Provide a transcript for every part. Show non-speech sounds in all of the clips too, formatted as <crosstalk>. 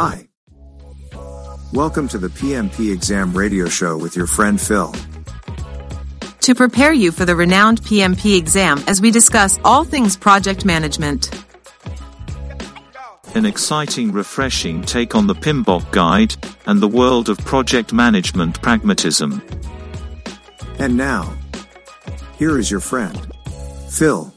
Hi. Welcome to the PMP Exam Radio Show with your friend Phil. To prepare you for the renowned PMP exam as we discuss all things project management. An exciting, refreshing take on the PMBOK guide and the world of project management pragmatism. And now, here is your friend, Phil.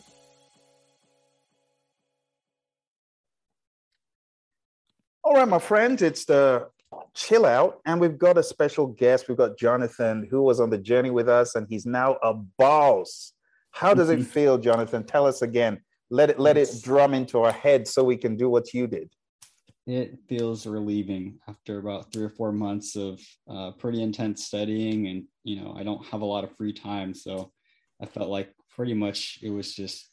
All right, my friends, it's the chill out, and we've got a special guest. We've got Jonathan, who was on the journey with us, and he's now a boss. How does it Mhm. feel, Jonathan? Tell us again. Let it let it drum into our head so we can do what you did. It feels relieving after about three or four months of uh, pretty intense studying, and you know I don't have a lot of free time, so I felt like pretty much it was just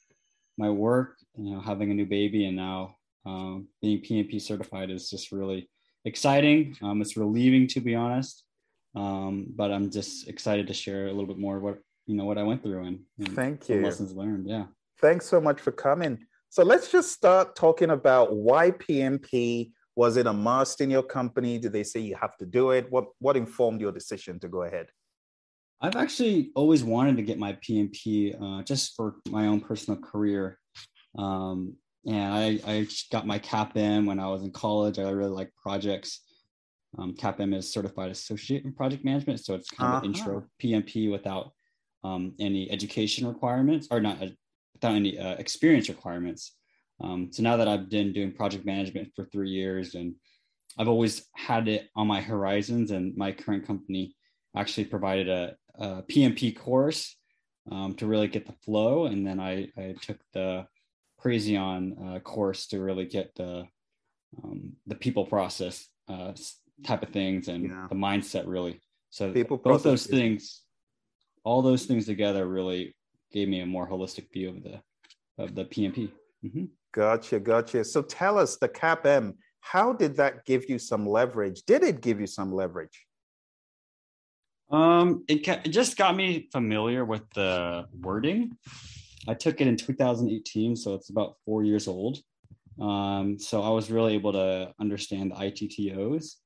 my work, you know, having a new baby, and now um, being PMP certified is just really exciting. Um, it's relieving to be honest, um, but I'm just excited to share a little bit more what you know what I went through and, and Thank you. lessons learned. Yeah. Thanks so much for coming. So let's just start talking about why PMP. Was it a must in your company? Did they say you have to do it? What what informed your decision to go ahead? I've actually always wanted to get my PMP uh, just for my own personal career. Um, and I, I got my CAPM when I was in college. I really like projects. Um, CAPM is certified associate in project management. So it's kind of Uh-huh. intro PMP without um, any education requirements or not uh, without any uh, experience requirements. Um, so now that I've been doing project management for three years and I've always had it on my horizons and my current company actually provided a, a PMP course um, to really get the flow. And then I, I took the Praizion uh, course to really get the, um, the people process uh, type of things and Yeah. the mindset really. So People both those is- things, all those things together really gave me a more holistic view of the, of the PMP. Mhm. Gotcha, gotcha. So tell us the CAPM, how did that give you some leverage? Did it give you some leverage? Um, it, ca- it just got me familiar with the wording. I took it in 2018, so it's about four years old. Um, so I was really able to understand the ITTOs.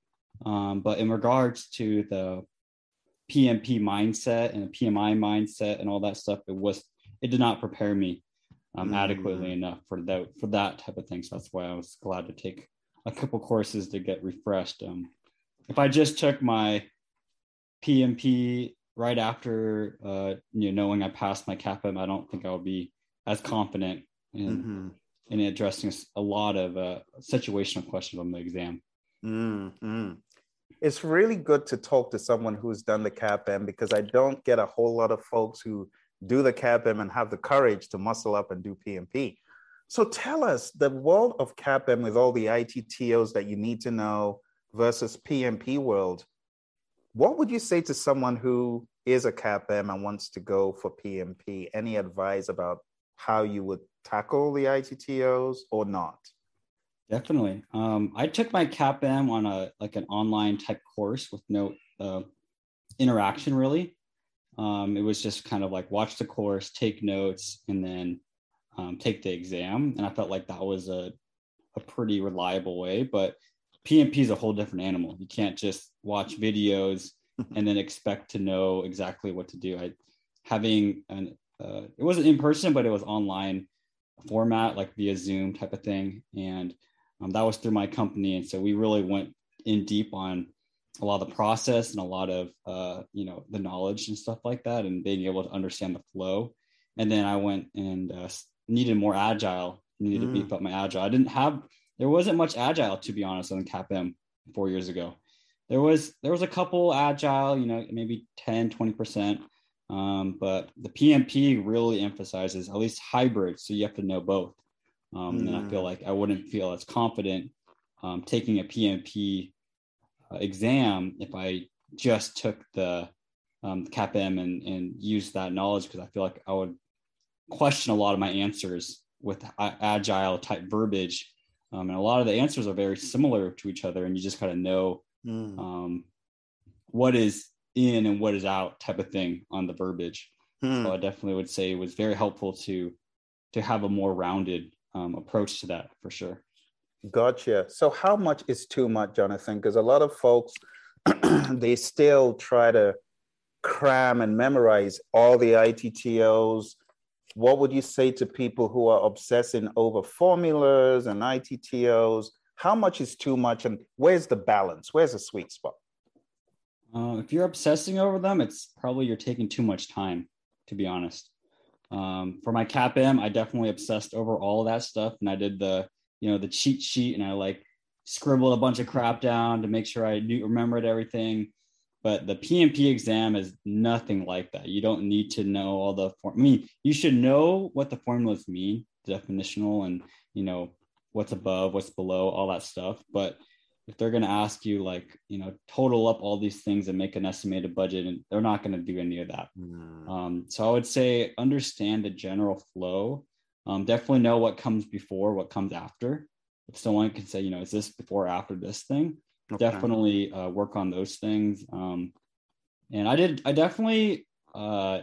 Um, but in regards to the PMP mindset and the PMI mindset and all that stuff, it was it did not prepare me um, Mm. adequately enough for that for that type of thing. So that's why I was glad to take a couple courses to get refreshed. Um, if I just took my PMP right after uh, you know knowing I passed my CAPM, I don't think I'll be as confident in, Mhm. in addressing a lot of uh, situational questions on the exam. Mm, mm. It's really good to talk to someone who's done the CAPM because I don't get a whole lot of folks who do the CAPM and have the courage to muscle up and do PMP. So tell us the world of CAPM with all the ITTOs that you need to know versus PMP world. What would you say to someone who is a CAPM and wants to go for PMP? Any advice about how you would tackle the ITTOs or not? Definitely. Um, I took my CAPM on a like an online type course with no uh, interaction really. Um, it was just kind of like watch the course, take notes, and then um, take the exam. And I felt like that was a a pretty reliable way. But PMP is a whole different animal. You can't just watch videos and then expect to know exactly what to do. I having an uh, it wasn't in person, but it was online format, like via Zoom type of thing, and um, that was through my company. And so we really went in deep on a lot of the process and a lot of uh, you know the knowledge and stuff like that, and being able to understand the flow. And then I went and uh, needed more agile, needed to Mm. beef up my agile. I didn't have there wasn't much agile to be honest on CAPM four years ago. There was there was a couple agile, you know, maybe 10, 20 percent. Um, but the PMP really emphasizes at least hybrid, so you have to know both. Um, And I feel Mm. like I wouldn't feel as confident um, taking a PMP uh, exam if I just took the um, CAPM and and used that knowledge because I feel like I would question a lot of my answers with agile type verbiage. Um, and a lot of the answers are very similar to each other, and you just kind of know Mm. um, what is in and what is out type of thing on the verbiage. Hmm. So I definitely would say it was very helpful to to have a more rounded um, approach to that for sure. Gotcha. So, how much is too much, Jonathan? Because a lot of folks, <clears throat> they still try to cram and memorize all the ITTOs. What would you say to people who are obsessing over formulas and ITTOs? How much is too much, and where's the balance? Where's the sweet spot? Uh, if you're obsessing over them, it's probably you're taking too much time, to be honest. Um, for my CAPM, I definitely obsessed over all that stuff, and I did the you know the cheat sheet, and I like scribbled a bunch of crap down to make sure I knew remembered everything. But the PMP exam is nothing like that. You don't need to know all the form. I mean, you should know what the formulas mean, definitional, and you know what's above, what's below, all that stuff. But if they're going to ask you like you know total up all these things and make an estimated budget and they're not going to do any of that mm. um, so i would say understand the general flow um, definitely know what comes before what comes after if someone can say you know is this before or after this thing okay. definitely uh, work on those things um, and i did i definitely uh,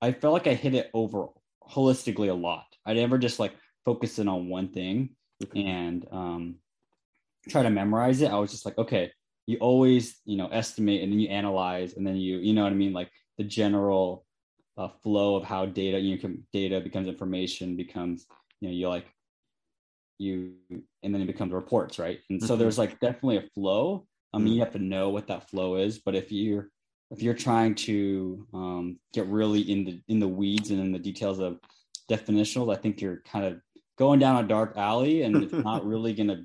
i felt like i hit it over holistically a lot i never just like focus in on one thing okay. and um, try to memorize it, I was just like, okay, you always, you know, estimate and then you analyze and then you, you know what I mean? Like the general uh, flow of how data, you know, data becomes information, becomes, you know, you like, you, and then it becomes reports, right? And so mm-hmm. there's like definitely a flow. I mean, you mm-hmm. have to know what that flow is, but if you're, if you're trying to um, get really in the in the weeds and in the details of definitional, I think you're kind of going down a dark alley, and it's <laughs> not really going to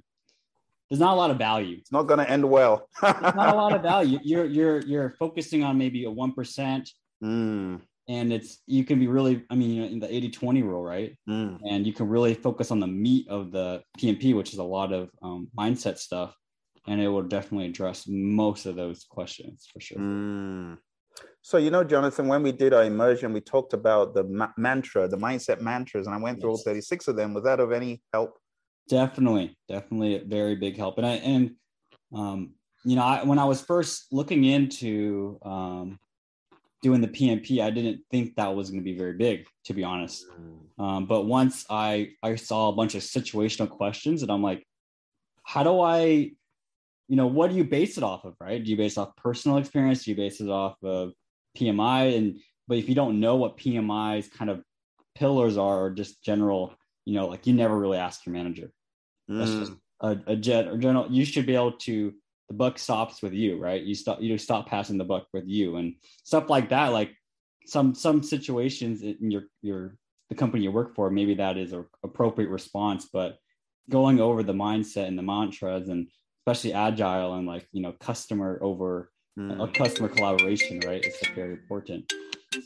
there's not a lot of value. It's not going to end well. not a lot of <laughs> value. You're you're you're focusing on maybe a one percent, mm. And it's you can be really. I mean, you know in the 80-20 rule, right? Mm. And you can really focus on the meat of the PMP, which is a lot of um, mindset stuff, and it will definitely address most of those questions for sure. Mm. So, you know, Jonathan, when we did our immersion, we talked about the ma- mantra, the mindset mantras, and I went through yes. all 36 of them. Was that of any help? Definitely, definitely a very big help. And I and um, you know, I, when I was first looking into um, doing the PMP, I didn't think that was going to be very big, to be honest. Mm. Um, but once I I saw a bunch of situational questions, and I'm like, how do I, you know, what do you base it off of, right? Do you base off personal experience? Do you base it off of PMI? And but if you don't know what PMI's kind of pillars are, or just general you know, like you never really ask your manager. That's mm. just a, a jet or general. You should be able to. The buck stops with you, right? You stop. You just stop passing the buck with you, and stuff like that. Like some some situations in your your the company you work for, maybe that is an appropriate response. But going over the mindset and the mantras, and especially agile and like you know customer over mm. a customer collaboration, right? It's like very important.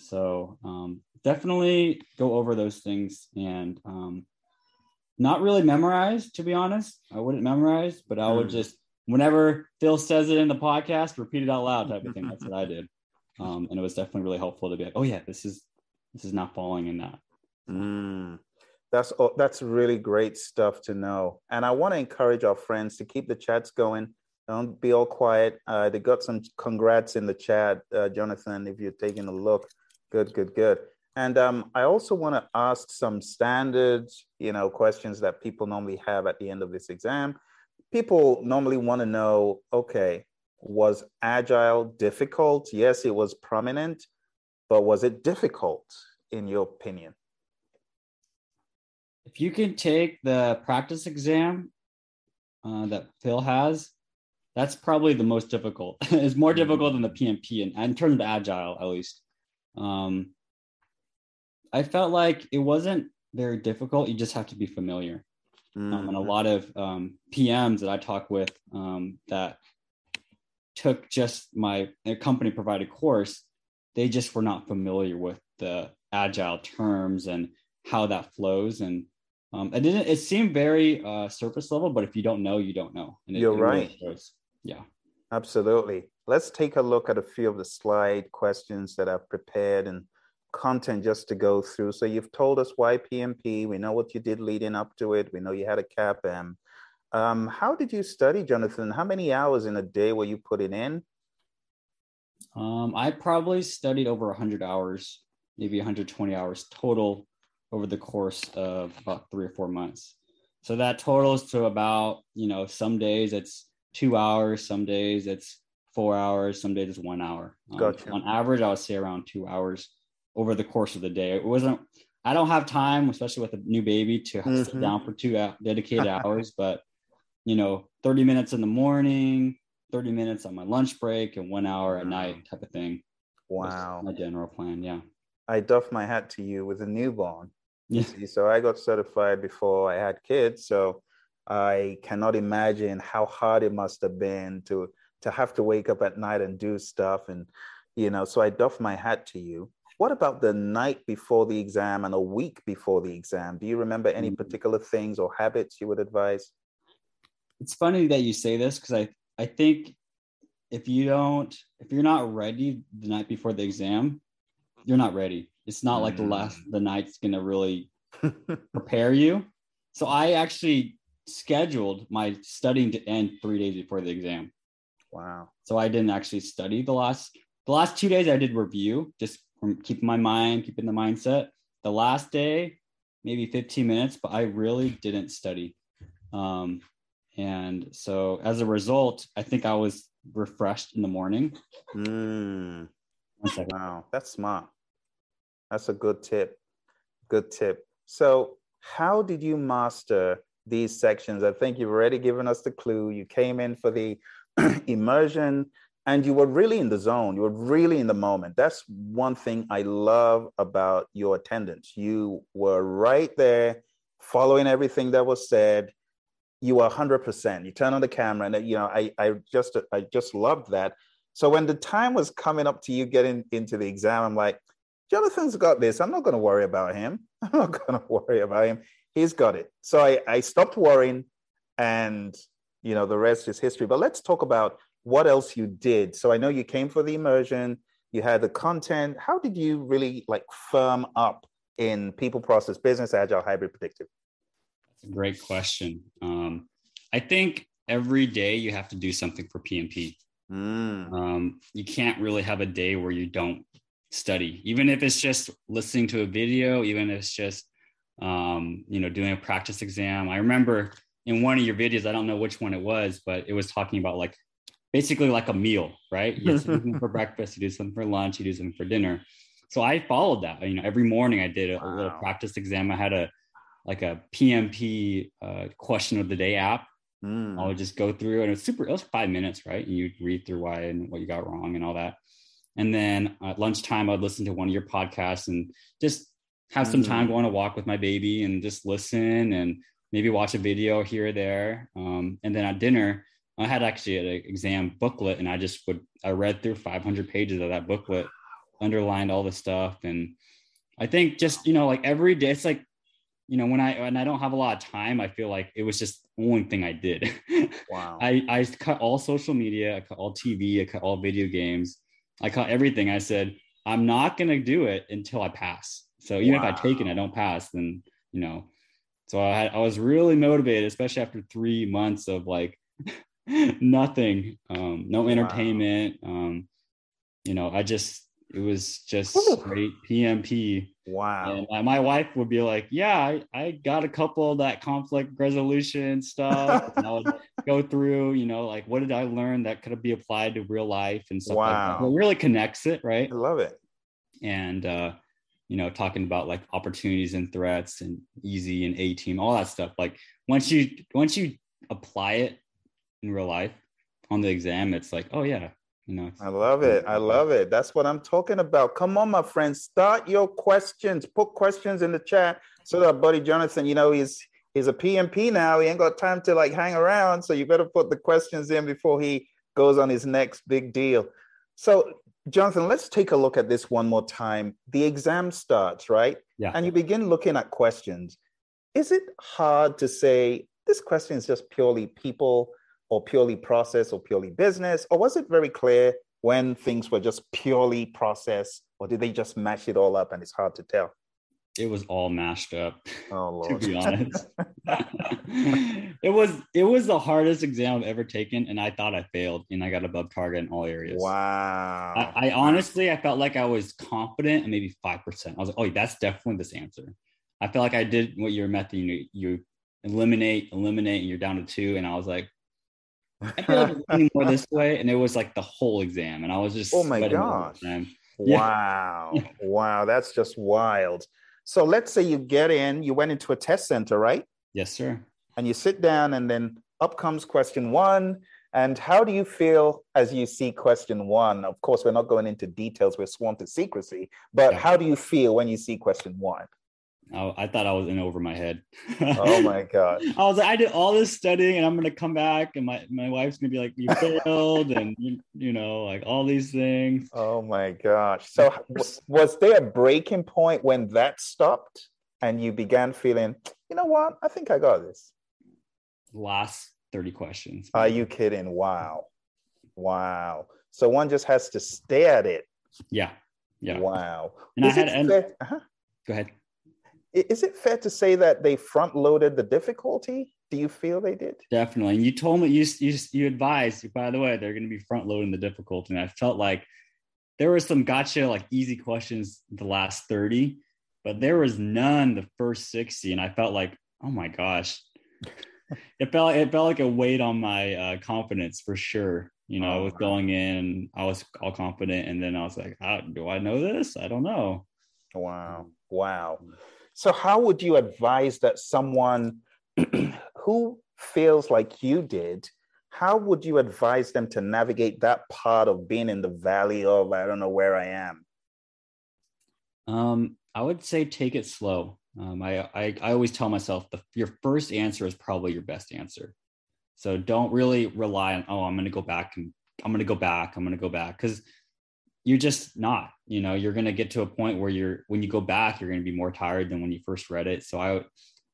So um, definitely go over those things and um, not really memorize, to be honest. I wouldn't memorize, but I would mm. just, whenever Phil says it in the podcast, repeat it out loud type of thing. That's what I <laughs> did. Um, and it was definitely really helpful to be like, oh yeah, this is, this is not falling in that. Mm. That's that's really great stuff to know, and I want to encourage our friends to keep the chats going. Don't be all quiet. Uh, they got some congrats in the chat, uh, Jonathan. If you're taking a look, good, good, good. And um, I also want to ask some standard, you know, questions that people normally have at the end of this exam. People normally want to know, okay, was agile difficult? Yes, it was prominent, but was it difficult in your opinion? If you can take the practice exam uh, that Phil has, that's probably the most difficult. <laughs> it's more difficult than the PMP in, in terms of agile, at least. Um, I felt like it wasn't very difficult. You just have to be familiar. Mm-hmm. Um, and a mm-hmm. lot of um, PMs that I talk with um, that took just my company provided course, they just were not familiar with the agile terms and how that flows. And um, it didn't. It seemed very uh, surface level, but if you don't know, you don't know. And it, You're it right. Really yeah. Absolutely. Let's take a look at a few of the slide questions that I've prepared and content just to go through. So you've told us why PMP. We know what you did leading up to it. We know you had a CAPM. Um, how did you study, Jonathan? How many hours in a day were you putting in? Um, I probably studied over 100 hours, maybe 120 hours total over the course of about three or four months. So that totals to about, you know, some days it's two hours, some days it's four hours, some days it's one hour. Um, Gotcha. On average, I would say around two hours over the course of the day. It wasn't, I don't have time, especially with a new baby, to Mhm. sit down for two dedicated <laughs> hours, but, you know, 30 minutes in the morning, 30 minutes on my lunch break, and one hour at night type of thing. Wow. My general plan. Yeah. I doff my hat to you with a newborn. Yeah. See, So I got certified before I had kids. So I cannot imagine how hard it must have been to to have to wake up at night and do stuff. And you know, so I doff my hat to you. What about the night before the exam and a week before the exam? Do you remember any Mm. particular things or habits you would advise? it's funny that you say this because I I think if you don't if you're not ready the night before the exam, you're not ready. It's not like the last the night's gonna really <laughs> prepare you. So I actually scheduled my studying to end three days before the exam. wow. So I didn't actually study the last the last two days I did review, just from keeping my mind, keeping the mindset. The last day, maybe 15 minutes, but I really didn't study. Um, and so as a result, I think I was refreshed in the morning. Mm. One second. Wow, that's smart. That's a good tip. Good tip. So, how did you master these sections? I think you've already given us the clue. You came in for the <clears throat> immersion and you were really in the zone. You were really in the moment. That's one thing I love about your attendance. You were right there following everything that was said. You were 100%. You turn on the camera and you know, I I just I just loved that. So when the time was coming up to you getting into the exam, I'm like, Jonathan's got this. I'm not going to worry about him. <laughs> I'm not going to worry about him. He's got it. So I, I stopped worrying, and you know the rest is history. But let's talk about what else you did. So I know you came for the immersion. You had the content. How did you really like firm up in people, process, business, agile, hybrid, predictive? That's a great question. Um, I think every day you have to do something for PMP. Mm. um, you can't really have a day where you don't study even if it's just listening to a video even if it's just um, you know doing a practice exam i remember in one of your videos i don't know which one it was but it was talking about like basically like a meal right you <laughs> do something for breakfast you do something for lunch you do something for dinner so i followed that you know every morning i did a, a little practice exam i had a like a pmp uh, question of the day app I Mm. would just go through and it was super, it was five minutes, right? And you'd read through why and what you got wrong and all that. And then at lunchtime, I'd listen to one of your podcasts and just have some time Mm. going to walk with my baby and just listen and maybe watch a video here or there. Um, and then at dinner, I had actually an exam booklet and I just would, I read through 500 pages of that booklet, underlined all the stuff. And I think just, you know, like every day, it's like, you know, when I, and I don't have a lot of time, I feel like it was just the only thing I did. <laughs> Wow. I, I cut all social media, I cut all TV, I cut all video games, I cut everything. I said, I'm not going to do it until I pass. So even if I take it, I don't pass, then, you know, so I had, I was really motivated, especially after three months of like <laughs> nothing, um, no Wow. entertainment. Um, you know, I just, it was just straight PMP. wow. And my wife would be like, "Yeah, I, I got a couple of that conflict resolution <laughs> stuff." and I would go through, you know, like what did I learn that could be applied to real life and stuff like that. Wow. It really connects it, right? I love it. And uh, you know, talking about like opportunities and threats and easy and A team, all that stuff. Like once you once you apply it in real life on the exam, it's like, oh yeah, you know. I love it. I love it. That's what I'm talking about. Come on, my friends. Start your questions. Put questions in the chat so that buddy Jonathan, you know, he's he's a PMP now. He ain't got time to like hang around. So you better put the questions in before he goes on his next big deal. So, Jonathan, let's take a look at this one more time. The exam starts, right? Yeah. And you begin looking at questions. Is it hard to say this question is just purely people or purely process or purely business? Or was it very clear when things were just purely process? Or did they just mash it all up and it's hard to tell? it was all mashed up. <laughs> Oh, to be honest. <laughs> <laughs> it was it was the hardest exam I've ever taken, and I thought I failed, and I got above target in all areas. wow. I, I honestly I felt like I was confident and maybe five percent. I was like, oh, that's definitely this answer. I feel like I did what your method you, you eliminate, eliminate, and you're down to two. And I was like, I feel like leaning more <laughs> this way. And it was like the whole exam. And I was just Oh my gosh. Wow. <laughs> wow. That's just wild. So let's say you get in, you went into a test center, right? Yes, sir. And you sit down, and then up comes question one. And how do you feel as you see question one? Of course, we're not going into details, we're sworn to secrecy, but Yeah. how do you feel when you see question one? I, I thought I was in over my head. Oh my <laughs> God. I was like, I did all this studying and I'm gonna come back and my, my wife's gonna be like, you failed and you, you know, like all these things. Oh my gosh. So, w- was there a breaking point when that stopped and you began feeling, you know what? I think I got this. Last 30 questions. Are you kidding? Wow. Wow. So one just has to stare at it. Yeah. Yeah. Wow. And I had and uh-huh. go ahead. I- Is it fair to say that they front loaded the difficulty? Do you feel they did? Definitely. And you told me you you you advised, by the way, they're gonna be front loading the difficulty. And I felt like there were some gotcha like easy questions the last 30, but there was none the first 60. And I felt like, oh my gosh. <laughs> it felt it felt like a weight on my uh, confidence for sure. You know, I Oh, was going in, I was all confident, and then I was like, ah, "Do I know this? I don't know." Wow. Wow. So, how would you advise that someone <clears throat> who feels like you did, how would you advise them to navigate that part of being in the valley of, I don't know where I am? Um, I would say take it slow. Um, I, I I always tell myself the your first answer is probably your best answer. So don't really rely on oh I'm going to go back and I'm going to go back I'm going to go back because you're just not. You know you're going to get to a point where you're when you go back you're going to be more tired than when you first read it. So I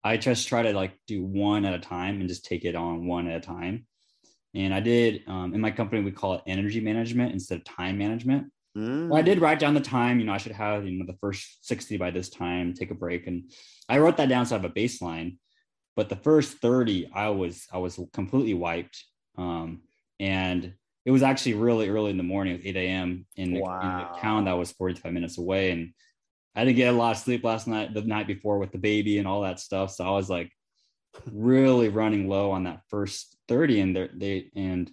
I just try to like do one at a time and just take it on one at a time. And I did um, in my company we call it energy management instead of time management. Well, I did write down the time. You know, I should have you know the first sixty by this time. Take a break, and I wrote that down so I have a baseline. But the first thirty, I was I was completely wiped, um, and it was actually really early in the morning. It was eight a.m. In Wow. the town that was forty-five minutes away, and I didn't get a lot of sleep last night. The night before with the baby and all that stuff, so I was like really running low on that first thirty, and they and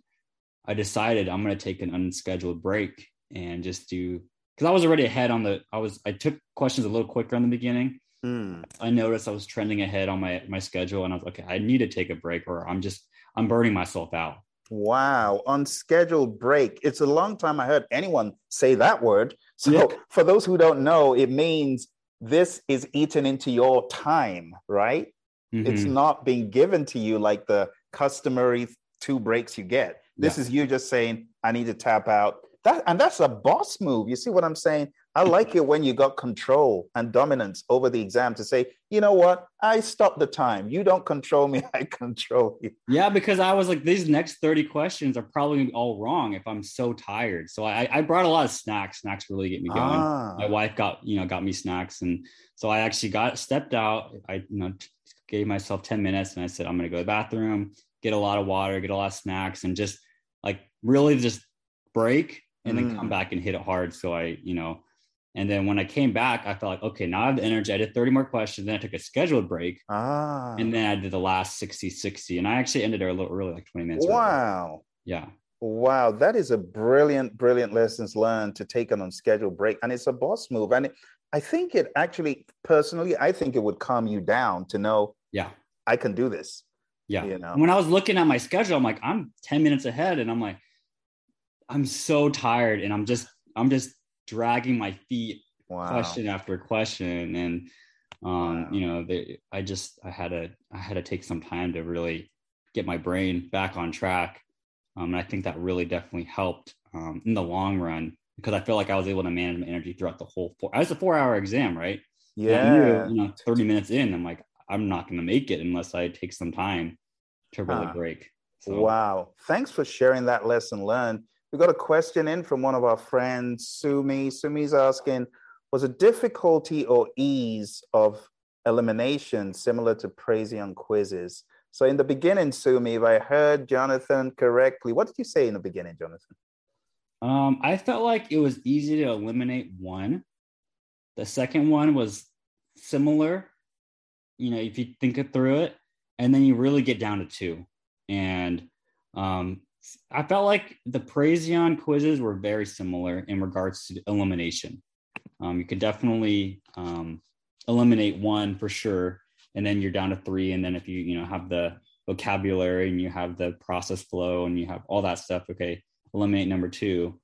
I decided I'm going to take an unscheduled break and just do because I was already ahead on the I was I took questions a little quicker in the beginning. Mm. I noticed I was trending ahead on my my schedule and I was like, okay, I need to take a break or I'm just I'm burning myself out. Wow, unscheduled break. It's a long time I heard anyone say that word. So, Yeah. <laughs> for those who don't know, it means this is eaten into your time, right? It's Mhm. not being given to you like the customary two breaks you get. This is you just saying, I need to tap out. That and that's a boss move. You see what I'm saying? I like it when you got control and dominance over the exam to say, you know what? I stop the time. You don't control me, <laughs> I control you. Yeah, because I was like, these next 30 questions are probably all wrong if I'm so tired. So I, I brought a lot of snacks. Snacks really get me going. Ah. my wife got you know got me snacks and so i actually got stepped out i you know gave myself 10 minutes and i said i'm going to go to the bathroom get a lot of water get a lot of snacks and just like really just break and then come Mm. back and hit it hard so i you know and then when i came back i felt like okay now i have the energy i did 30 more questions then i took a scheduled break Ah. and then i did the last 60 60 and i actually ended there a little early like 20 minutes early. wow. yeah Wow, that is a brilliant, brilliant lessons learned to take an unscheduled break. And it's a boss move. And it, I think it actually, personally, I think it would calm you down to know yeah I can do this. Yeah. You know? When I was looking at my schedule, I'm like, I'm 10 minutes ahead. And I'm like, I'm so tired. And I'm just, I'm just dragging my feet Wow. question after question. And um, Wow. you know, they, I just I had to I had to take some time to really get my brain back on track. Um, and I think that really definitely helped um, in the long run because I feel like I was able to manage my energy throughout the whole four. I was a four hour exam, right? I knew, Yeah. you know, 30 minutes in, I'm like, I'm not going to make it unless I take some time to really Huh. break. So, Wow. Thanks for sharing that lesson learned. We got a question in from one of our friends, Sumi. Sumi's asking, was a difficulty or ease of elimination similar to Praizion quizzes? So in the beginning, Sumi, if I heard Jonathan correctly, what did you say in the beginning, Jonathan? Um, I felt like it was easy to eliminate one. The second one was similar, you know, if you think it through it. and then you really get down to two. And um, I felt like the Praizion quizzes were very similar in regards to elimination. Um, you could definitely um, eliminate one for sure, and then you're down to three. And then if you you know have the vocabulary and you have the process flow and you have all that stuff, okay, eliminate number two.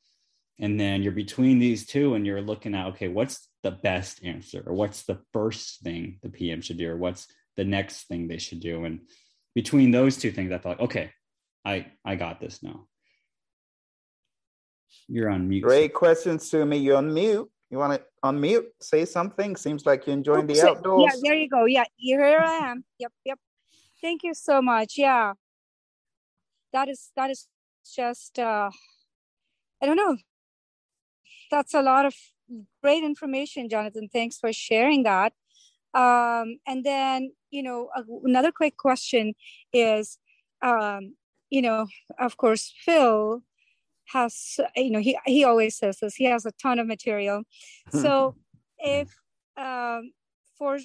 And then you're between these two and you're looking at okay, what's the best answer or what's the first thing the PM should do or what's the next thing they should do. And between those two things, I thought, okay, I I got this now. You're on mute. Great question, Sumi. You're on mute. You want to unmute? Say something. Seems like you're enjoying the outdoors. Yeah, there you go. Yeah, here I am. Yep, yep. Thank you so much. Yeah, that is that is just uh, I don't know. That's a lot of great information, Jonathan. Thanks for sharing that. Um, and then you know another quick question is um, you know, of course, Phil has, you know, he, he always says this, he has a ton of material. <laughs> So if um, for,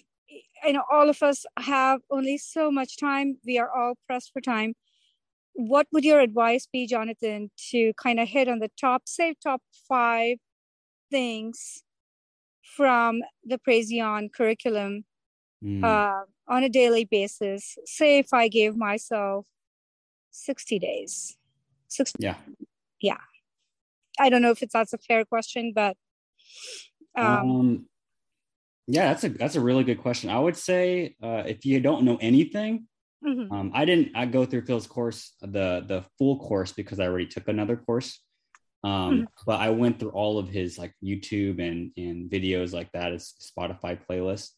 you know, all of us have only so much time, we are all pressed for time. What would your advice be, Jonathan, to kind of hit on the top, say, top five things from the Praizion curriculum mm. uh, on a daily basis? Say, if I gave myself 60 days. 60 yeah. Yeah. I don't know if it's that's a fair question but um, um yeah that's a that's a really good question. I would say uh if you don't know anything mm-hmm. um i didn't i go through phil's course the the full course because i already took another course. Um mm-hmm. but i went through all of his like youtube and and videos like that as spotify playlist.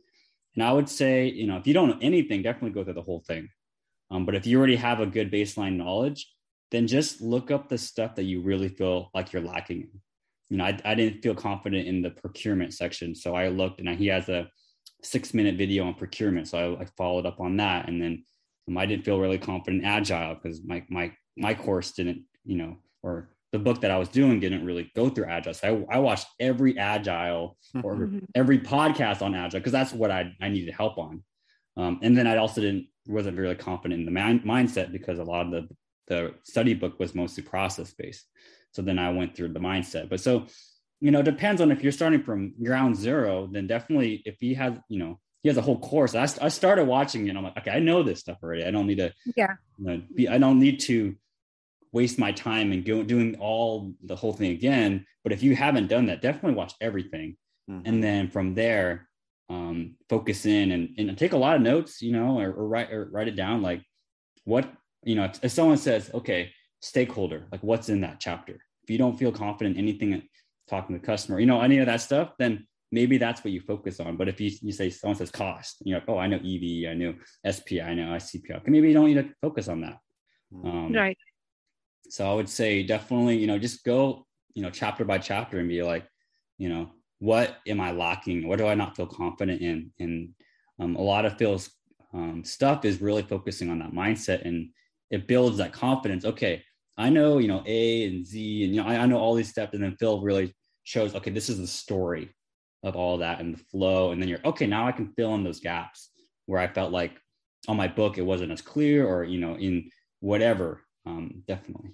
And i would say you know if you don't know anything definitely go through the whole thing um, but if you already have a good baseline knowledge, then just look up the stuff that you really feel like you're lacking in. You know, I, I didn't feel confident in the procurement section. So I looked and he has a six minute video on procurement. So I, I followed up on that. And then um, I didn't feel really confident in agile because my, my, my course didn't, you know, or the book that I was doing didn't really go through agile. So I, I watched every agile or mm-hmm. every podcast on agile because that's what I, I needed help on. Um, and then I also didn't wasn't really confident in the man, mindset because a lot of the the study book was mostly process based. So then I went through the mindset. But so you know, it depends on if you're starting from ground zero. Then definitely, if he has, you know, he has a whole course. I, I started watching it. I'm like, okay, I know this stuff already. I don't need to, yeah, you know, be, I don't need to waste my time and go doing all the whole thing again. But if you haven't done that, definitely watch everything. Mm-hmm. And then from there, um, focus in and, and take a lot of notes, you know, or, or write or write it down. Like what, you know, if, if, someone says, okay, stakeholder, like what's in that chapter? If you don't feel confident in anything talking to the customer, you know, any of that stuff, then maybe that's what you focus on. But if you, you say someone says cost, you know, oh, I know EV, I know SPI, I know ICP, okay, maybe you don't need to focus on that. Mm. Um, right. So I would say definitely, you know, just go, you know, chapter by chapter and be like, you know, what am I lacking? What do I not feel confident in? And um, a lot of Phil's um, stuff is really focusing on that mindset and it builds that confidence. Okay, I know, you know, A and Z and, you know, I, I know all these steps. And then Phil really shows, okay, this is the story of all that and the flow. And then you're, okay, now I can fill in those gaps where I felt like on my book, it wasn't as clear or, you know, in whatever. Um, definitely.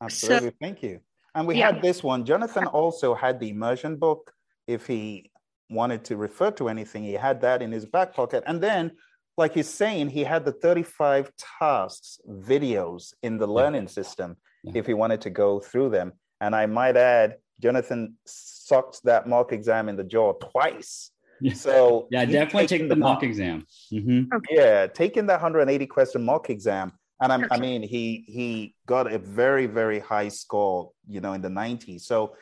Absolutely. So, Thank you. And we yeah. had this one. Jonathan also had the immersion book. If he wanted to refer to anything, he had that in his back pocket. And then, like he's saying, he had the 35 tasks videos in the learning yeah. system yeah. if he wanted to go through them. And I might add, Jonathan sucked that mock exam in the jaw twice. So yeah, definitely taking the mock exam. Mm-hmm. Okay. Yeah, taking that 180 question mock exam and I'm, i mean he he got a very very high score you know in the 90s so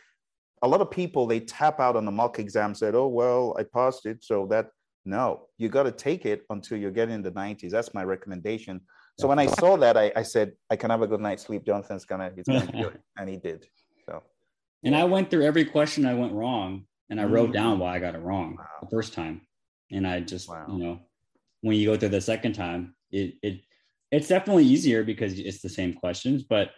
a lot of people they tap out on the mock exam said oh well i passed it so that no you got to take it until you're getting in the 90s that's my recommendation. So when i saw that i, I said i can have a good night's sleep. Jonathan's gonna he's gonna do it. <laughs> And he did so. And i went through every question i went wrong and i wrote mm-hmm. down why i got it wrong wow. the first time. And i just wow. you know when you go through the second time it it it's definitely easier because it's the same questions, but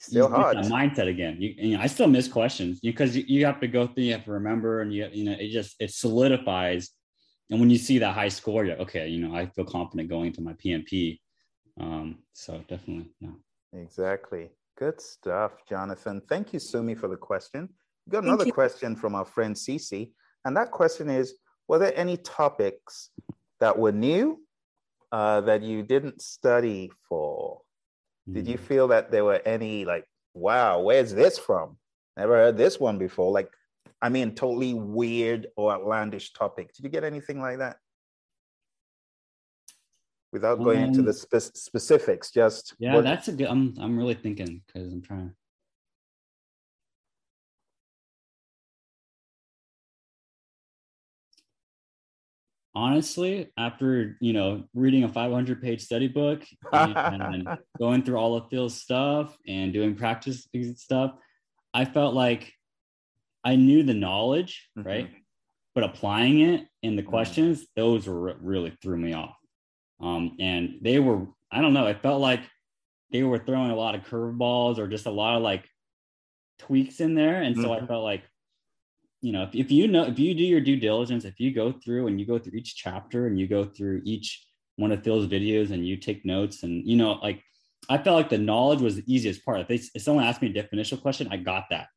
still hard mindset again. You, you know, I still miss questions because you, you, have to go through, you have to remember, and you you know, it just it solidifies and when you see that high score, you're like, okay, you know, I feel confident going into my PMP. Um, so definitely, yeah. Exactly. Good stuff, Jonathan. Thank you, Sumi, for the question. We got Thank another you. question from our friend Cece, and that question is: Were there any topics that were new uh, that you didn't study for? Did you Mm. feel that there were any like, wow, where's this from? Never heard this one before. Like, I mean, totally weird or outlandish topic. Did you get anything like that? Without going into the Um, spe- specifics, just Yeah, what- that's a good. I'm I'm really thinking because I'm trying. Honestly, after you know reading a 500 page study book and <laughs> going through all of Phil's stuff and doing practice stuff, I felt like I knew the knowledge, right? But applying it in the Mhm. questions, those were really threw me off. Um, and they were, I don't know, it felt like they were throwing a lot of curveballs or just a lot of like tweaks in there. And so I Mhm. felt like, you know, if, if you know, if you do your due diligence, if you go through and you go through each chapter and you go through each one of Phil's videos and you take notes and, you know, like I felt like the knowledge was the easiest part. If, they, if someone asked me a definitional question, I got that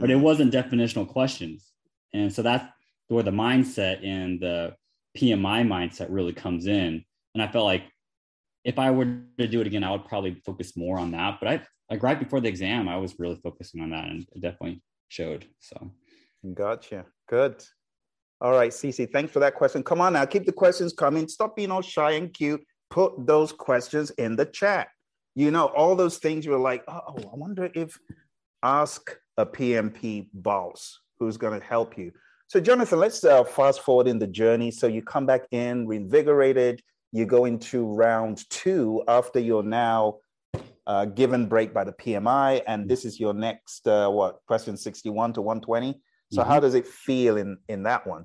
but it Mm, wasn't definitional questions. And so that's where the mindset and the PMI mindset really comes in. And I felt like if I were to do it again, I would probably focus more on that. But I like right before the exam, I was really focusing on that and it definitely showed. So Gotcha. Good. All right, Cece, thanks for that question. Come on now, keep the questions coming. Stop being all shy and cute. Put those questions in the chat. You know, all those things you're like, oh, I wonder if ask a PMP boss who's going to help you. So, Jonathan, let's uh, fast forward in the journey. So, you come back in reinvigorated. You go into round two after you're now uh, given break by the PMI, and this is your next uh, what question 61 to 120. So, Mhm. how does it feel in in that one?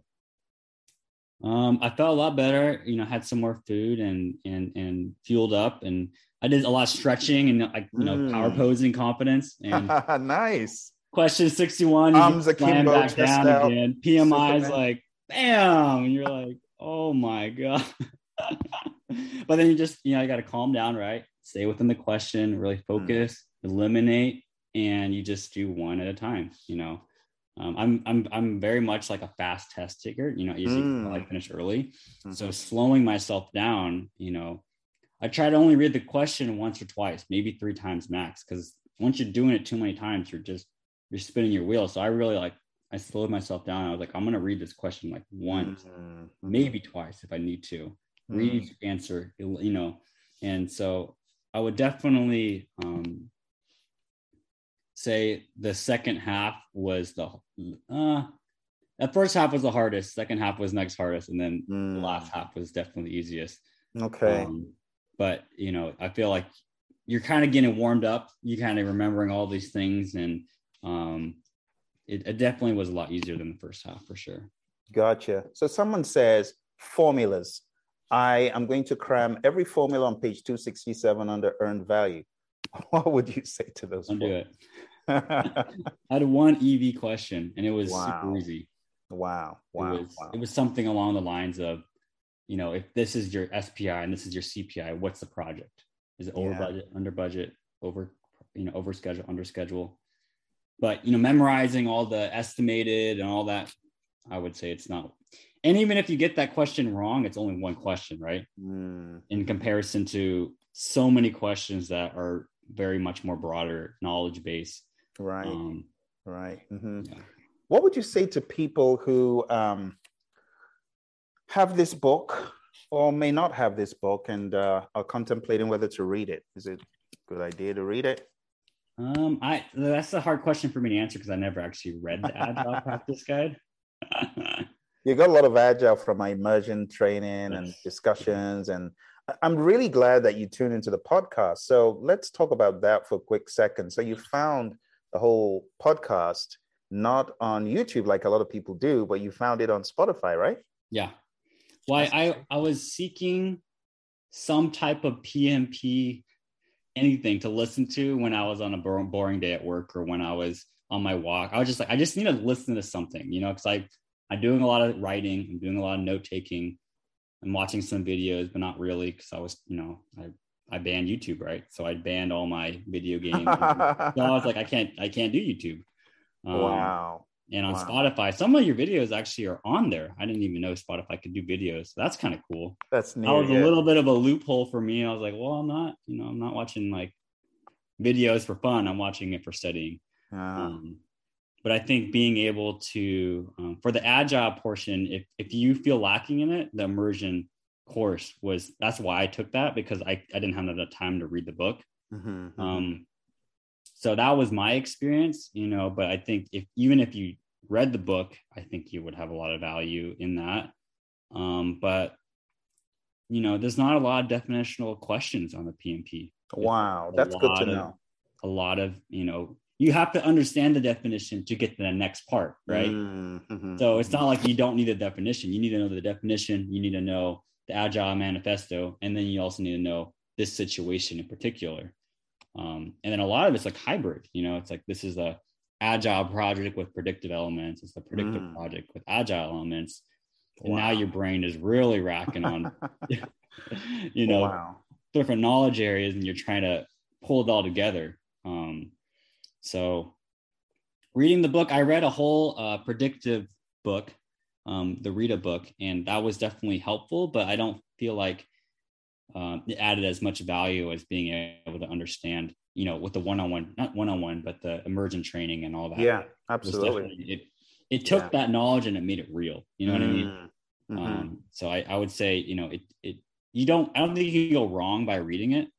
um, I felt a lot better, you know, had some more food and and and fueled up and I did a lot of stretching and like you know power Mm. posing confidence and <laughs> nice. Question 61, you Arms akimbo, back down out, again. PMI is like, bam. And you're like, oh my God. <laughs> but then you just, you know, you got to calm down, right? Stay within the question, really focus, eliminate, and you just do one at a time, you know. Um, I'm I'm I'm very much like a fast test taker, you know, easy Mm. I finish early. So Mhm. slowing myself down, you know, I try to only read the question once or twice, maybe three times max. Because once you're doing it too many times, you're just you're spinning your wheels. So I really like I slowed myself down. I was like, I'm gonna read this question like once, Mhm. maybe twice if I need to. Read Mm. each answer, you know. And so I would definitely um, say the second half was the uh, that first half was the hardest. Second half was next hardest, and then the Mm. last half was definitely the easiest. Okay. Um, but you know, I feel like you're kind of getting warmed up. You kind of remembering all these things, and um, it, it definitely was a lot easier than the first half for sure. Gotcha. So someone says formulas. I am going to cram every formula on page 267 under earned value. <laughs> What would you say to those? Don't do it. <laughs> I had one EV question, and it was Wow. super easy. wow. Wow. it was wow. it was something along the lines of, you know, if this is your SPI and this is your CPI, what's the project? Is it over Yeah. budget, under budget, over, you know, over schedule, under schedule? But you know, memorizing all the estimated and all that, I would say it's not. And even if you get that question wrong, it's only one question, right? Mm, In comparison to so many questions that are very much more broader knowledge base. right. Um, right. mhm. yeah. What would you say to people who um, have this book or may not have this book and uh, are contemplating whether to read it? Is it a good idea to read it? Um, I that's a hard question for me to answer because I never actually read the Agile <laughs> Practice Guide. You got a lot of agile from my immersion training and discussions, and I'm really glad that you tuned into the podcast. So let's talk about that for a quick second. So you mm-hmm. found the whole podcast not on YouTube like a lot of people do, but you found it on Spotify, right? yeah. Well, I, I I was seeking some type of PMP anything to listen to when I was on a boring day at work or when I was on my walk. I was just like, I just need to listen to something, you know, because I I'm doing a lot of writing. I'm doing a lot of note taking. I'm watching some videos, but not really because I was, you know, I I banned YouTube, right? So I banned all my video <laughs> games. so I was like, I can't, I can't do YouTube. Um, wow. And on Wow. Spotify, some of your videos actually are on there. I didn't even know Spotify could do videos. So that's kind of cool. That's neat. That was yeah. a little bit of a loophole for me. I was like, well, I'm not, you know, I'm not watching like videos for fun. I'm watching it for studying. Ah, Um, but I think being able to, um, for the agile portion, if if you feel lacking in it, the immersion course was that's why I took that because I, I didn't have enough time to read the book. mhm, mhm. Um, so that was my experience, you know. But I think if even if you read the book, I think you would have a lot of value in that. Um, but you know, there's not a lot of definitional questions on the PMP. wow, that's good to of- know. A lot of you know, you have to understand the definition to get to the next part, right? Mm, mhm, So it's mhm. not like you don't need the definition. You need to know the definition. You need to know the Agile Manifesto, and then you also need to know this situation in particular. Um, and then a lot of it's like hybrid. You know, it's like this is a Agile project with predictive elements. It's a predictive Mm. project with Agile elements. And now your brain is really racking on, <laughs> <laughs> you know, wow. different knowledge areas, and you're trying to pull it all together. Um, so reading the book, I read a whole uh, predictive book, um, the Rita book, and that was definitely helpful. But I don't feel like um, it added as much value as being able to understand, you know, with the one-on-one, not one-on-one, but the emergent training and all that. Yeah, absolutely. It it took Yeah. that knowledge and it made it real. You know what I mean? Mm, mhm. Um, so I, I would say, you know, it, it, you don't, I don't think you can go wrong by reading it.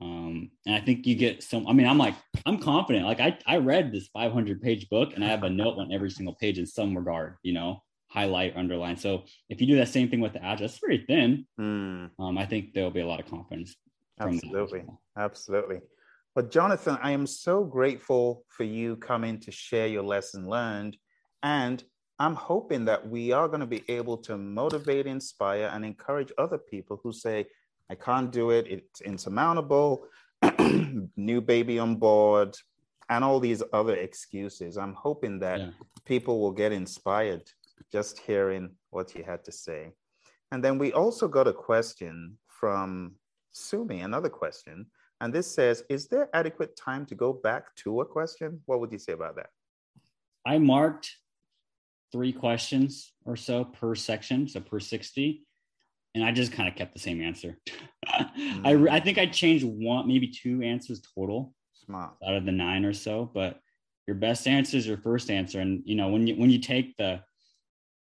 Um, and I think you get some, I mean, I'm like, I'm confident. Like I, I read this 500 page book and I have a note on every single page in some regard, you know, highlight, underline. So if you do that same thing with the agile, it's very thin. Mm, Um, I think there'll be a lot of confidence. from that as absolutely. well. Absolutely. But Jonathan, I am so grateful for you coming to share your lesson learned. And I'm hoping that we are going to be able to motivate, inspire, and encourage other people who say, I can't do it, it's insurmountable, <clears throat> new baby on board, and all these other excuses. I'm hoping that Yeah. people will get inspired just hearing what you had to say. And then we also got a question from Sumi, another question. And this says, Is there adequate time to go back to a question? What would you say about that? I marked three questions or so per section, so per 60. And I just kind of kept the same answer. <laughs> I, re- I mm. think I changed one, maybe two answers total Smart. out of the nine or so. But your best answer is your first answer. And you know, when you when you take the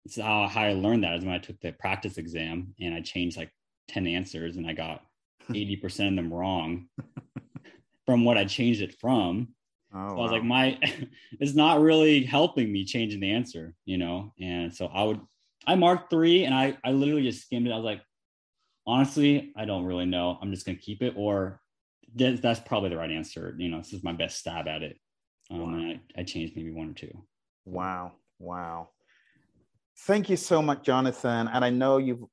it's how, how I learned that is when I took the practice exam and I changed like 10 answers and I got <laughs> 80% of them wrong from what I changed it from. Oh, So I was like, my, <laughs> it's not really helping me changing the answer, you know? And so I would, I marked three and I, I literally just skimmed it. I was like, honestly, I don't really know. I'm just going to keep it or that, that's probably the right answer. You know, this is my best stab at it. Um, Wow. And I, I changed maybe one or two. Wow. Wow. Thank you so much, Jonathan. And I know you've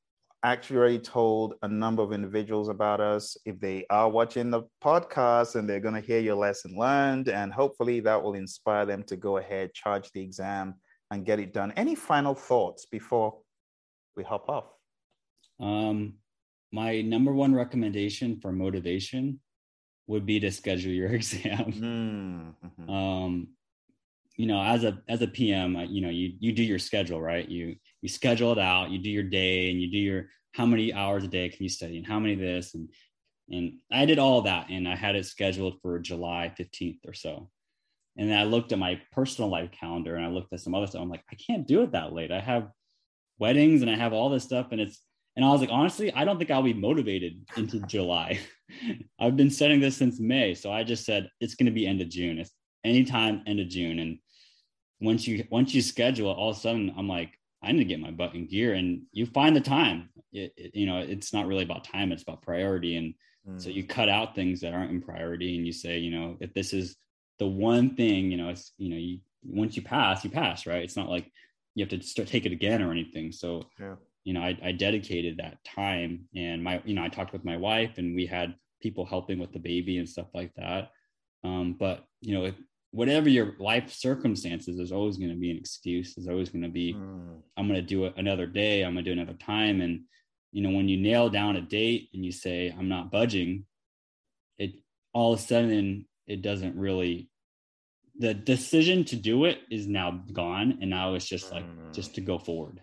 actually already told a number of individuals about us. If they are watching the podcast and they're going to hear your lesson learned, and hopefully that will inspire them to go ahead, charge the exam, and get it done. Any final thoughts before we hop off? Um, my number one recommendation for motivation would be to schedule your <laughs> exam. Mm, mhm. um you know as a as a pm you know you you do your schedule right you you schedule it out you do your day and you do your how many hours a day can you study and how many this and and i did all that and i had it scheduled for july 15th or so and then i looked at my personal life calendar and i looked at some other stuff i'm like i can't do it that late i have weddings and i have all this stuff and it's and i was like honestly i don't think i'll be motivated into july <laughs> i've been setting this since may so i just said it's going to be end of june it's anytime end of June. And once you once you schedule it, all of a sudden I'm like, I need to get my butt in gear. And you find the time. It, it- you know, it's not really about time; it's about priority. And so Mm. you cut out things that aren't in priority, and you say, you know, if this is the one thing, you know, it's you know, you once you pass, you pass, right? It's not like you have to start take it again or anything. So Yeah. you know, I, I dedicated that time, and my you know, I talked with my wife, and we had people helping with the baby and stuff like that. Um, but you know, if, whatever your life circumstances, there's always going to be an excuse. There's always going to be, Mm. I'm going to do it another day. I'm going to do another time. And, you know, when you nail down a date and you say, I'm not budging, it all of a sudden, it doesn't really, the decision to do it is now gone. And now it's just like, Mm. just to go forward.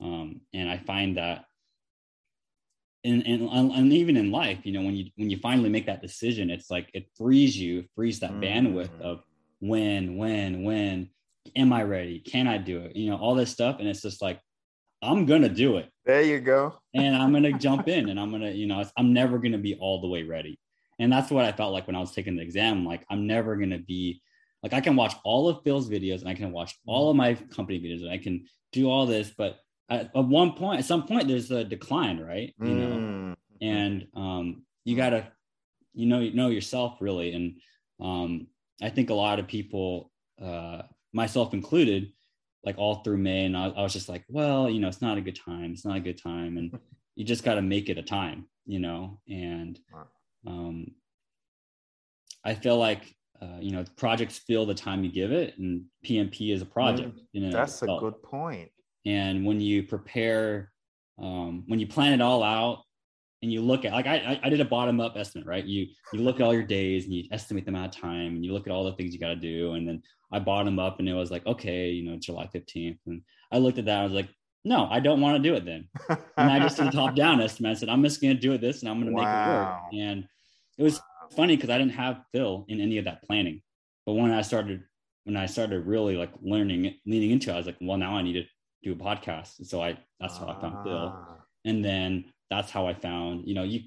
Um, and I find that and, and and even in life, you know, when you when you finally make that decision, it's like it frees you, frees that bandwidth Mm. of when, when, when am I ready? Can I do it? You know, all this stuff. And it's just like, I'm gonna do it. There you go. And I'm gonna jump <laughs> in and I'm gonna, you know, it's- I'm never gonna be all the way ready. And that's what I felt like when I was taking the exam. Like I'm never gonna be like I can watch all of Phil's videos and I can watch all of my company videos and I can do all this, but at, at one point, at some point, there's a decline, right? You know, Mm. and um, you gotta you know you know yourself really and um, i think a lot of people uh, myself included like all through may and I, I was just like well you know it's not a good time it's not a good time and <laughs> you just got to make it a time you know and. Um, i feel like uh, you know projects feel the time you give it and pmp is a project you know Mm. That's a good point. and when you prepare um, when you plan it all out and you look at like I, I- did a bottom up estimate right you you look at all your days and you estimate the amount of time and you look at all the things you got to do and then i bottom up and it was like okay you know july 15th and i looked at that i was like no i don't want to do it then. And i just did a top down <laughs> estimate. I said i'm just going to do it this and i'm going to make it work. And it was funny because i didn't have phil in any of that planning. But when i started when i started really like learning leaning into it i was like well now i need to do a podcast. And so i that's how i found phil. Ah. and then that's how i found you know you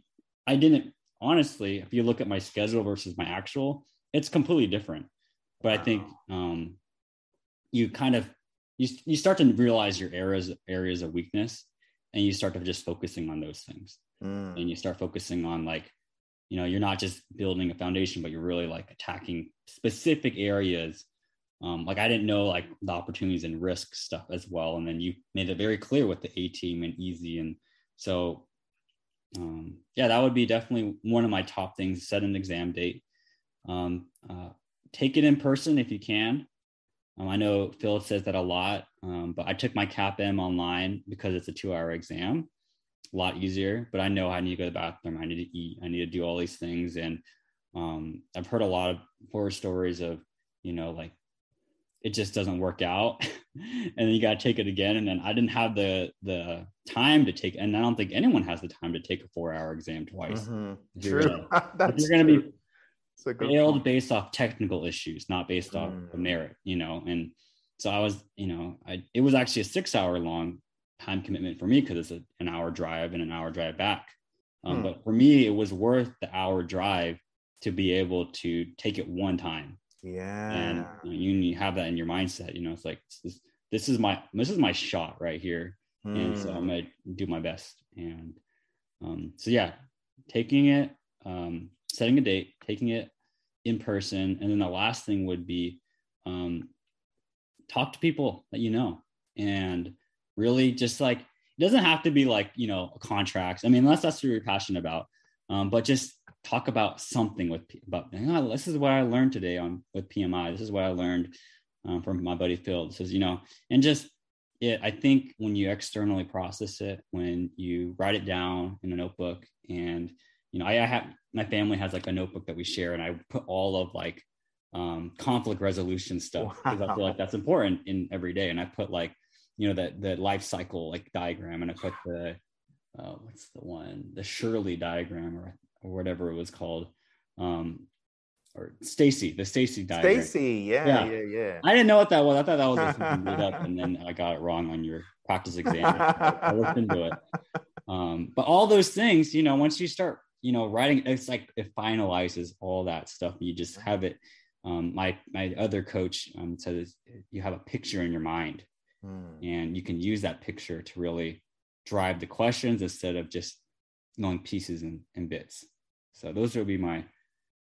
i didn't honestly if you look at my schedule versus my actual it's completely different. But i think um you kind of you, you start to realize your areas areas of weakness and you start to just focusing on those things. Mm. and you start focusing on like you know you're not just building a foundation but you're really like attacking specific areas. Um, like i didn't know like the opportunities and risk stuff as well. And then you made it very clear with the a team and easy. And so um, yeah that would be definitely one of my top things. Set an exam date. Um, uh, take it in person if you can um, i know phil says that a lot um, but i took my capm online because it's a two hour exam. A lot easier but i know i need to go to the bathroom. I need to eat. I need to do all these things. And um, i've heard a lot of horror stories of you know like it just doesn't work out. <laughs> And then you got to take it again. And then i didn't have the the time to take and i don't think anyone has the time to take a four hour exam twice. Mhm. If you're True. gonna- <laughs> if That's you're going to be failed based off technical issues, not based off the Mm. merit, you know. And so I was, you know, I it was actually a six hour long time commitment for me because it's a, an hour drive and an hour drive back. Um, Hmm. But for me, it was worth the hour drive to be able to take it one time. Yeah. And you, know, you have that in your mindset. You know, it's like this, this is my this is my shot right here, and so I'm Mm. gonna do my best. And um, so yeah, taking it, um, setting a date, taking it in person, and then the last thing would be um, talk to people that you know, and really just like it doesn't have to be like you know contracts. I mean, unless that's what you're passionate about, um, but just talk about something with about "You know, this is what I learned today on with PMI. This is what I learned um, from my buddy Phil. Is you know, and just it. I think when you externally process it, when you write it down in a notebook, and you know, I, I have my family has like a notebook that we share, and I put all of like um, conflict resolution stuff because I feel like that's important in every day. And I put like you know that the life cycle like diagram, and I put the uh, what's the one the Shirley diagram or or whatever it was called, um, or Stacey the Stacey diagram. Stacey, yeah, Yeah. yeah, yeah. I didn't know what that was. I thought that was just something <laughs> made up, and then I got it wrong on your practice exam. I looked into it. Um, but all those things, you know, once you start, you know, writing, it's like it finalizes all that stuff. You just have it. Um, my my other coach um, says you have a picture in your mind, Mm. and you can use that picture to really drive the questions instead of just knowing pieces and, and bits. So those would be my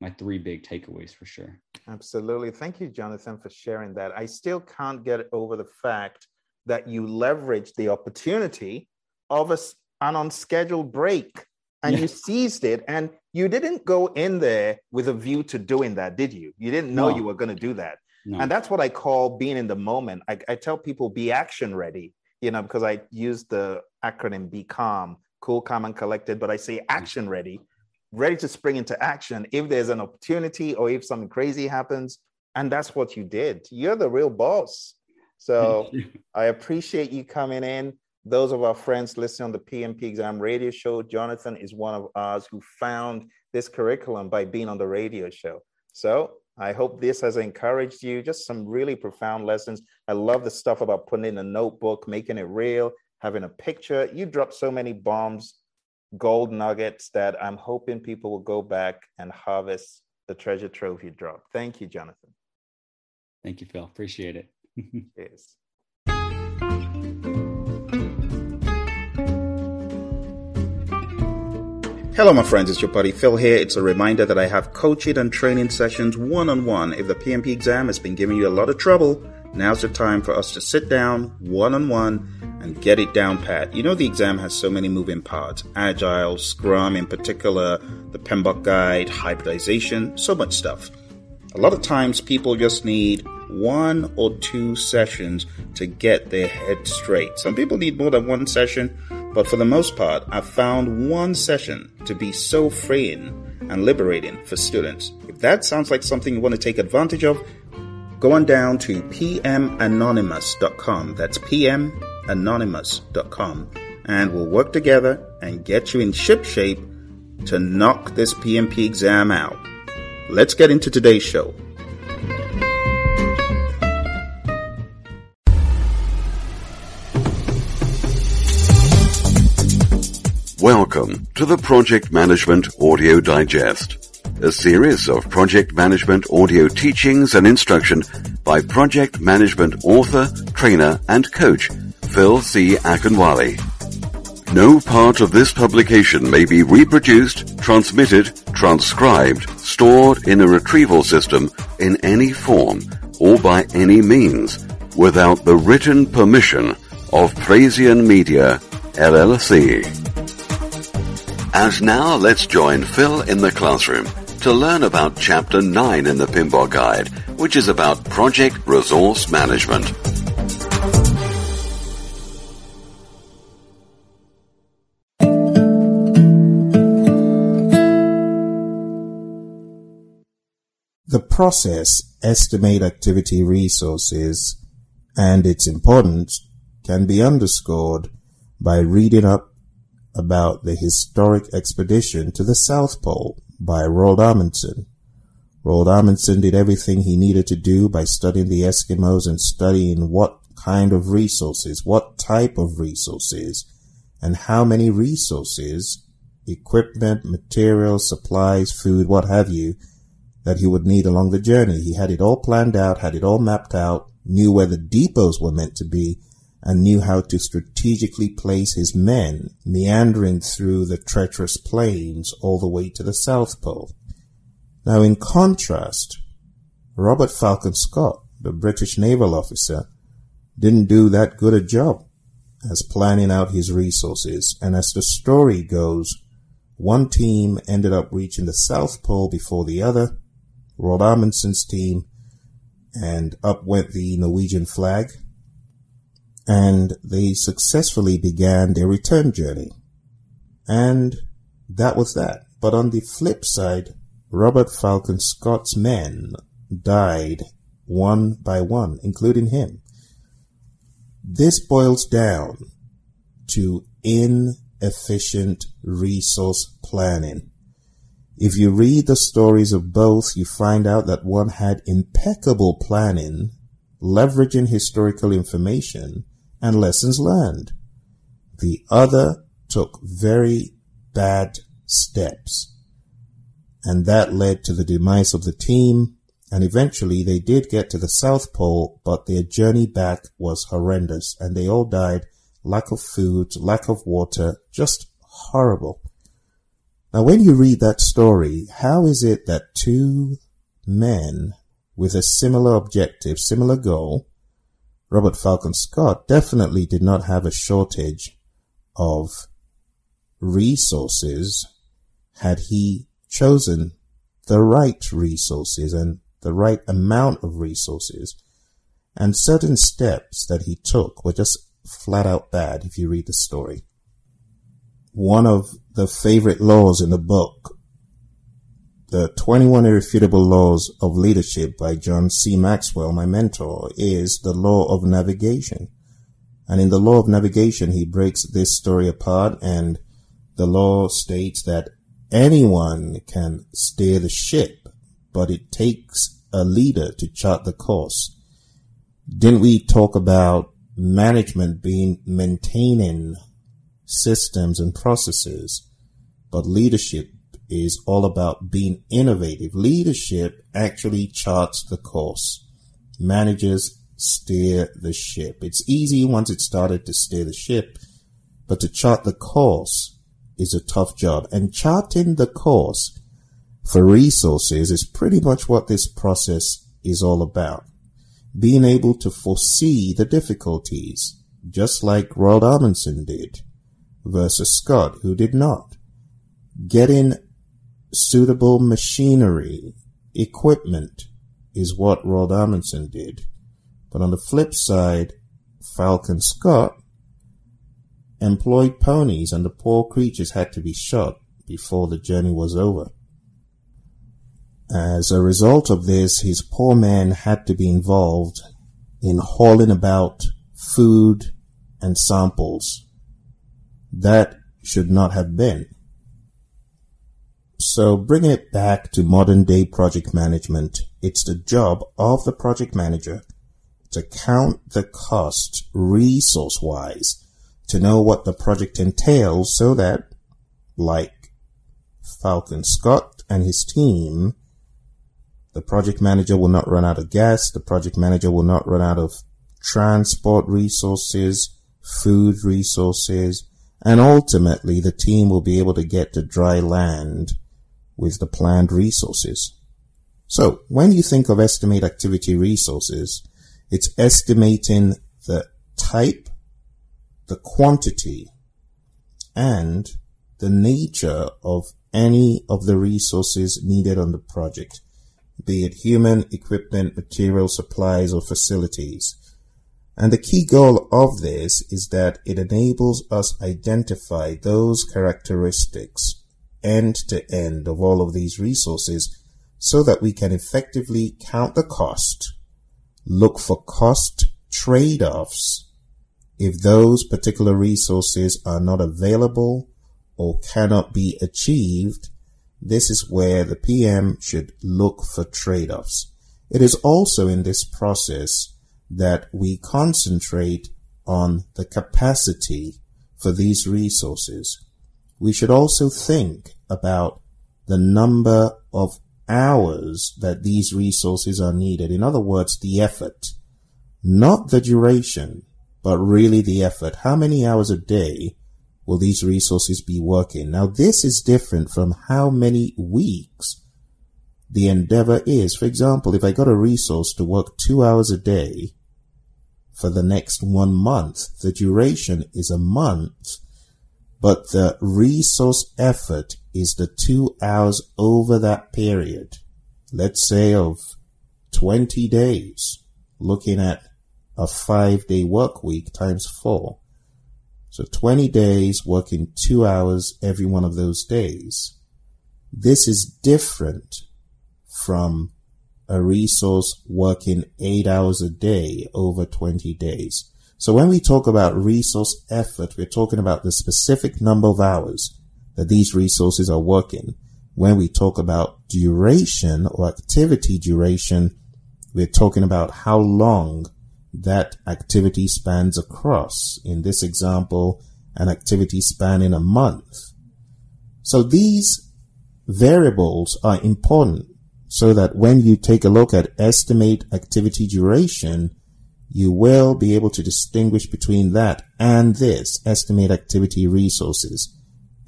my three big takeaways for sure. Absolutely. Thank you, Jonathan, for sharing that. I still can't get over the fact that you leverage the opportunity of a, an unscheduled break and Yeah. you seized it and you didn't go in there with a view to doing that did you you didn't know No. you were going to do that No. and that's what i call being in the moment I, I tell people be action ready you know because i use the acronym be calm cool calm and collected but i say mm. action ready ready to spring into action if there's an opportunity or if something crazy happens and that's what you did you're the real boss so <laughs> I appreciate you coming in. Those of our friends listening on the PMP exam radio show, Jonathan is one of ours who found this curriculum by being on the radio show. So I hope this has encouraged you. Just some really profound lessons. I love the stuff about putting in a notebook, making it real, having a picture. You dropped so many bombs, gold nuggets that I'm hoping people will go back and harvest the treasure trove you dropped. Thank you, Jonathan. Thank you, Phil. Appreciate it. <laughs> Yes. Hello, my friends. It's your buddy Phil here. It's a reminder that I have coaching and training sessions one on one. If the PMP exam has been giving you a lot of trouble, now's the time for us to sit down one on one and get it down pat. You know, the exam has so many moving parts Agile, Scrum in particular, the PMBOK guide, hybridization, so much stuff. A lot of times people just need one or two sessions to get their head straight. Some people need more than one session, but for the most part, I've found one session to be so freeing and liberating for students. If that sounds like something you want to take advantage of, go on down to pmanonymous.com. That's pmanonymous.com. And we'll work together and get you in ship shape to knock this PMP exam out. Let's get into today's show. Welcome to the Project Management Audio Digest, a series of project management audio teachings and instruction by project management author, trainer, and coach Phil C. Akinwale. No part of this publication may be reproduced, transmitted, transcribed, stored in a retrieval system in any form or by any means without the written permission of Thracian Media, LLC. And now let's join Phil in the classroom to learn about Chapter 9 in the PMBOK Guide, which is about project resource management. The process estimate activity resources and its importance can be underscored by reading up about the historic expedition to the South Pole by Roald Amundsen. Roald Amundsen did everything he needed to do by studying the Eskimos and studying what kind of resources, what type of resources, and how many resources, equipment, materials, supplies, food, what have you, that he would need along the journey. He had it all planned out, had it all mapped out, knew where the depots were meant to be, and knew how to strategically place his men meandering through the treacherous plains all the way to the South Pole. Now, in contrast, Robert Falcon Scott, the British naval officer, didn't do that good a job as planning out his resources, and as the story goes, one team ended up reaching the South Pole before the other, Roald Amundsen's team, and up went the Norwegian flag, and they successfully began their return journey. And that was that. But on the flip side, Robert Falcon Scott's men died one by one, including him. This boils down to inefficient resource planning. If you read the stories of both, you find out that one had impeccable planning, leveraging historical information and lessons learned. The other took very bad steps. And that led to the demise of the team. And eventually they did get to the South Pole, but their journey back was horrendous and they all died. Lack of food, lack of water, just horrible. Now, when you read that story, how is it that two men with a similar objective, similar goal, Robert Falcon Scott definitely did not have a shortage of resources had he chosen the right resources and the right amount of resources. And certain steps that he took were just flat out bad if you read the story. One of the favorite laws in the book, The 21 Irrefutable Laws of Leadership by John C. Maxwell, my mentor, is the law of navigation. And in the law of navigation, he breaks this story apart and the law states that anyone can steer the ship, but it takes a leader to chart the course. Didn't we talk about management being maintaining systems and processes? But leadership is all about being innovative. Leadership actually charts the course. Managers steer the ship. It's easy once it's started to steer the ship, but to chart the course is a tough job. And charting the course for resources is pretty much what this process is all about. Being able to foresee the difficulties, just like Roald Amundsen did, versus Scott, who did not. Getting suitable machinery, equipment, is what Roald Amundsen did. But on the flip side, Falcon Scott employed ponies and the poor creatures had to be shot before the journey was over. As a result of this, his poor men had to be involved in hauling about food and samples. That should not have been. So bringing it back to modern day project management, it's the job of the project manager to count the cost resource wise to know what the project entails so that, like Falcon Scott and his team, the project manager will not run out of gas. The project manager will not run out of transport resources, food resources, and ultimately the team will be able to get to dry land with the planned resources. So when you think of estimate activity resources, it's estimating the type the quantity and the nature of any of the resources needed on the project, be it human, equipment, material, supplies, or facilities. And the key goal of this is that it enables us identify those characteristics end to end of all of these resources so that we can effectively count the cost, look for cost trade-offs, if those particular resources are not available or cannot be achieved, this is where the PM should look for trade-offs. It is also in this process that we concentrate on the capacity for these resources. We should also think about the number of hours that these resources are needed. In other words, the effort, not the duration, but really the effort. How many hours a day will these resources be working? Now, this is different from how many weeks the endeavor is. For example, if I got a resource to work two hours a day for the next one month, the duration is a month, but the resource effort is the two hours over that period. Let's say of 20 days, looking at a five day work week times four. So 20 days working two hours every one of those days. This is different from a resource working eight hours a day over 20 days. So when we talk about resource effort, we're talking about the specific number of hours that these resources are working. When we talk about duration or activity duration, we're talking about how long that activity spans across. In this example, an activity spanning a month. So these variables are important so that when you take a look at estimate activity duration, you will be able to distinguish between that and this estimate activity resources.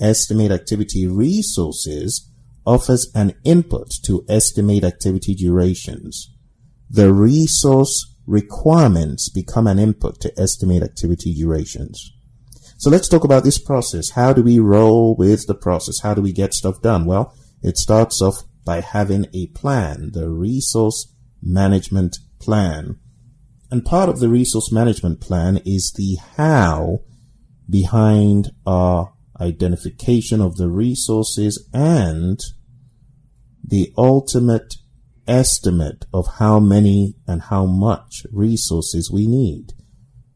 Estimate activity resources offers an input to estimate activity durations. The resource requirements become an input to estimate activity durations. So let's talk about this process. How do we roll with the process? How do we get stuff done? Well, it starts off by having a plan, the resource management plan. And part of the resource management plan is the how behind our identification of the resources and the ultimate estimate of how many and how much resources we need.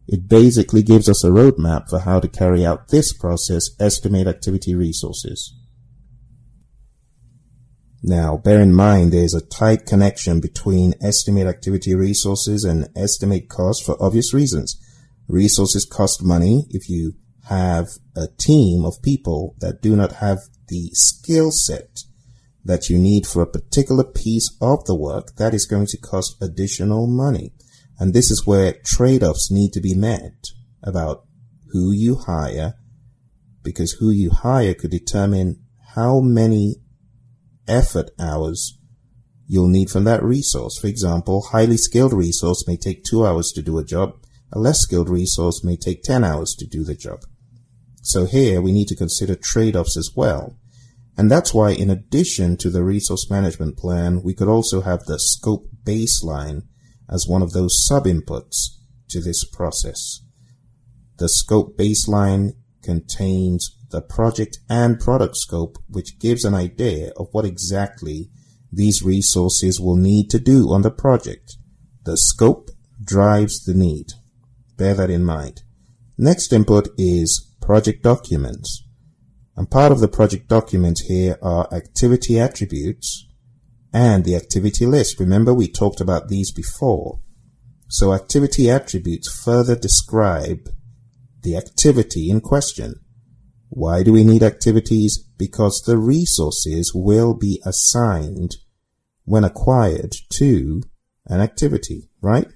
It basically gives us a roadmap for how to carry out this process, estimate activity resources. Now, bear in mind there's a tight connection between estimate activity resources and estimate cost for obvious reasons. Resources cost money if you have a team of people that do not have the skill set that you need for a particular piece of the work, that is going to cost additional money. And this is where trade-offs need to be met about who you hire, because who you hire could determine how many effort hours you'll need from that resource. For example, highly skilled resource may take two hours to do a job. A less skilled resource may take 10 hours to do the job. So here we need to consider trade-offs as well. And that's why in addition to the resource management plan, we could also have the scope baseline as one of those sub-inputs to this process. The scope baseline contains the project and product scope, which gives an idea of what exactly these resources will need to do on the project. The scope drives the need. Bear that in mind. Next input is project documents. And part of the project document here are activity attributes and the activity list. Remember we talked about these before. So activity attributes further describe the activity in question. Why do we need activities? Because the resources will be assigned when acquired to an activity, right?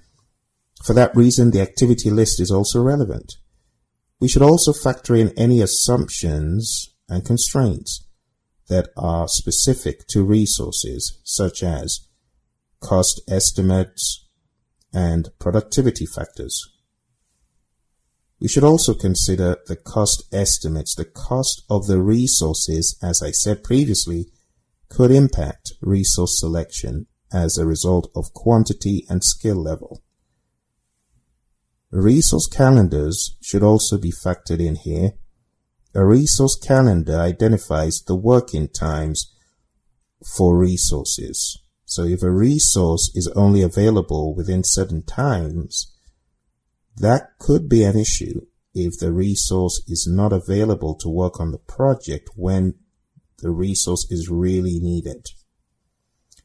For that reason, the activity list is also relevant. We should also factor in any assumptions and constraints that are specific to resources such as cost estimates and productivity factors. We should also consider the cost estimates. The cost of the resources, as I said previously, could impact resource selection as a result of quantity and skill level. Resource calendars should also be factored in here a resource calendar identifies the working times for resources. So if a resource is only available within certain times, that could be an issue if the resource is not available to work on the project when the resource is really needed.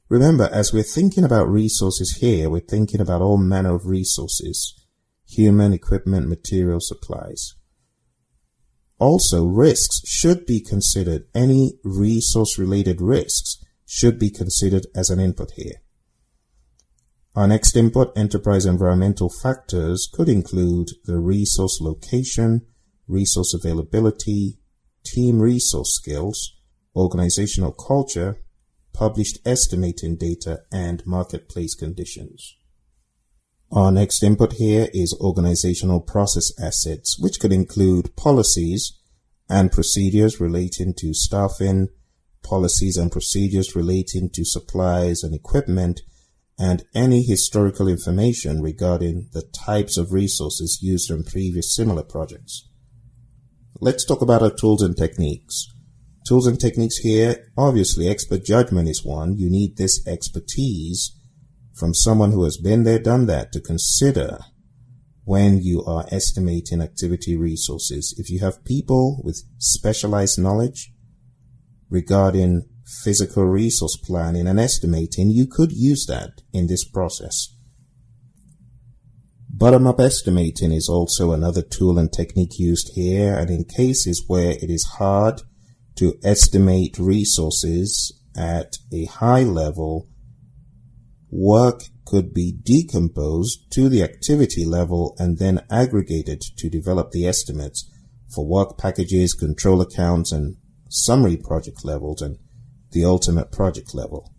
Remember, as we're thinking about resources here, we're thinking about all manner of resources, human, equipment, material, supplies. Also, risks should be considered. Any resource related risks should be considered as an input here. Our next input, enterprise environmental factors, could include the resource location, resource availability, team resource skills, organizational culture, published estimating data, and marketplace conditions. Our next input here is organizational process assets, which could include policies and procedures relating to staffing, policies and procedures relating to supplies and equipment, and any historical information regarding the types of resources used in previous similar projects. Let's talk about our tools and techniques. Tools and techniques here, obviously expert judgment is one. You need this expertise from someone who has been there, done that to consider when you are estimating activity resources. If you have people with specialized knowledge regarding physical resource planning and estimating, you could use that in this process. Bottom-up estimating is also another tool and technique used here, and in cases where it is hard to estimate resources at a high level, work could be decomposed to the activity level and then aggregated to develop the estimates for work packages, control accounts, and summary project levels and the ultimate project level.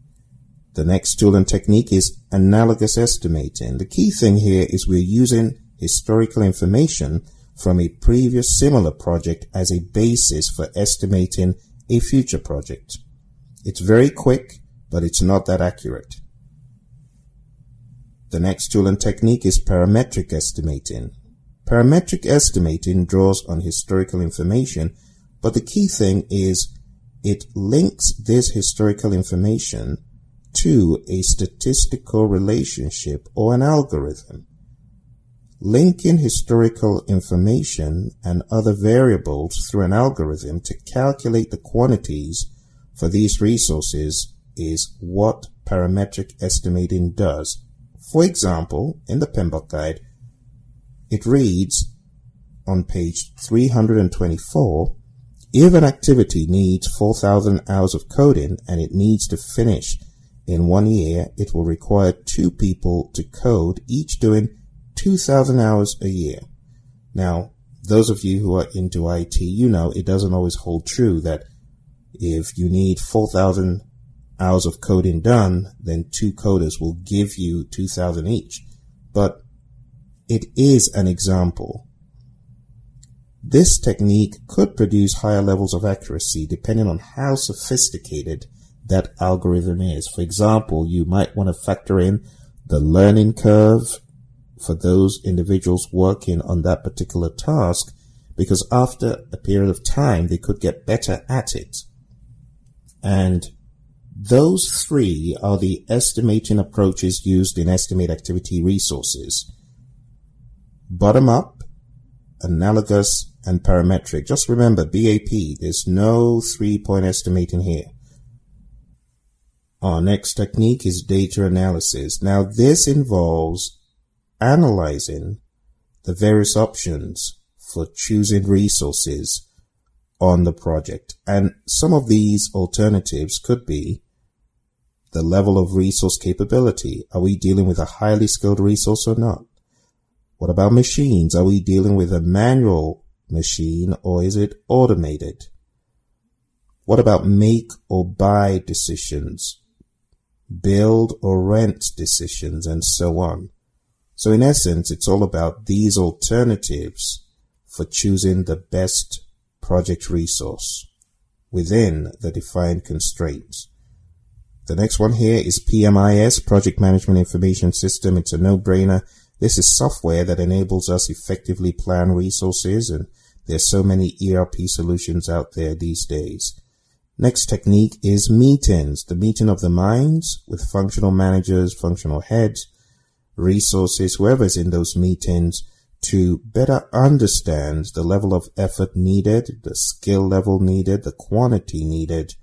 The next tool and technique is analogous estimating. The key thing here is we're using historical information from a previous similar project as a basis for estimating a future project. It's very quick, but it's not that accurate. The next tool and technique is parametric estimating. Parametric estimating draws on historical information, but the key thing is it links this historical information to a statistical relationship or an algorithm. Linking historical information and other variables through an algorithm to calculate the quantities for these resources is what parametric estimating does. For example, in the PMBOK guide, it reads on page 324, if an activity needs 4,000 hours of coding and it needs to finish in one year, it will require two people to code, each doing 2,000 hours a year. Now, those of you who are into IT, you know it doesn't always hold true that if you need 4,000 hours of coding done, then two coders will give you 2,000 each. But it is an example. This technique could produce higher levels of accuracy depending on how sophisticated that algorithm is. For example, you might want to factor in the learning curve for those individuals working on that particular task because after a period of time, they could get better at it. And those three are the estimating approaches used in estimate activity resources. Bottom up, analogous, and parametric. Just remember BAP, there's no three point estimating here. Our next technique is data analysis. Now this involves analyzing the various options for choosing resources on the project. And some of these alternatives could be the level of resource capability. Are we dealing with a highly skilled resource or not? What about machines? Are we dealing with a manual machine or is it automated? What about make or buy decisions, build or rent decisions, and so on? So in essence, it's all about these alternatives for choosing the best project resource within the defined constraints. The next one here is PMIS, Project Management Information System. It's a no-brainer. This is software that enables us effectively plan resources and there's so many ERP solutions out there these days. Next technique is meetings, the meeting of the minds with functional managers, functional heads, resources, whoever's in those meetings to better understand the level of effort needed, the skill level needed, the quantity needed,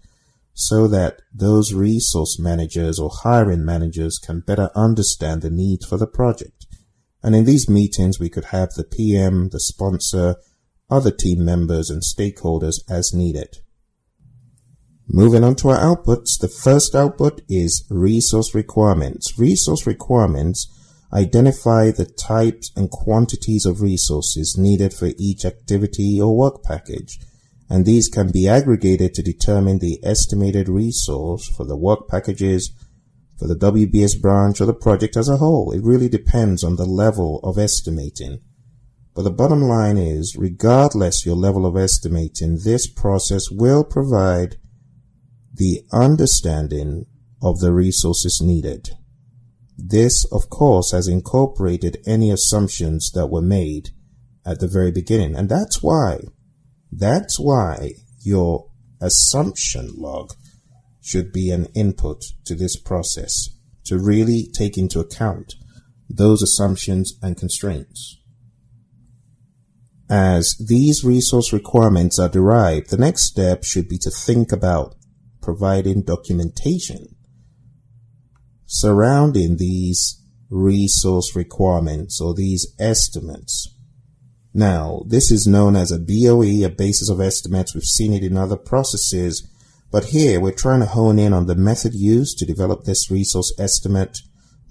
so that those resource managers or hiring managers can better understand the need for the project. And in these meetings, we could have the PM, the sponsor, other team members and stakeholders as needed. Moving on to our outputs, the first output is resource requirements. Resource requirements Identify the types and quantities of resources needed for each activity or work package, and these can be aggregated to determine the estimated resource for the work packages for the WBS branch or the project as a whole. It really depends on the level of estimating. But the bottom line is, regardless your level of estimating, this process will provide the understanding of the resources needed. This, of course, has incorporated any assumptions that were made at the very beginning. And that's why, that's why your assumption log should be an input to this process to really take into account those assumptions and constraints. As these resource requirements are derived, the next step should be to think about providing documentation surrounding these resource requirements or these estimates. Now, this is known as a BOE, a basis of estimates. We've seen it in other processes, but here we're trying to hone in on the method used to develop this resource estimate,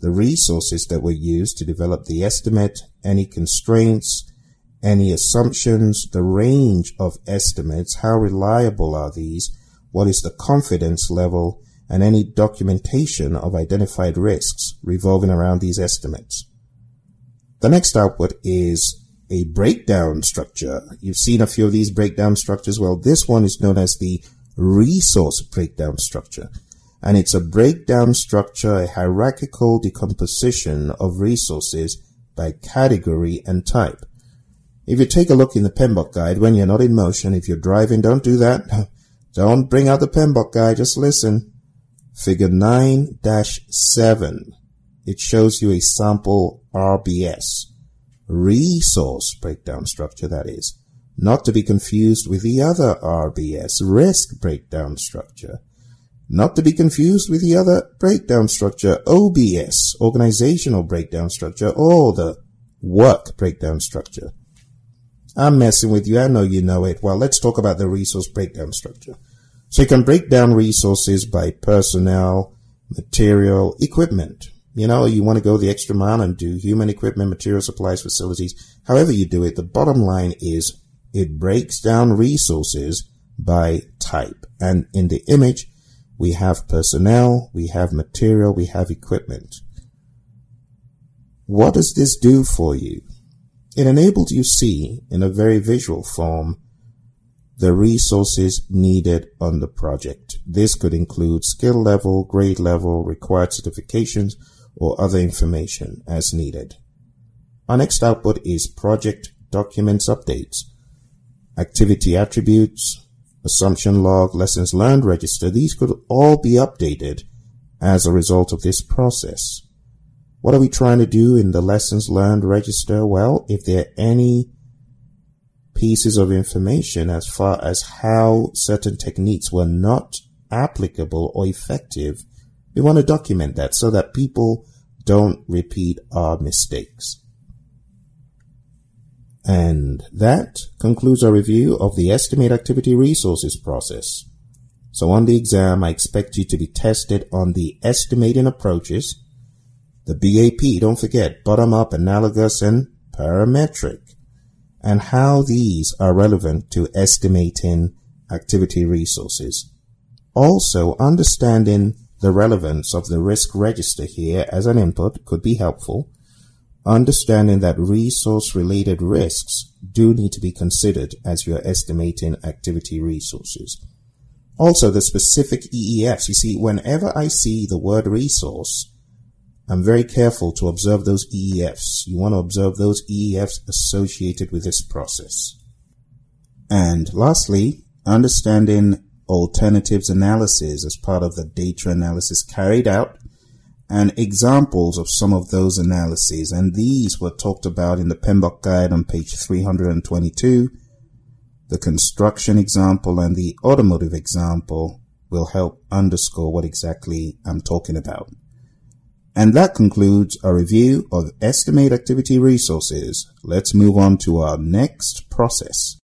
the resources that were used to develop the estimate, any constraints, any assumptions, the range of estimates, how reliable are these, what is the confidence level, and any documentation of identified risks revolving around these estimates. The next output is a breakdown structure. You've seen a few of these breakdown structures. Well, this one is known as the resource breakdown structure. And it's a breakdown structure, a hierarchical decomposition of resources by category and type. If you take a look in the PMBOK guide when you're not in motion, if you're driving, don't do that. <laughs> Don't bring out the PMBOK guide, just listen. Figure 9-7. It shows you a sample RBS. Resource breakdown structure, that is. Not to be confused with the other RBS, risk breakdown structure. Not to be confused with the other breakdown structure, OBS, organizational breakdown structure, or the work breakdown structure. I'm messing with you. I know you know it. Well, let's talk about the resource breakdown structure. So you can break down resources by personnel, material, equipment. You know, you want to go the extra mile and do human equipment, material supplies, facilities. However you do it, the bottom line is it breaks down resources by type. And in the image, we have personnel, we have material, we have equipment. What does this do for you? It enables you see in a very visual form the resources needed on the project. This could include skill level, grade level, required certifications, or other information as needed. Our next output is project documents updates, activity attributes, assumption log, lessons learned register. These could all be updated as a result of this process. What are we trying to do in the lessons learned register? Well, if there are any pieces of information as far as how certain techniques were not applicable or effective, we want to document that so that people don't repeat our mistakes. And that concludes our review of the Estimate Activity Resources process. So on the exam, I expect you to be tested on the estimating approaches the BAP, don't forget, bottom up, analogous, and parametric, and how these are relevant to estimating activity resources. Also, understanding the relevance of the risk register here as an input could be helpful. Understanding that resource related risks do need to be considered as you're estimating activity resources. Also, the specific EEFs. You see, whenever I see the word resource, I'm very careful to observe those EEFs. You want to observe those EEFs associated with this process. And lastly, understanding alternatives analysis as part of the data analysis carried out and examples of some of those analyses. And these were talked about in the PMBOK guide on page 322. The construction example and the automotive example will help underscore what exactly I'm talking about. And that concludes our review of Estimate Activity Resources. Let's move on to our next process.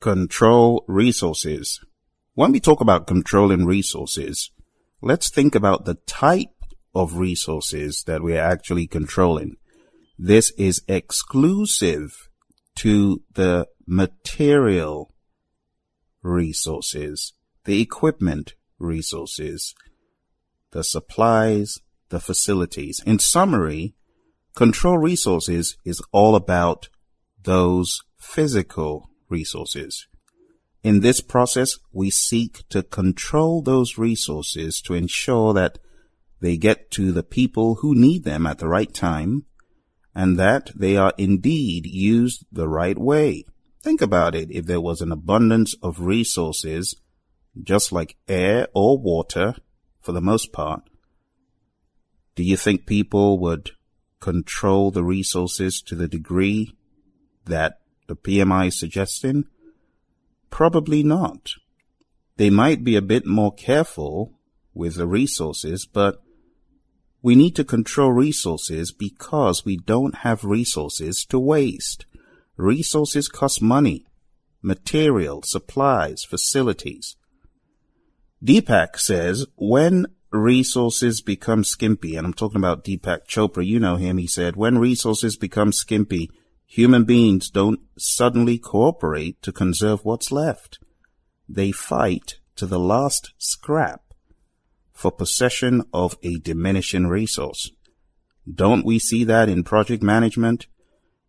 Control resources. When we talk about controlling resources, let's think about the type of resources that we're actually controlling. This is exclusive to the material resources, the equipment resources, the supplies, the facilities. In summary, control resources is all about those physical resources. In this process, we seek to control those resources to ensure that they get to the people who need them at the right time and that they are indeed used the right way. Think about it. If there was an abundance of resources, just like air or water, for the most part, do you think people would control the resources to the degree that the PMI is suggesting? Probably not. They might be a bit more careful with the resources, but we need to control resources because we don't have resources to waste. Resources cost money, material, supplies, facilities. Deepak says, when resources become skimpy, and I'm talking about Deepak Chopra, you know him, he said, when resources become skimpy, Human beings don't suddenly cooperate to conserve what's left. They fight to the last scrap for possession of a diminishing resource. Don't we see that in project management?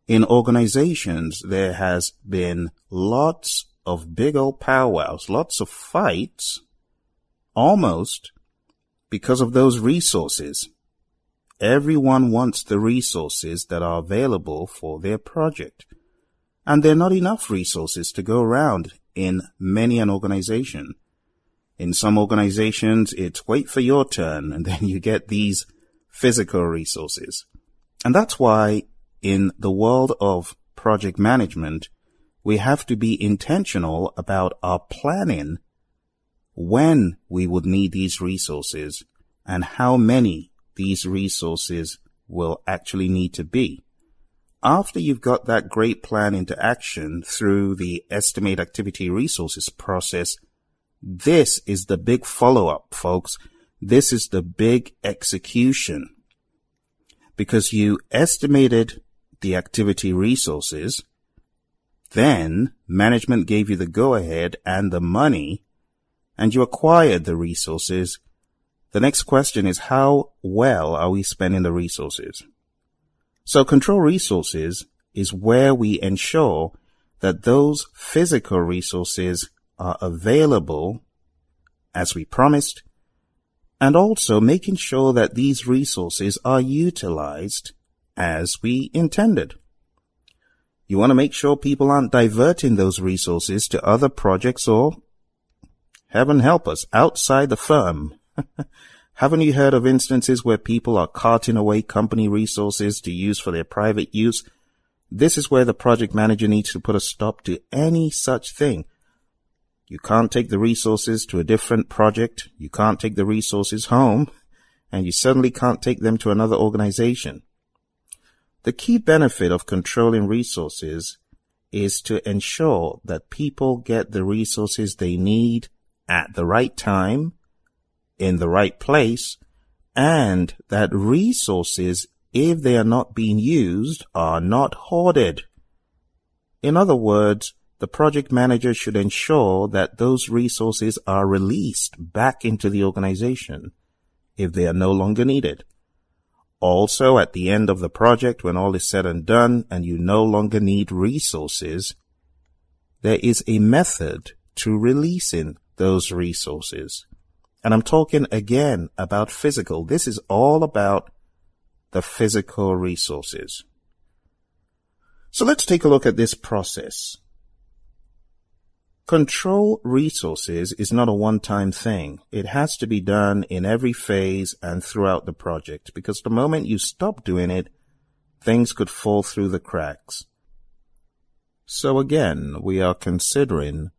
In organizations, there has been lots of big old powwows, lots of fights, almost because of those resources. Everyone wants the resources that are available for their project. And there are not enough resources to go around in many an organization. In some organizations, it's wait for your turn and then you get these physical resources. And that's why in the world of project management, we have to be intentional about our planning when we would need these resources and how many these resources will actually need to be. After you've got that great plan into action through the estimate activity resources process, this is the big follow up, folks. This is the big execution because you estimated the activity resources. Then management gave you the go ahead and the money and you acquired the resources. The next question is how well are we spending the resources? So control resources is where we ensure that those physical resources are available as we promised and also making sure that these resources are utilized as we intended. You want to make sure people aren't diverting those resources to other projects or, heaven help us, outside the firm. <laughs> Haven't you heard of instances where people are carting away company resources to use for their private use? This is where the project manager needs to put a stop to any such thing. You can't take the resources to a different project. You can't take the resources home and you certainly can't take them to another organization. The key benefit of controlling resources is to ensure that people get the resources they need at the right time, in the right place, and that resources, if they are not being used, are not hoarded. In other words, the project manager should ensure that those resources are released back into the organization if they are no longer needed. Also, at the end of the project, when all is said and done and you no longer need resources, there is a method to releasing those resources. And I'm talking again about physical. This is all about the physical resources. So let's take a look at this process. Control resources is not a one-time thing. It has to be done in every phase and throughout the project because the moment you stop doing it, things could fall through the cracks. So again, we are considering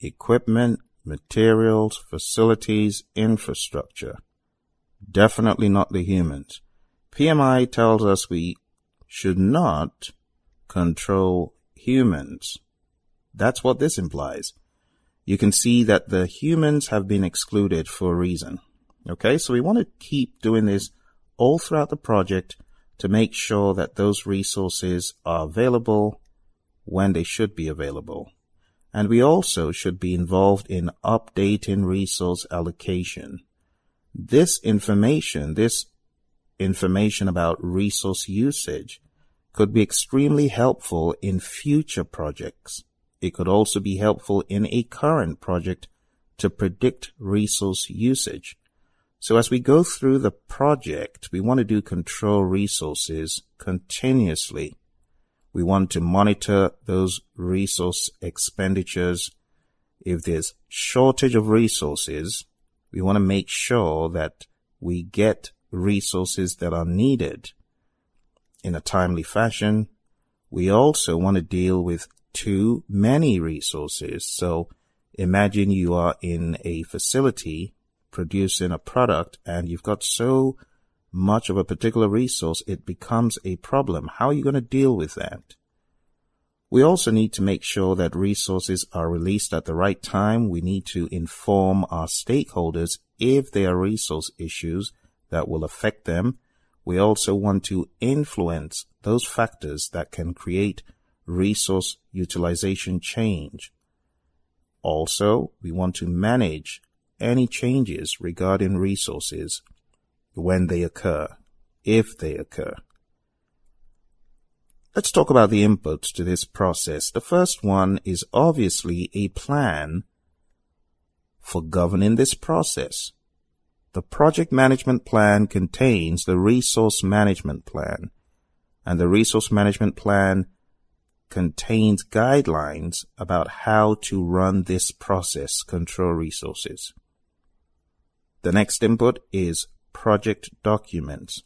equipment, materials, facilities, infrastructure. Definitely not the humans. PMI tells us we should not control humans. That's what this implies. You can see that the humans have been excluded for a reason. Okay, so we want to keep doing this all throughout the project to make sure that those resources are available when they should be available. And we also should be involved in updating resource allocation. This information, this information about resource usage could be extremely helpful in future projects. It could also be helpful in a current project to predict resource usage. So as we go through the project, we want to do control resources continuously. We want to monitor those resource expenditures. If there's shortage of resources, we want to make sure that we get resources that are needed in a timely fashion. We also want to deal with too many resources. So imagine you are in a facility producing a product and you've got so much of a particular resource, it becomes a problem. How are you going to deal with that? We also need to make sure that resources are released at the right time. We need to inform our stakeholders if there are resource issues that will affect them. we also want to influence those factors that can create resource utilization change. Also, we want to manage any changes regarding resources when they occur, if they occur. Let's talk about the inputs to this process. The first one is obviously a plan for governing this process. The project management plan contains the resource management plan, and the resource management plan contains guidelines about how to run this process, control resources. The next input is project documents.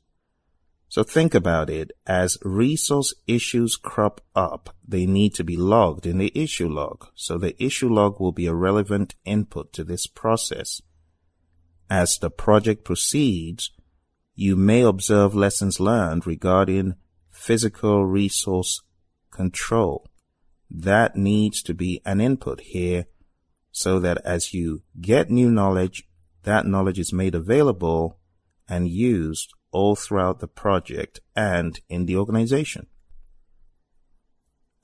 So think about it as resource issues crop up, they need to be logged in the issue log. So the issue log will be a relevant input to this process. As the project proceeds, you may observe lessons learned regarding physical resource control. That needs to be an input here so that as you get new knowledge, that knowledge is made available and used all throughout the project and in the organization.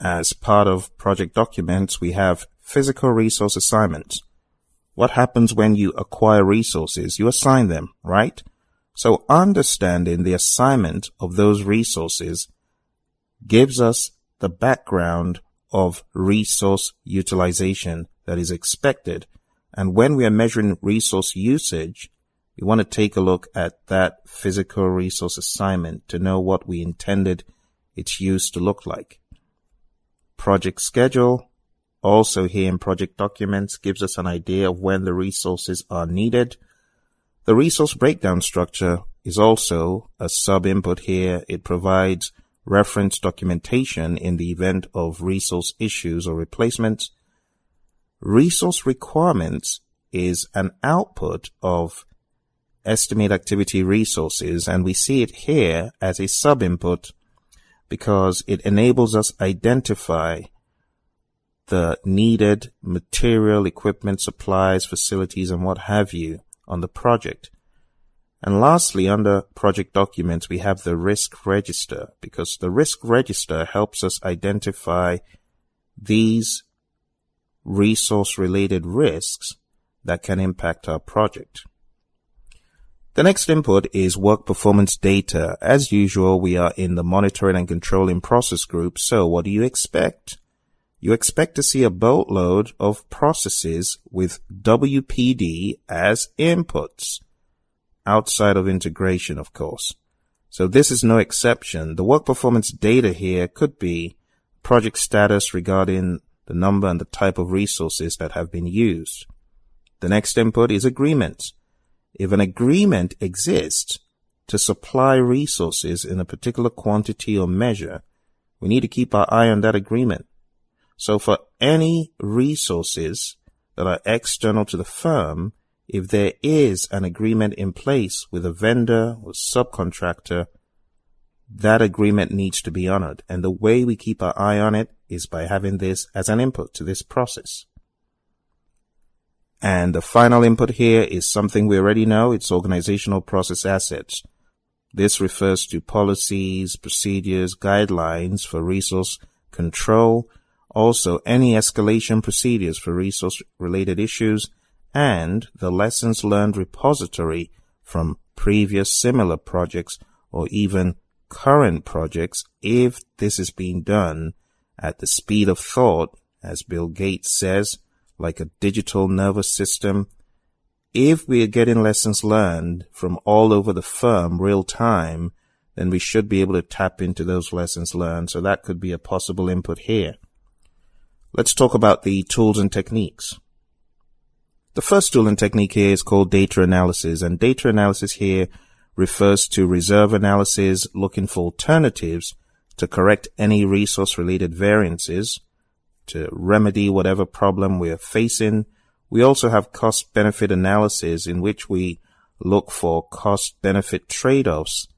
As part of project documents, we have physical resource assignments. What happens when you acquire resources? You assign them, right? So understanding the assignment of those resources gives us the background of resource utilization that is expected. And when we are measuring resource usage, we want to take a look at that physical resource assignment to know what we intended its use to look like. Project schedule, also here in project documents, gives us an idea of when the resources are needed. The resource breakdown structure is also a sub input here. It provides reference documentation in the event of resource issues or replacements. Resource requirements is an output of estimate activity resources, and we see it here as a sub-input because it enables us identify the needed material, equipment, supplies, facilities, and what have you on the project. And lastly, under project documents, we have the risk register because the risk register helps us identify these resource related risks that can impact our project. The next input is work performance data. As usual, we are in the monitoring and controlling process group. So what do you expect? You expect to see a boatload of processes with WPD as inputs outside of integration, of course. So this is no exception. The work performance data here could be project status regarding the number and the type of resources that have been used. The next input is agreements. If an agreement exists to supply resources in a particular quantity or measure, we need to keep our eye on that agreement. So for any resources that are external to the firm, if there is an agreement in place with a vendor or subcontractor, that agreement needs to be honored. And the way we keep our eye on it is by having this as an input to this process. And the final input here is something we already know. It's organizational process assets. This refers to policies, procedures, guidelines for resource control, also any escalation procedures for resource related issues, and the lessons learned repository from previous similar projects or even current projects if this is being done at the speed of thought, as Bill Gates says, like a digital nervous system, if we are getting lessons learned from all over the firm real time, then we should be able to tap into those lessons learned. So that could be a possible input here. Let's talk about the tools and techniques. The first tool and technique here is called data analysis and data analysis here refers to reserve analysis looking for alternatives to correct any resource related variances to remedy whatever problem we are facing. We also have cost benefit analysis in which we look for cost benefit trade-offs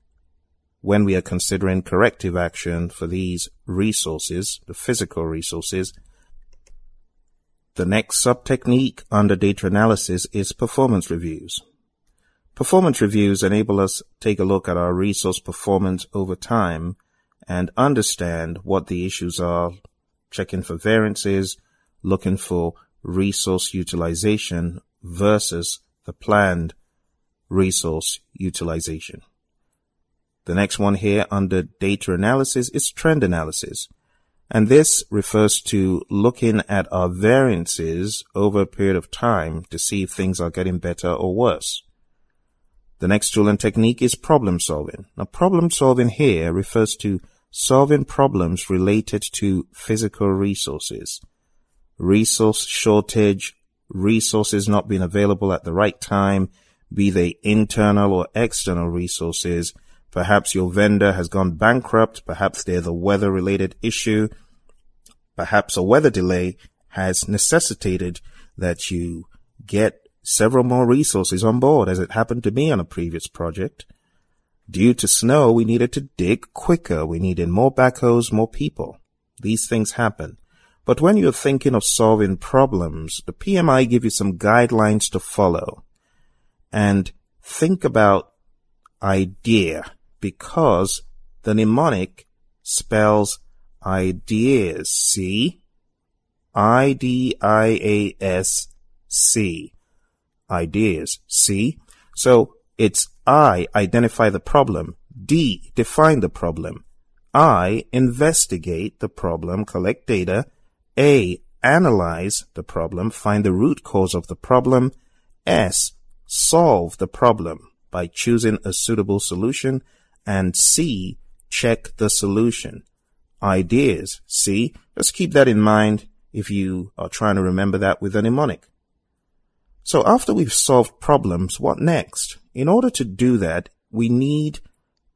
when we are considering corrective action for these resources, the physical resources. The next sub-technique under data analysis is performance reviews. Performance reviews enable us to take a look at our resource performance over time and understand what the issues are, checking for variances, looking for resource utilization versus the planned resource utilization. The next one here under data analysis is trend analysis. And this refers to looking at our variances over a period of time to see if things are getting better or worse. The next tool and technique is problem solving. Now problem solving here refers to solving problems related to physical resources. Resource shortage, resources not being available at the right time, be they internal or external resources. Perhaps your vendor has gone bankrupt. Perhaps there's a weather related issue. Perhaps a weather delay has necessitated that you get several more resources on board as it happened to me on a previous project. Due to snow, we needed to dig quicker. We needed more backhoes, more people. These things happen. But when you're thinking of solving problems, the PMI give you some guidelines to follow and think about idea because the mnemonic spells ideas. See? I-D-I-A-S-C. Ideas. See? So it's I, identify the problem. D, define the problem. I, investigate the problem, collect data. A, analyze the problem, find the root cause of the problem. S, solve the problem by choosing a suitable solution. And C, check the solution. Ideas. See, just keep that in mind if you are trying to remember that with a mnemonic. So after we've solved problems, what next? In order to do that, we need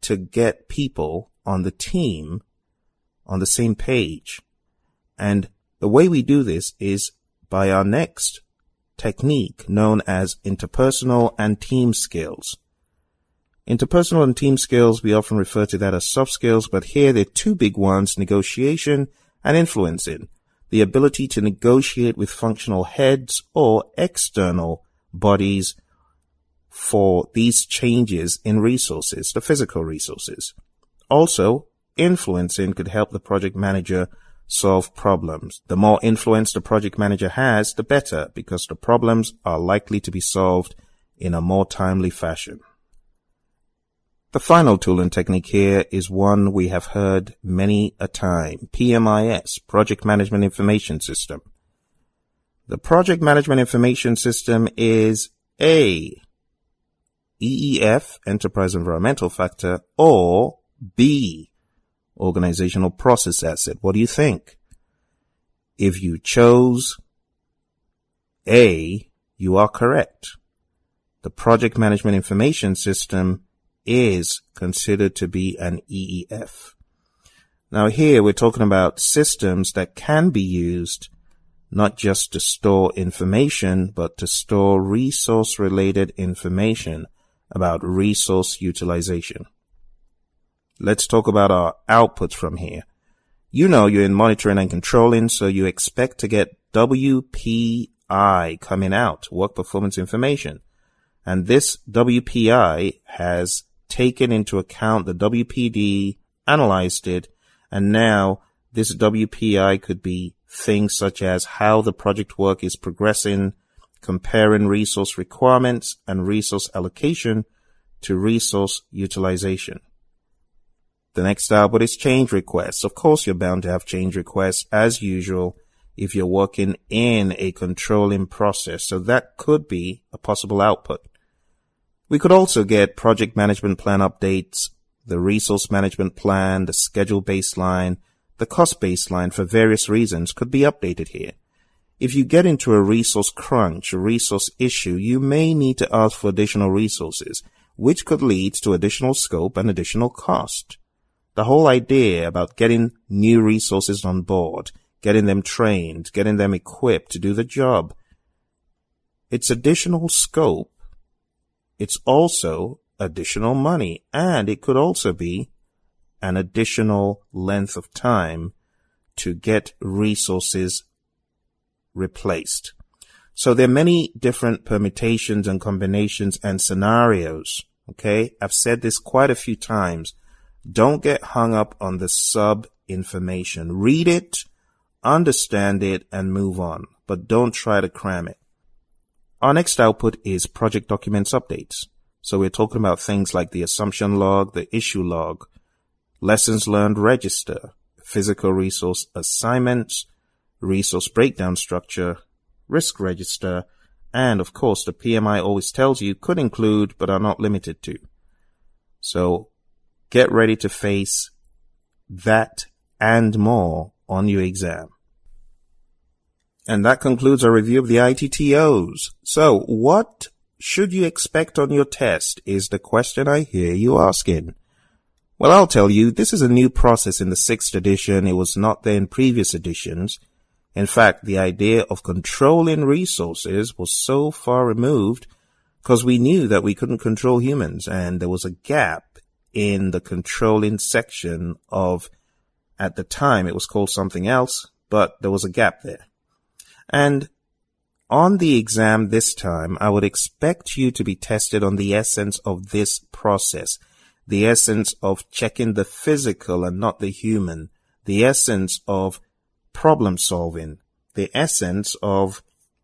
to get people on the team on the same page. And the way we do this is by our next technique known as interpersonal and team skills. Interpersonal and team skills, we often refer to that as soft skills, but here they're two big ones, negotiation and influencing. The ability to negotiate with functional heads or external bodies for these changes in resources, the physical resources. Also, influencing could help the project manager solve problems. The more influence the project manager has, the better, because the problems are likely to be solved in a more timely fashion. The final tool and technique here is one we have heard many a time, PMIS, Project Management Information System. The Project Management Information System is A, EEF, Enterprise Environmental Factor, or B, organizational process asset. What do you think? If you chose A, you are correct. The project management information system is considered to be an EEF. Now here we're talking about systems that can be used not just to store information, but to store resource related information about resource utilization. Let's talk about our outputs from here. You know you're in monitoring and controlling, so you expect to get WPI coming out, work performance information. And this WPI has taken into account the WPD, analyzed it, and now this WPI could be things such as how the project work is progressing, comparing resource requirements and resource allocation to resource utilization. The next output is change requests. Of course, you're bound to have change requests as usual if you're working in a controlling process. So that could be a possible output. We could also get project management plan updates, the resource management plan, the schedule baseline, the cost baseline for various reasons could be updated here. If you get into a resource crunch, a resource issue, you may need to ask for additional resources, which could lead to additional scope and additional cost the whole idea about getting new resources on board, getting them trained, getting them equipped to do the job, it's additional scope. It's also additional money and it could also be an additional length of time to get resources replaced. So there are many different permutations and combinations and scenarios. Okay. I've said this quite a few times. Don't get hung up on the sub information. Read it, understand it, and move on, but don't try to cram it. Our next output is project documents updates. So we're talking about things like the assumption log, the issue log, lessons learned register, physical resource assignments, resource breakdown structure, risk register, and of course the PMI always tells you could include but are not limited to. So get ready to face that and more on your exam. And that concludes our review of the ITTOs. So what should you expect on your test is the question I hear you asking. Well, I'll tell you, this is a new process in the sixth edition. It was not there in previous editions. In fact, the idea of controlling resources was so far removed because we knew that we couldn't control humans and there was a gap in the controlling section of, at the time it was called something else, but there was a gap there. And on the exam this time, I would expect you to be tested on the essence of this process the essence of checking the physical and not the human, the essence of problem solving, the essence of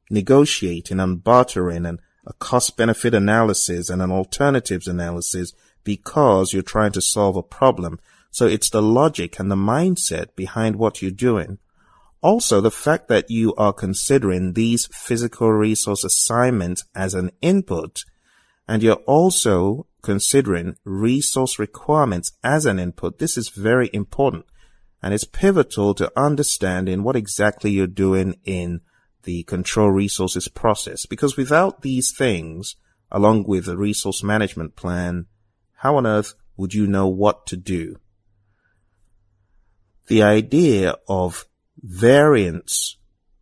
negotiating and bartering and a cost benefit analysis and an alternatives analysis because you're trying to solve a problem. So it's the logic and the mindset behind what you're doing. Also, the fact that you are considering these physical resource assignments as an input and you're also considering resource requirements as an input, this is very important and it's pivotal to understanding what exactly you're doing in the control resources process. Because without these things, along with a resource management plan, how on earth would you know what to do? The idea of variance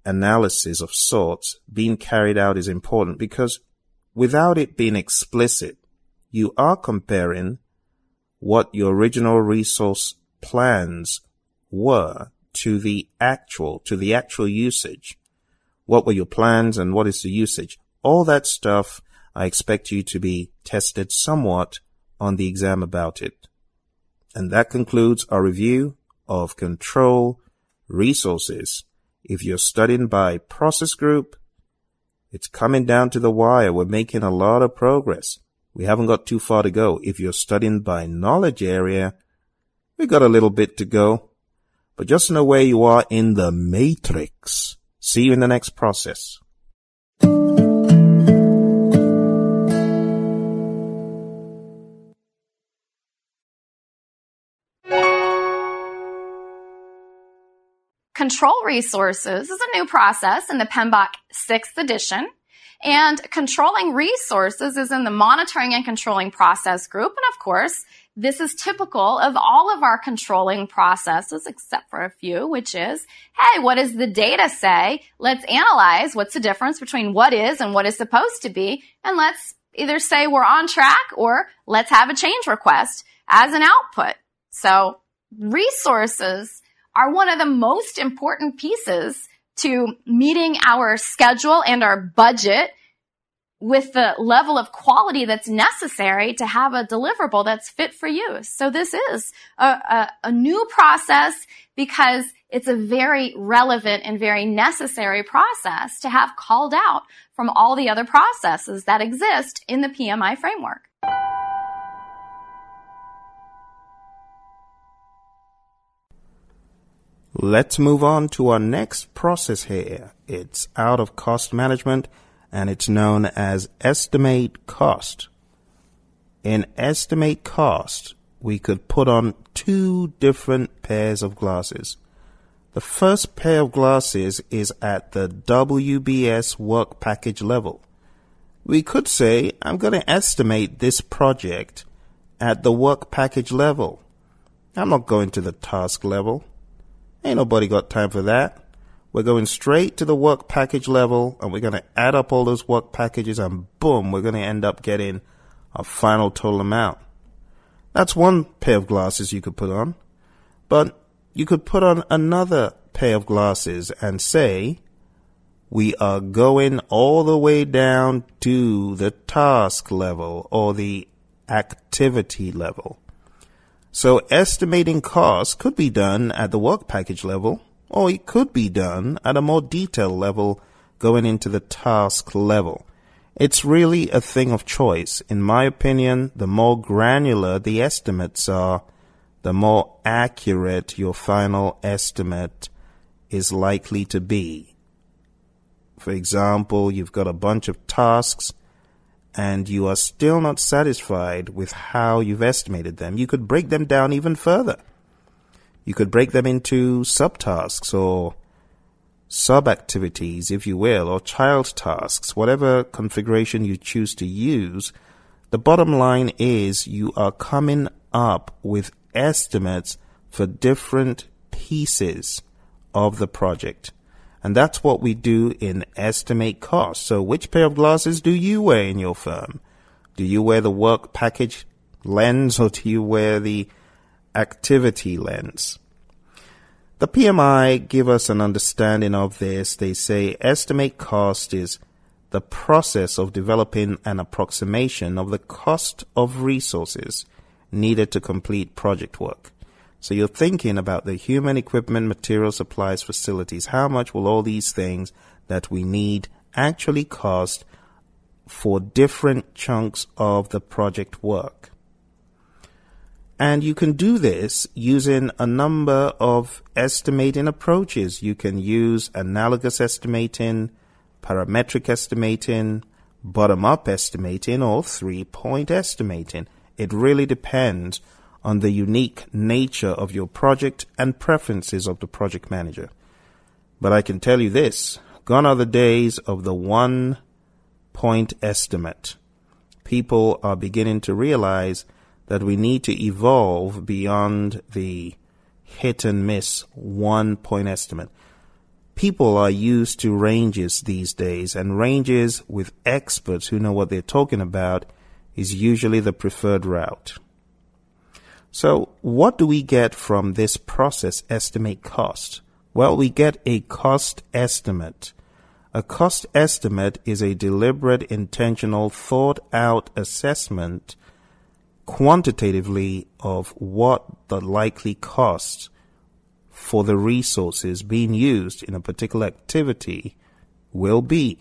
analysis of sorts being carried out is important because without it being explicit, you are comparing what your original resource plans were to the actual, to the actual usage. What were your plans and what is the usage? All that stuff, I expect you to be tested somewhat on the exam about it. And that concludes our review of control resources. If you're studying by process group, it's coming down to the wire. We're making a lot of progress. We haven't got too far to go. If you're studying by knowledge area, we got a little bit to go. But just know where you are in the matrix. See you in the next process. Control resources is a new process in the PMBOK 6th edition. And controlling resources is in the monitoring and controlling process group. And of course, this is typical of all of our controlling processes, except for a few, which is, hey, what does the data say? Let's analyze what's the difference between what is and what is supposed to be. And let's either say we're on track or let's have a change request as an output. So resources are one of the most important pieces to meeting our schedule and our budget with the level of quality that's necessary to have a deliverable that's fit for use. So this is a, a, a, new process because it's a very relevant and very necessary process to have called out from all the other processes that exist in the PMI framework. Let's move on to our next process here. It's out of cost management and it's known as estimate cost. In estimate cost, we could put on two different pairs of glasses. The first pair of glasses is at the WBS work package level. We could say, I'm going to estimate this project at the work package level. I'm not going to the task level. Ain't nobody got time for that. We're going straight to the work package level and we're going to add up all those work packages and boom, we're going to end up getting a final total amount. That's one pair of glasses you could put on. But you could put on another pair of glasses and say, we are going all the way down to the task level or the activity level. So estimating costs could be done at the work package level, or it could be done at a more detailed level going into the task level. It's really a thing of choice. In my opinion, the more granular the estimates are, the more accurate your final estimate is likely to be. For example, you've got a bunch of tasks and you are still not satisfied with how you've estimated them. You could break them down even further. You could break them into subtasks or sub activities, if you will, or child tasks, whatever configuration you choose to use. The bottom line is you are coming up with estimates for different pieces of the project. And that's what we do in estimate cost. So which pair of glasses do you wear in your firm? Do you wear the work package lens <laughs> or do you wear the activity lens? The PMI give us an understanding of this. They say estimate cost is the process of developing an approximation of the cost of resources needed to complete project work. So you're thinking about the human equipment, material supplies, facilities. How much will all these things that we need actually cost for different chunks of the project work? And you can do this using a number of estimating approaches. You can use analogous estimating, parametric estimating, bottom up estimating, or three point estimating. It really depends on the unique nature of your project and preferences of the project manager. But I can tell you this gone are the days of the one point estimate. People are beginning to realize that we need to evolve beyond the hit and miss one point estimate. People are used to ranges these days, and ranges with experts who know what they're talking about is usually the preferred route. So, what do we get from this process estimate cost? Well, we get a cost estimate. A cost estimate is a deliberate, intentional, thought out assessment quantitatively of what the likely cost for the resources being used in a particular activity will be.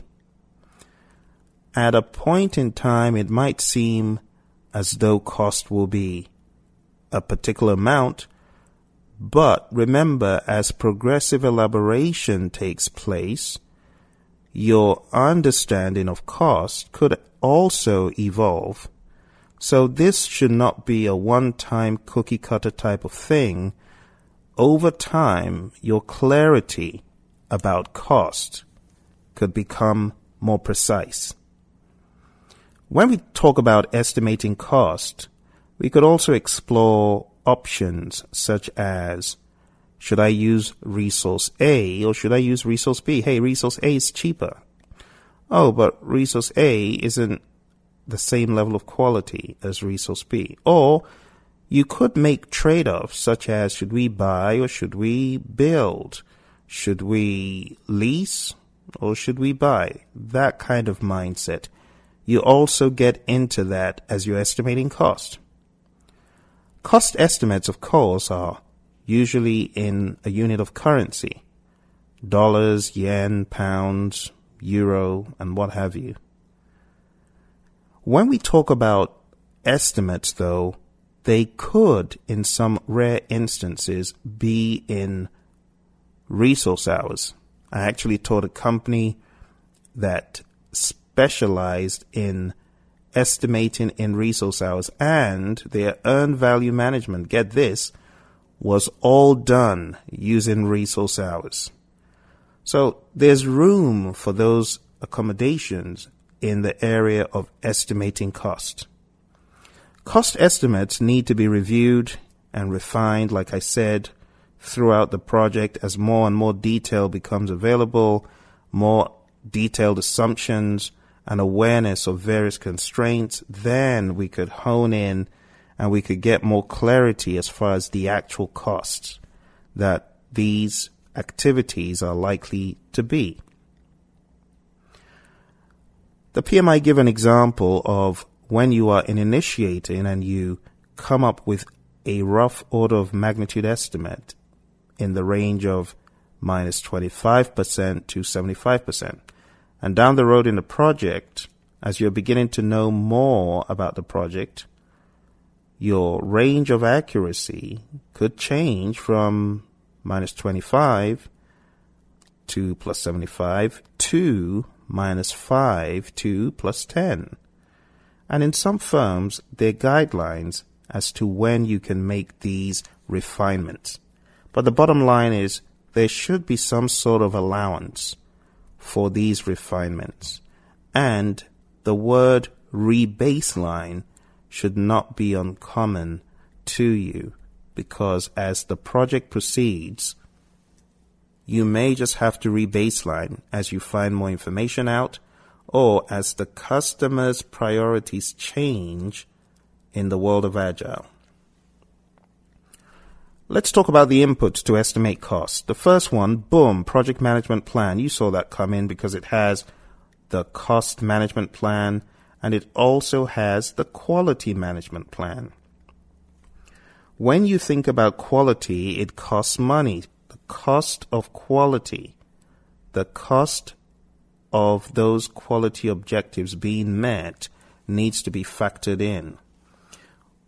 At a point in time, it might seem as though cost will be a particular amount, but remember, as progressive elaboration takes place, your understanding of cost could also evolve so this should not be a one-time cookie cutter type of thing. Over time, your clarity about cost could become more precise. When we talk about estimating cost, we could also explore options such as should I use resource A or should I use resource B? Hey, resource A is cheaper. Oh, but resource A isn't the same level of quality as resource B. Or you could make trade offs such as should we buy or should we build? Should we lease or should we buy? That kind of mindset. You also get into that as you're estimating cost. Cost estimates, of course, are usually in a unit of currency dollars, yen, pounds, euro, and what have you. When we talk about estimates, though, they could, in some rare instances, be in resource hours. I actually taught a company that specialized in estimating in resource hours and their earned value management, get this, was all done using resource hours. So there's room for those accommodations in the area of estimating cost. Cost estimates need to be reviewed and refined, like I said, throughout the project as more and more detail becomes available, more detailed assumptions and awareness of various constraints, then we could hone in and we could get more clarity as far as the actual costs that these activities are likely to be. The PMI give an example of when you are in initiating and you come up with a rough order of magnitude estimate in the range of minus 25% to 75%. And down the road in the project, as you're beginning to know more about the project, your range of accuracy could change from minus 25 to plus 75 to minus 5 to plus 10. And in some firms, there are guidelines as to when you can make these refinements. But the bottom line is there should be some sort of allowance for these refinements. And the word rebaseline should not be uncommon to you because as the project proceeds, you may just have to rebaseline as you find more information out or as the customer's priorities change in the world of Agile. Let's talk about the inputs to estimate costs. The first one, boom, project management plan. You saw that come in because it has the cost management plan and it also has the quality management plan. When you think about quality, it costs money. Cost of quality, the cost of those quality objectives being met needs to be factored in.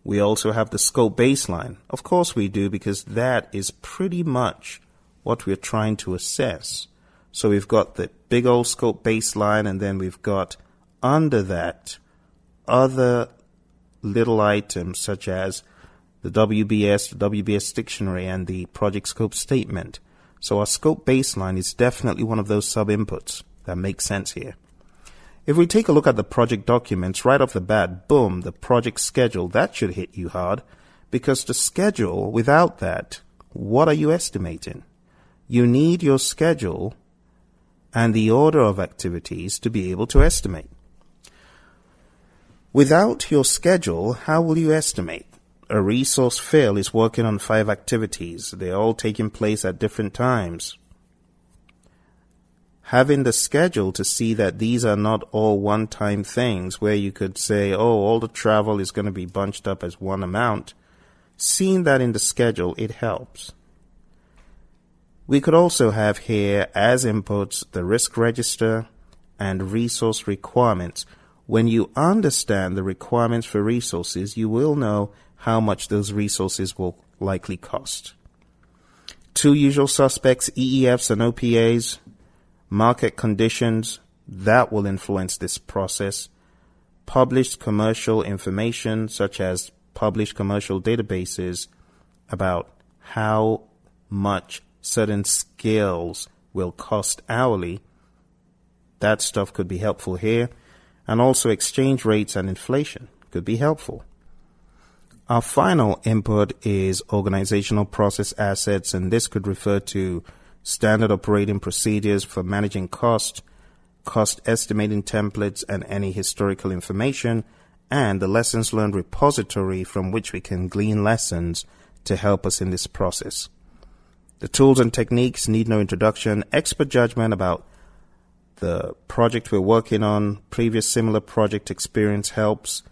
We also have the scope baseline. Of course we do because that is pretty much what we're trying to assess. So we've got the big old scope baseline and then we've got under that other little items such as the WBS, the WBS dictionary and the project scope statement. So our scope baseline is definitely one of those sub inputs that makes sense here. If we take a look at the project documents right off the bat, boom, the project schedule, that should hit you hard because the schedule, without that, what are you estimating? You need your schedule and the order of activities to be able to estimate. Without your schedule, how will you estimate? A resource fill is working on five activities. They're all taking place at different times having the schedule to see that these are not all one time things where you could say, oh, all the travel is going to be bunched up as one amount. Seeing that in the schedule, it helps. We could also have here as inputs the risk register and resource requirements. When you understand the requirements for resources, you will know how much those resources will likely cost. Two usual suspects, EEFs and OPAs, market conditions that will influence this process, published commercial information such as published commercial databases about how much certain skills will cost hourly. That stuff could be helpful here. And also exchange rates and inflation could be helpful. Our final input is organizational process assets, and this could refer to standard operating procedures for managing cost, cost estimating templates, and any historical information, and the lessons learned repository from which we can glean lessons to help us in this process. The tools and techniques need no introduction, expert judgment about the project we're working on, previous similar project experience helps,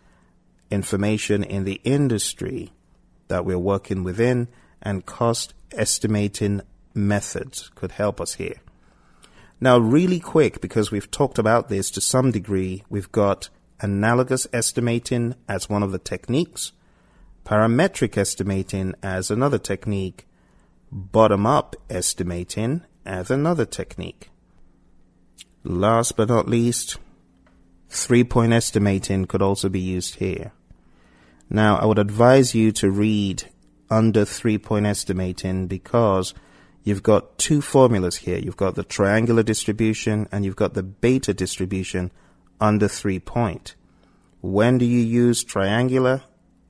information in the industry that we're working within, and cost estimating methods could help us here. Now, really quick, because we've talked about this to some degree, we've got analogous estimating as one of the techniques, parametric estimating as another technique, bottom up estimating as another technique. Last but not least, three point estimating could also be used here. Now, I would advise you to read under three point estimating because you've got two formulas here. You've got the triangular distribution and you've got the beta distribution under three point. When do you use triangular?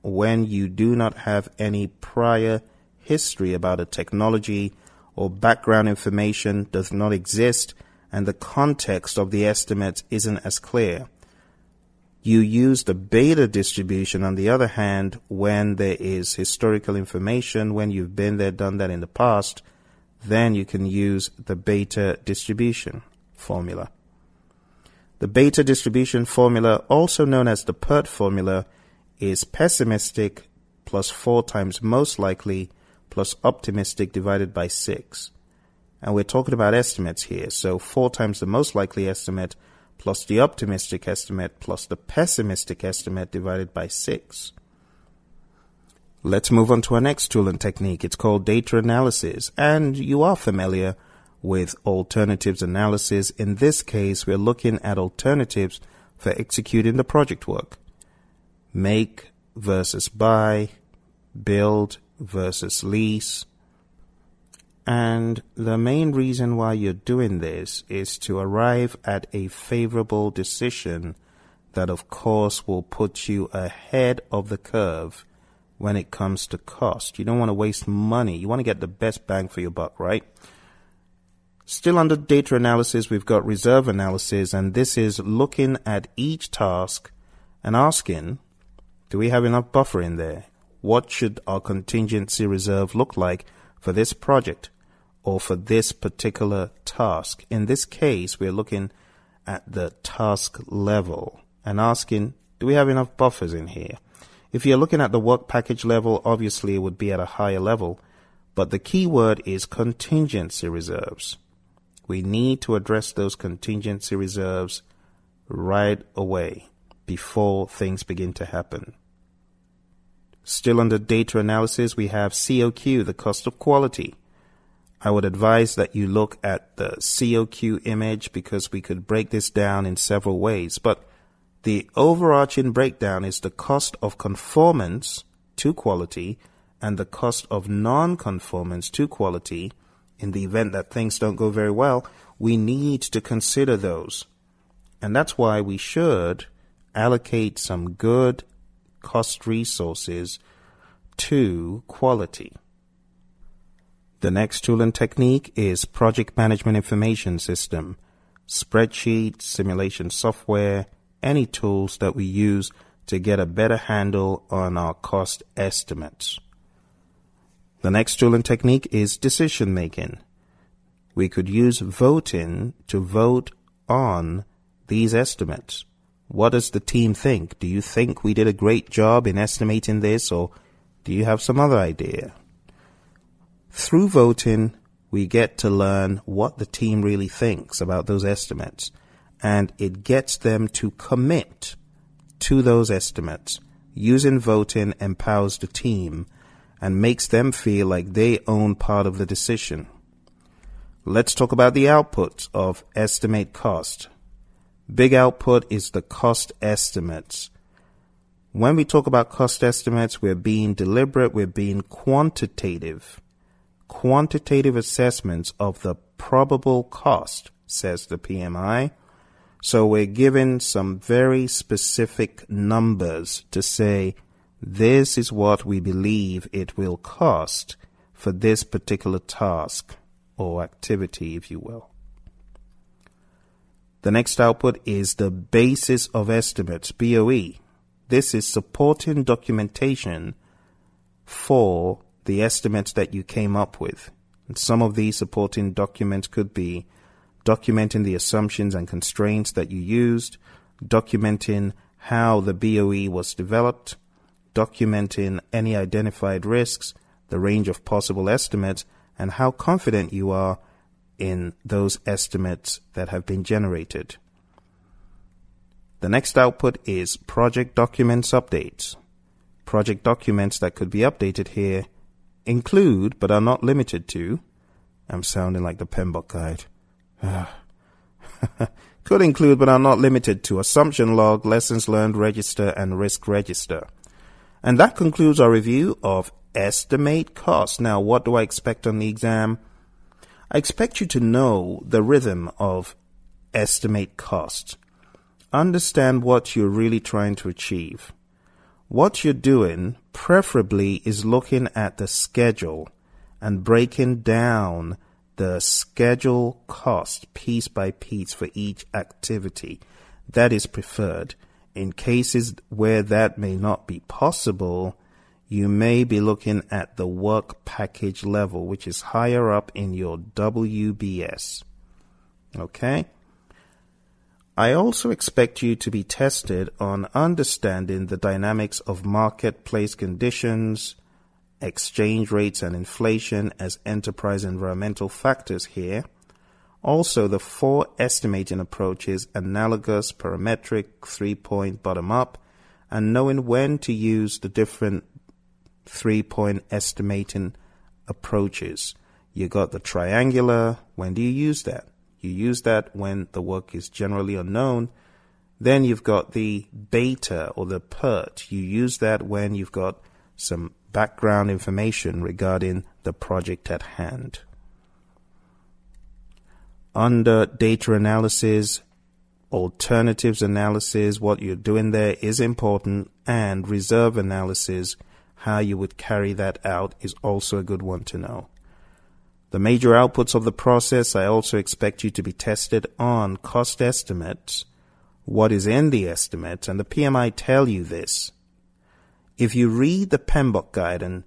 When you do not have any prior history about a technology or background information does not exist and the context of the estimate isn't as clear. You use the beta distribution on the other hand when there is historical information, when you've been there, done that in the past, then you can use the beta distribution formula. The beta distribution formula, also known as the PERT formula, is pessimistic plus 4 times most likely plus optimistic divided by 6. And we're talking about estimates here. So 4 times the most likely estimate plus the optimistic estimate plus the pessimistic estimate divided by 6. Let's move on to our next tool and technique. It's called data analysis. And you are familiar with alternatives analysis. In this case, we're looking at alternatives for executing the project work. Make versus buy, build versus lease. And the main reason why you're doing this is to arrive at a favorable decision that, of course, will put you ahead of the curve when it comes to cost. You don't want to waste money. You want to get the best bang for your buck, right? Still under data analysis, we've got reserve analysis, and this is looking at each task and asking, do we have enough buffer in there? What should our contingency reserve look like for this project or for this particular task? In this case, we're looking at the task level and asking, do we have enough buffers in here? If you're looking at the work package level, obviously it would be at a higher level, but the key word is contingency reserves we need to address those contingency reserves right away before things begin to happen. Still under data analysis, we have COQ, the cost of quality. I would advise that you look at the COQ image because we could break this down in several ways, but the overarching breakdown is the cost of conformance to quality and the cost of non-conformance to quality in the event that things don't go very well, we need to consider those. And that's why we should allocate some good cost resources to quality. The next tool and technique is project management information system, spreadsheet, simulation software, any tools that we use to get a better handle on our cost estimates. The next tool and technique is decision making. We could use voting to vote on these estimates. What does the team think? Do you think we did a great job in estimating this or do you have some other idea? Through voting, we get to learn what the team really thinks about those estimates and it gets them to commit to those estimates. Using voting empowers the team and makes them feel like they own part of the decision. Let's talk about the output of estimate cost. Big output is the cost estimates. When we talk about cost estimates, we're being deliberate, we're being quantitative. Quantitative assessments of the probable cost, says the PMI. So we're given some very specific numbers to say this is what we believe it will cost for this particular task or activity, if you will. The next output is the basis of estimates, BOE. This is supporting documentation for the estimates that you came up with. And some of these supporting documents could be documenting the assumptions and constraints that you used, documenting how the BOE was developed, documenting any identified risks, the range of possible estimates, and how confident you are in those estimates that have been generated. The next output is project documents updates. Project documents that could be updated here include, but are not limited to, I'm sounding like the PMBOK guide. <sighs> could include, but are not limited to assumption log, lessons learned register, and risk register. And that concludes our review of estimate cost. Now, what do I expect on the exam? I expect you to know the rhythm of estimate cost. Understand what you're really trying to achieve. What you're doing, preferably, is looking at the schedule and breaking down the schedule cost piece by piece for each activity. That is preferred. In cases where that may not be possible, you may be looking at the work package level, which is higher up in your WBS. Okay? I also expect you to be tested on understanding the dynamics of marketplace conditions, exchange rates and inflation as enterprise environmental factors here. Also, the four estimating approaches analogous, parametric, three point, bottom up, and knowing when to use the different three point estimating approaches. You got the triangular. When do you use that? You use that when the work is generally unknown. Then you've got the beta or the PERT. You use that when you've got some background information regarding the project at hand. Under data analysis, alternatives analysis, what you're doing there is important, and reserve analysis, how you would carry that out is also a good one to know. The major outputs of the process, I also expect you to be tested on cost estimates, what is in the estimate, and the PMI tell you this. If you read the PMBOK guide and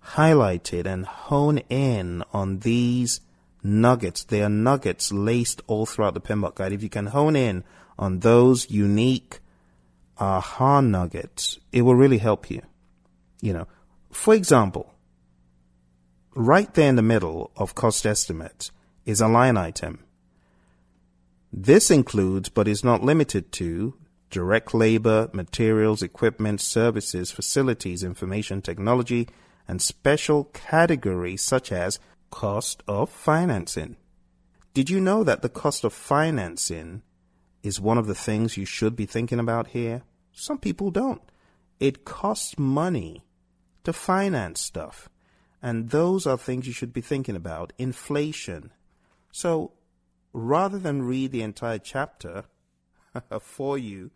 highlight it and hone in on these nuggets, they are nuggets laced all throughout the PMBOK guide. If you can hone in on those unique aha nuggets, it will really help you. You know, for example, right there in the middle of cost estimate is a line item. This includes, but is not limited to, direct labor, materials, equipment, services, facilities, information technology, and special categories such as cost of financing. Did you know that the cost of financing is one of the things you should be thinking about here? Some people don't. It costs money to finance stuff. And those are things you should be thinking about. Inflation. So rather than read the entire chapter <laughs> for you,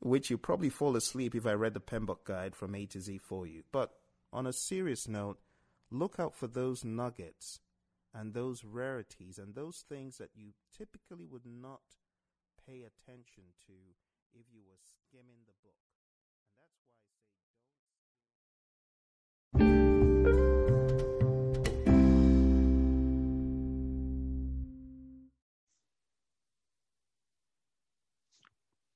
which you probably fall asleep if I read the PMBOK guide from A to Z for you. But on a serious note, look out for those nuggets and those rarities and those things that you typically would not pay attention to if you were skimming the book.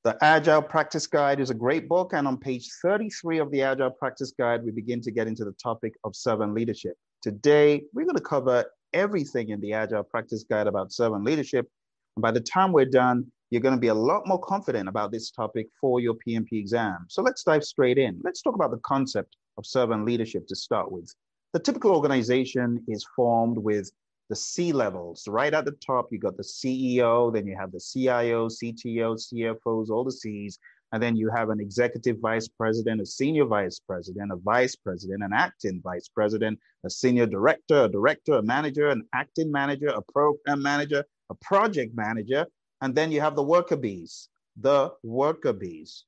The Agile Practice Guide is a great book, and on page 33 of the Agile Practice Guide, we begin to get into the topic of servant leadership. Today, we're going to cover everything in the Agile Practice Guide about servant leadership. And by the time we're done, you're going to be a lot more confident about this topic for your PMP exam. So let's dive straight in. Let's talk about the concept of servant leadership to start with. The typical organization is formed with the C levels. Right at the top, you got the CEO, then you have the CIO, CTO, CFOs, all the C's. And then you have an executive vice president, a senior vice president, a vice president, an acting vice president, a senior director, a director, a manager, an acting manager, a program manager, a project manager. And then you have the worker bees, the worker bees.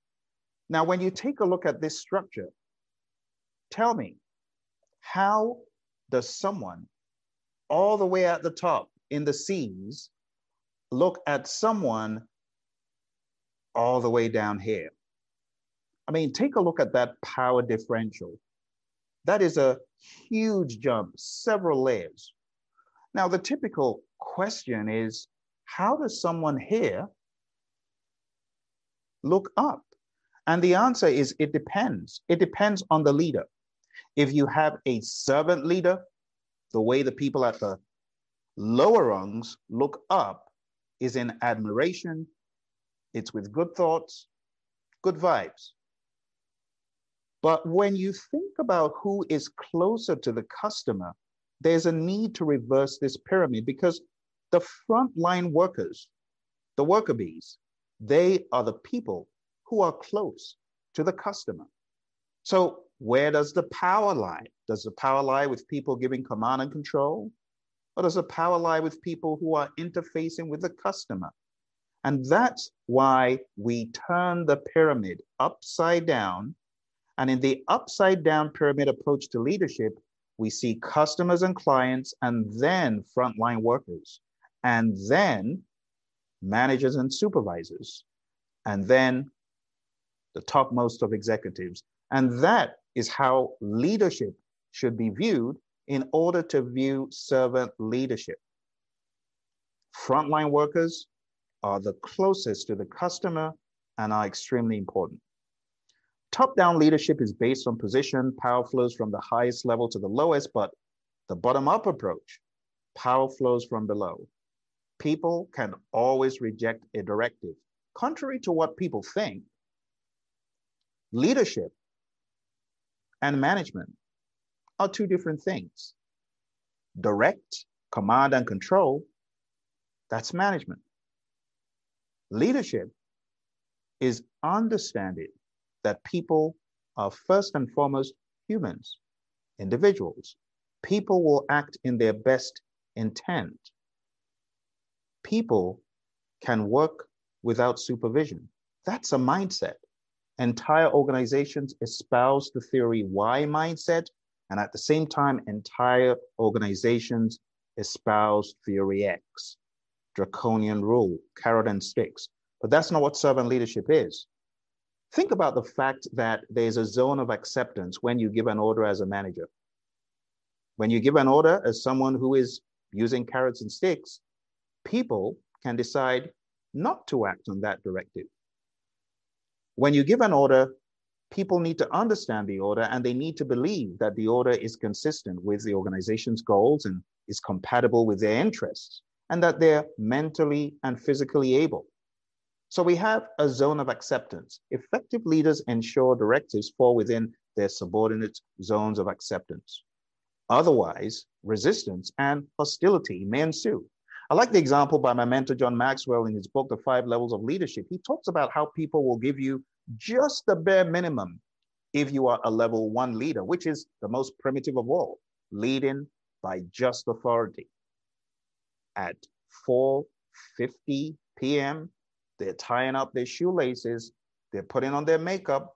Now, when you take a look at this structure, tell me, how does someone all the way at the top in the C's, look at someone all the way down here. I mean, take a look at that power differential. That is a huge jump, several layers. Now, the typical question is how does someone here look up? And the answer is it depends. It depends on the leader. If you have a servant leader, the way the people at the lower rungs look up is in admiration, it's with good thoughts, good vibes. But when you think about who is closer to the customer, there's a need to reverse this pyramid because the frontline workers, the worker bees, they are the people who are close to the customer. So where does the power lie? Does the power lie with people giving command and control? Or does the power lie with people who are interfacing with the customer? And that's why we turn the pyramid upside down. And in the upside down pyramid approach to leadership, we see customers and clients, and then frontline workers, and then managers and supervisors, and then the topmost of executives. And that is how leadership should be viewed in order to view servant leadership. Frontline workers, are the closest to the customer and are extremely important. Top down leadership is based on position, power flows from the highest level to the lowest, but the bottom up approach, power flows from below. People can always reject a directive. Contrary to what people think, leadership and management are two different things. Direct, command, and control, that's management. Leadership is understanding that people are first and foremost humans, individuals. People will act in their best intent. People can work without supervision. That's a mindset. Entire organizations espouse the theory Y mindset, and at the same time, entire organizations espouse theory X, draconian rule, carrot and sticks. But that's not what servant leadership is. Think about the fact that there's a zone of acceptance when you give an order as a manager. When you give an order as someone who is using carrots and sticks, people can decide not to act on that directive. When you give an order, people need to understand the order and they need to believe that the order is consistent with the organization's goals and is compatible with their interests and that they're mentally and physically able. So we have a zone of acceptance. Effective leaders ensure directives fall within their subordinate zones of acceptance. Otherwise, resistance and hostility may ensue. I like the example by my mentor, John Maxwell, in his book, The Five Levels of Leadership. He talks about how people will give you just the bare minimum if you are a level one leader, which is the most primitive of all, leading by just authority. At 4:50 p.m., they're tying up their shoelaces, they're putting on their makeup,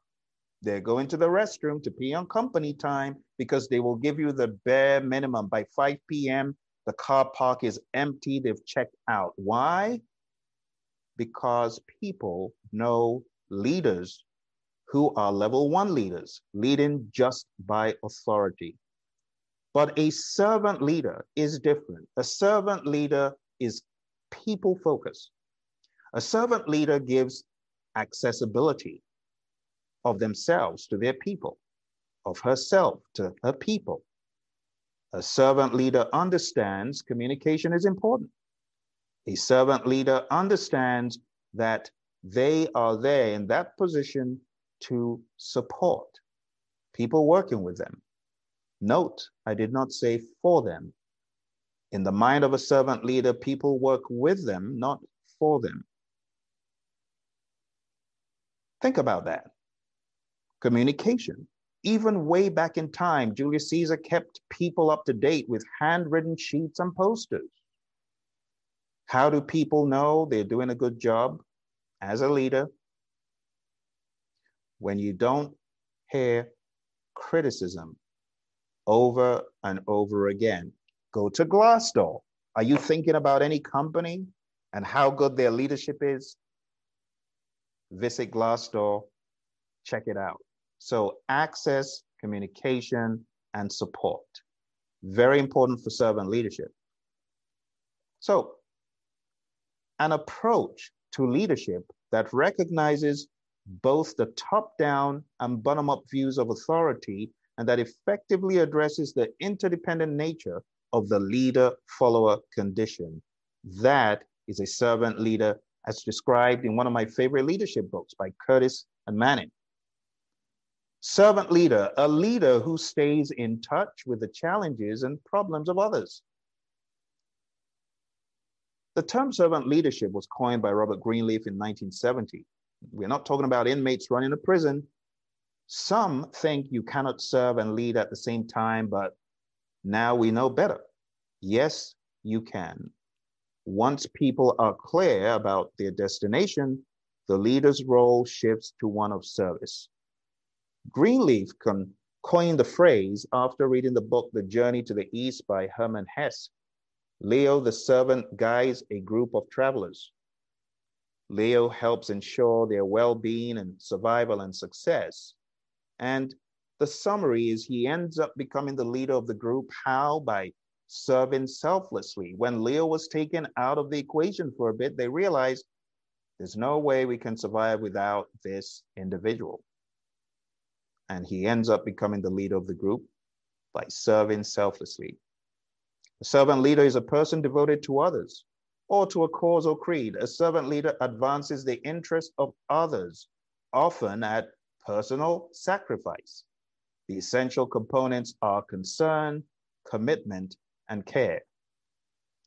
they're going to the restroom to pee on company time because they will give you the bare minimum. By 5 p.m., the car park is empty, they've checked out. Why? Because people know leaders who are level one leaders, leading just by authority. But a servant leader is different. A servant leader is people focused. A servant leader gives accessibility of themselves to their people, of herself to her people. A servant leader understands communication is important. A servant leader understands that they are there in that position to support people working with them. Note, I did not say for them. In the mind of a servant leader, people work with them, not for them. Think about that. Communication. Even way back in time, Julius Caesar kept people up to date with handwritten sheets and posters. How do people know they're doing a good job as a leader? When you don't hear criticism over and over again. Go to Glassdoor. Are you thinking about any company and how good their leadership is? visit Glassdoor, check it out. So access, communication, and support. Very important for servant leadership. So an approach to leadership that recognizes both the top-down and bottom-up views of authority and that effectively addresses the interdependent nature of the leader-follower condition. That is a servant leader as described in one of my favorite leadership books by Curtis and Manning. Servant leader, a leader who stays in touch with the challenges and problems of others. The term servant leadership was coined by Robert Greenleaf in 1970. We're not talking about inmates running a prison. Some think you cannot serve and lead at the same time, but now we know better. Yes, you can. Once people are clear about their destination, the leader's role shifts to one of service. Greenleaf con- coined the phrase after reading the book The Journey to the East by Hermann Hesse. Leo the servant guides a group of travelers. Leo helps ensure their well being and survival and success. And the summary is he ends up becoming the leader of the group. How? By serving selflessly. When Leo was taken out of the equation for a bit, they realized there's no way we can survive without this individual. And he ends up becoming the leader of the group by serving selflessly. A servant leader is a person devoted to others or to a cause or creed. A servant leader advances the interests of others, often at personal sacrifice. The essential components are concern, commitment, and care.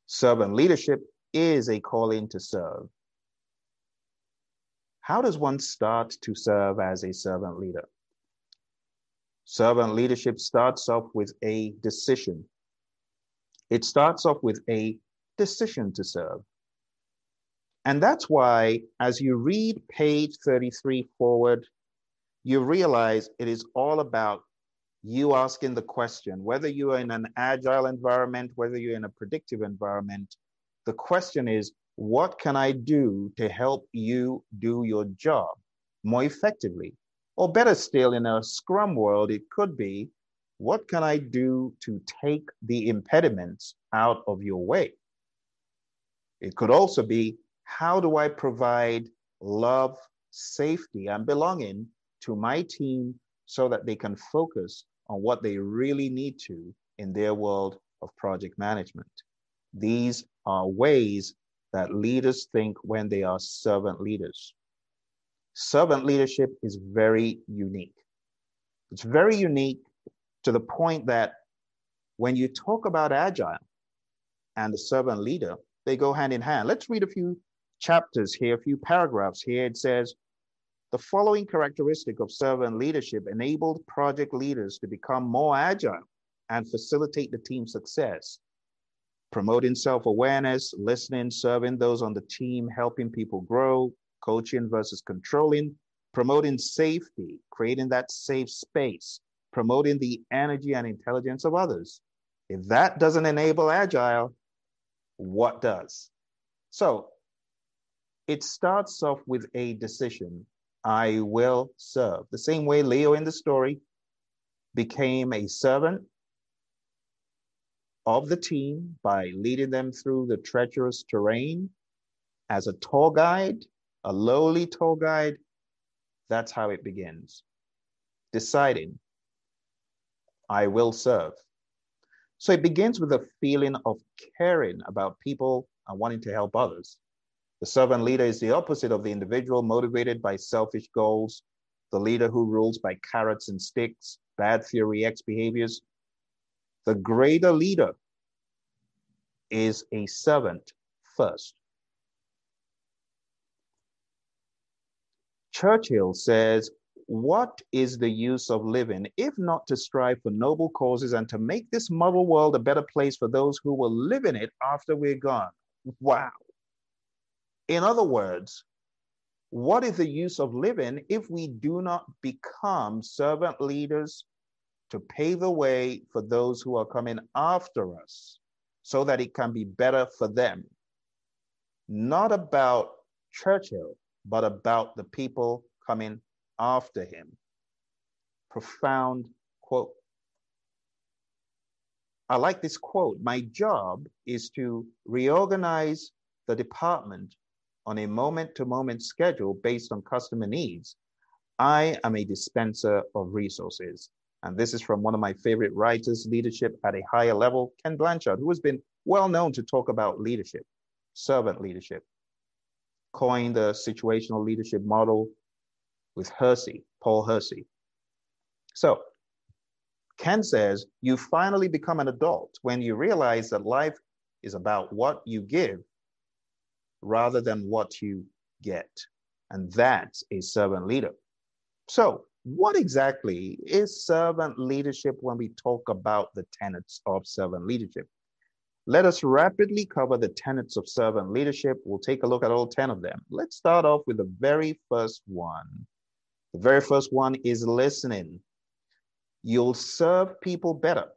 Servant leadership is a calling to serve. How does one start to serve as a servant leader? Servant leadership starts off with a decision. It starts off with a decision to serve. And that's why, as you read page 33 forward, you realize it is all about you asking the question whether you are in an agile environment, whether you're in a predictive environment. The question is, what can I do to help you do your job more effectively? Or better still, in a Scrum world, it could be, what can I do to take the impediments out of your way? It could also be, how do I provide love, safety, and belonging to my team so that they can focus on what they really need to in their world of project management? These are ways that leaders think when they are servant leaders. Servant leadership is very unique. It's very unique to the point that when you talk about agile and the servant leader, they go hand in hand. Let's read a few chapters here, a few paragraphs here. It says, the following characteristic of servant leadership enabled project leaders to become more agile and facilitate the team's success. Promoting self awareness, listening, serving those on the team, helping people grow, coaching versus controlling, promoting safety, creating that safe space, promoting the energy and intelligence of others. If that doesn't enable agile, what does? So it starts off with a decision I will serve. The same way Leo in the story became a servant of the team by leading them through the treacherous terrain as a tour guide, a lowly tour guide. That's how it begins. Deciding, I will serve. So it begins with a feeling of caring about people and wanting to help others. The servant leader is the opposite of the individual motivated by selfish goals, the leader who rules by carrots and sticks, bad theory X behaviors. The greater leader is a servant first. Churchill says, What is the use of living if not to strive for noble causes and to make this model world a better place for those who will live in it after we're gone? Wow. In other words, what is the use of living if we do not become servant leaders to pave the way for those who are coming after us so that it can be better for them? Not about Churchill, but about the people coming after him. Profound quote. I like this quote. My job is to reorganize the department on a moment to moment schedule based on customer needs. I am a dispenser of resources. And this is from one of my favorite writers, leadership at a higher level, Ken Blanchard, who has been well known to talk about leadership, servant leadership, coined the situational leadership model with Hersey, Paul Hersey. So, Ken says, you finally become an adult when you realize that life is about what you give rather than what you get. And that's a servant leader. So, what exactly is servant leadership when we talk about the tenets of servant leadership? Let us rapidly cover the tenets of servant leadership. We'll take a look at all 10 of them. Let's start off with the very first one. The very first one is listening. You'll serve people better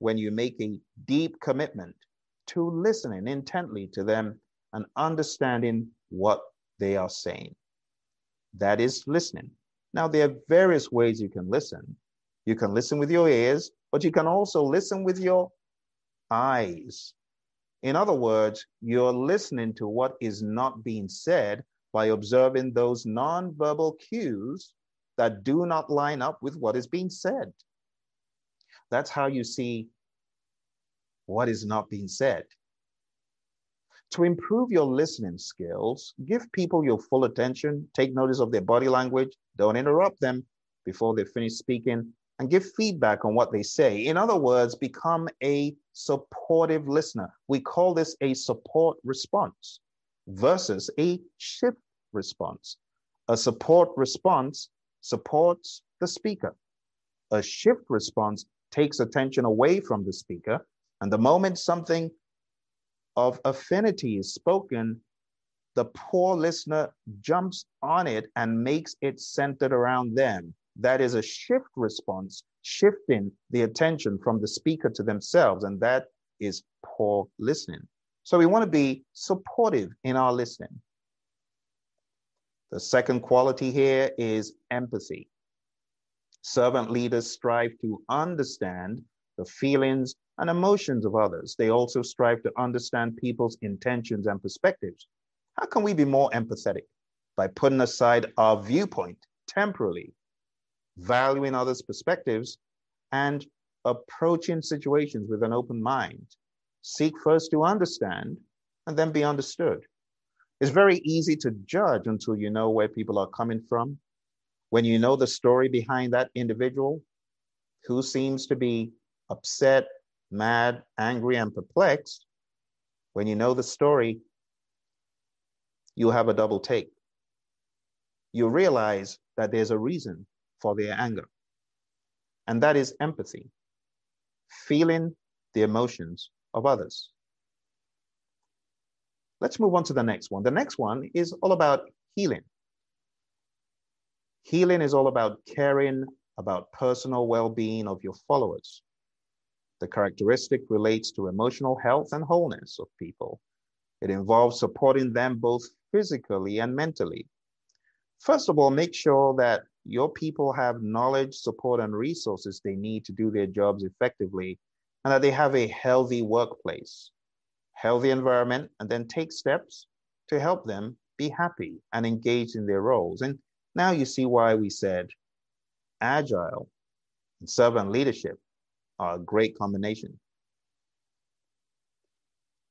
when you make a deep commitment to listening intently to them and understanding what they are saying. That is listening. Now, there are various ways you can listen. You can listen with your ears, but you can also listen with your eyes. In other words, you're listening to what is not being said by observing those nonverbal cues that do not line up with what is being said. That's how you see what is not being said. To improve your listening skills, give people your full attention, take notice of their body language, don't interrupt them before they finish speaking, and give feedback on what they say. In other words, become a supportive listener. We call this a support response versus a shift response. A support response supports the speaker. A shift response takes attention away from the speaker. And the moment something of affinity is spoken, the poor listener jumps on it and makes it centered around them. That is a shift response, shifting the attention from the speaker to themselves. And that is poor listening. So we want to be supportive in our listening. The second quality here is empathy. Servant leaders strive to understand the feelings and emotions of others. They also strive to understand people's intentions and perspectives. How can we be more empathetic? By putting aside our viewpoint temporarily, valuing others' perspectives, and approaching situations with an open mind. Seek first to understand and then be understood. It's very easy to judge until you know where people are coming from. When you know the story behind that individual who seems to be upset, mad, angry, and perplexed, when you know the story, you'll have a double take. You realize that there's a reason for their anger, and that is empathy, feeling the emotions of others. Let's move on to the next one. The next one is all about healing. Healing is all about caring about personal well being of your followers. The characteristic relates to emotional health and wholeness of people. It involves supporting them both physically and mentally. First of all, make sure that your people have knowledge, support, and resources they need to do their jobs effectively, and that they have a healthy workplace healthy environment, and then take steps to help them be happy and engaged in their roles. And now you see why we said agile and servant leadership are a great combination.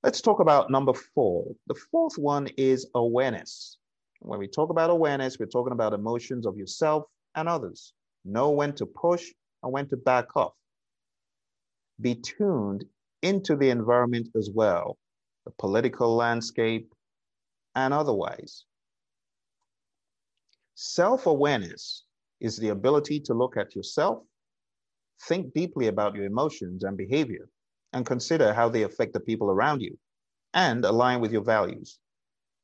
Let's talk about number four. The fourth one is awareness. When we talk about awareness, we're talking about emotions of yourself and others. Know when to push and when to back off. Be tuned into the environment as well, the political landscape, and otherwise. Self awareness is the ability to look at yourself, think deeply about your emotions and behavior, and consider how they affect the people around you and align with your values.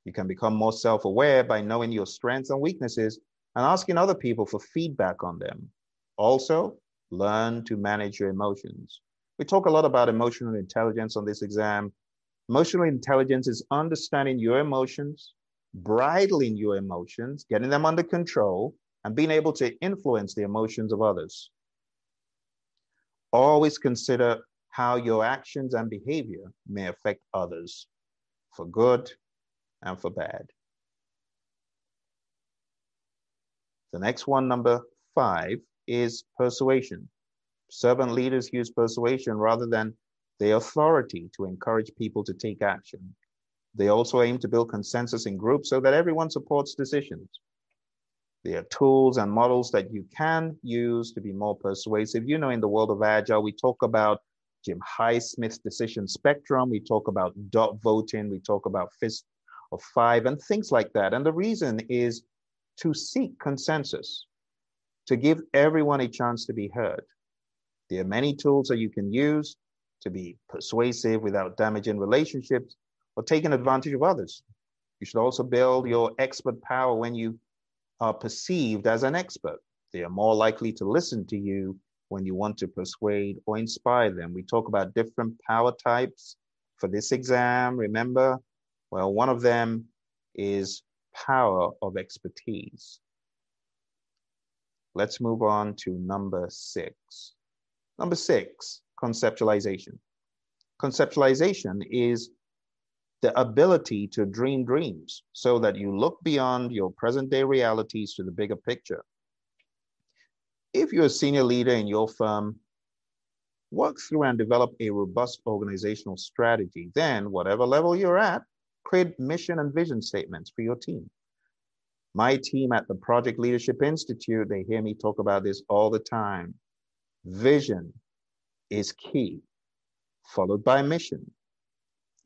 You can become more self aware by knowing your strengths and weaknesses and asking other people for feedback on them. Also, learn to manage your emotions. We talk a lot about emotional intelligence on this exam. Emotional intelligence is understanding your emotions, bridling your emotions, getting them under control, and being able to influence the emotions of others. Always consider how your actions and behavior may affect others for good and for bad. The next one, number five, is persuasion. Servant leaders use persuasion rather than their authority to encourage people to take action. They also aim to build consensus in groups so that everyone supports decisions. There are tools and models that you can use to be more persuasive. You know, in the world of Agile, we talk about Jim Highsmith's decision spectrum, we talk about dot voting, we talk about fist of five, and things like that. And the reason is to seek consensus, to give everyone a chance to be heard. There are many tools that you can use to be persuasive without damaging relationships or taking advantage of others. You should also build your expert power when you are perceived as an expert. They are more likely to listen to you when you want to persuade or inspire them. We talk about different power types for this exam. Remember, well, one of them is power of expertise. Let's move on to number six. Number six, conceptualization. Conceptualization is the ability to dream dreams so that you look beyond your present day realities to the bigger picture. If you're a senior leader in your firm, work through and develop a robust organizational strategy. Then, whatever level you're at, create mission and vision statements for your team. My team at the Project Leadership Institute, they hear me talk about this all the time. Vision is key, followed by mission.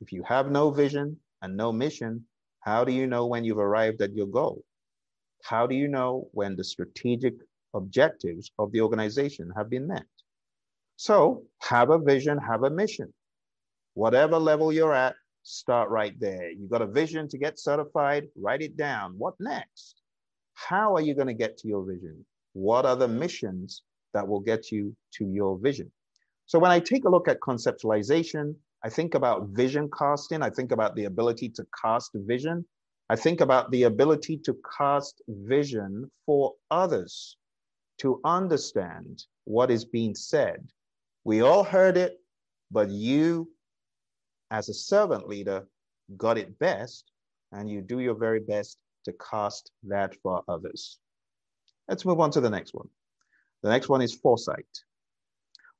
If you have no vision and no mission, how do you know when you've arrived at your goal? How do you know when the strategic objectives of the organization have been met? So have a vision, have a mission. Whatever level you're at, start right there. You've got a vision to get certified, write it down. What next? How are you going to get to your vision? What are the missions that will get you to your vision? So when I take a look at conceptualization, I think about vision casting. I think about the ability to cast vision. I think about the ability to cast vision for others to understand what is being said. We all heard it, but you, as a servant leader, got it best, and you do your very best to cast that for others. Let's move on to the next one. The next one is foresight.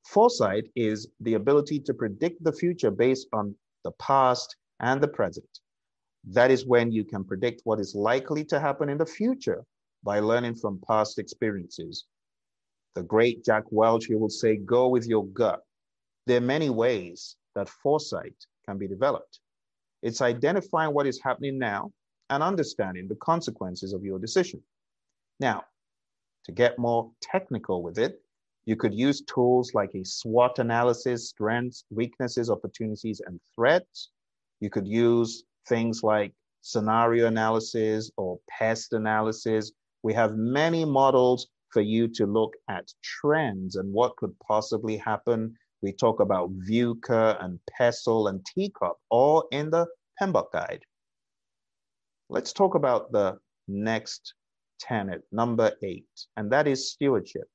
Foresight is the ability to predict the future based on the past and the present. That is when you can predict what is likely to happen in the future by learning from past experiences. The great Jack Welch, he will say, go with your gut. There are many ways that foresight can be developed. It's identifying what is happening now and understanding the consequences of your decision. Now, to get more technical with it, you could use tools like a SWOT analysis, strengths, weaknesses, opportunities, and threats. You could use things like scenario analysis or pest analysis. We have many models for you to look at trends and what could possibly happen. We talk about VUCA and PESTLE and TECOP, all in the PMBOK guide. Let's talk about the next tenet, number eight, and that is stewardship.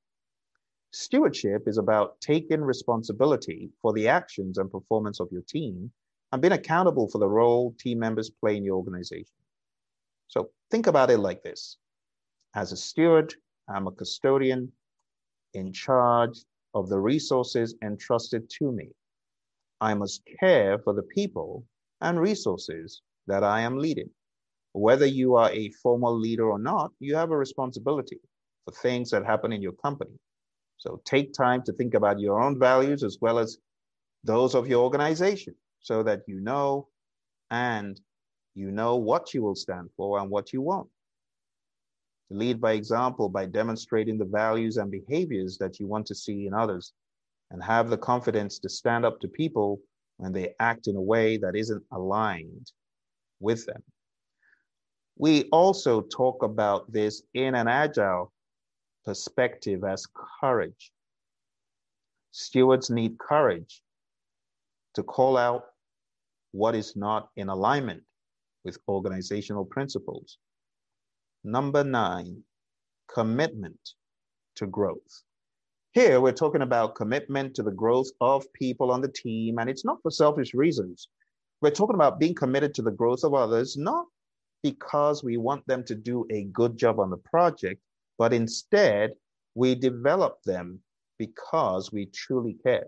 Stewardship is about taking responsibility for the actions and performance of your team and being accountable for the role team members play in your organization. So think about it like this. As a steward, I'm a custodian in charge of the resources entrusted to me. I must care for the people and resources that I am leading. Whether you are a formal leader or not, you have a responsibility for things that happen in your company. So take time to think about your own values as well as those of your organization so that you know and you know what you will stand for and what you won't. Lead by example by demonstrating the values and behaviors that you want to see in others and have the confidence to stand up to people when they act in a way that isn't aligned with them. We also talk about this in an agile perspective as courage. Stewards need courage to call out what is not in alignment with organizational principles. Number nine, commitment to growth. Here, we're talking about commitment to the growth of people on the team, and it's not for selfish reasons. We're talking about being committed to the growth of others, not because we want them to do a good job on the project, but instead we develop them because we truly care.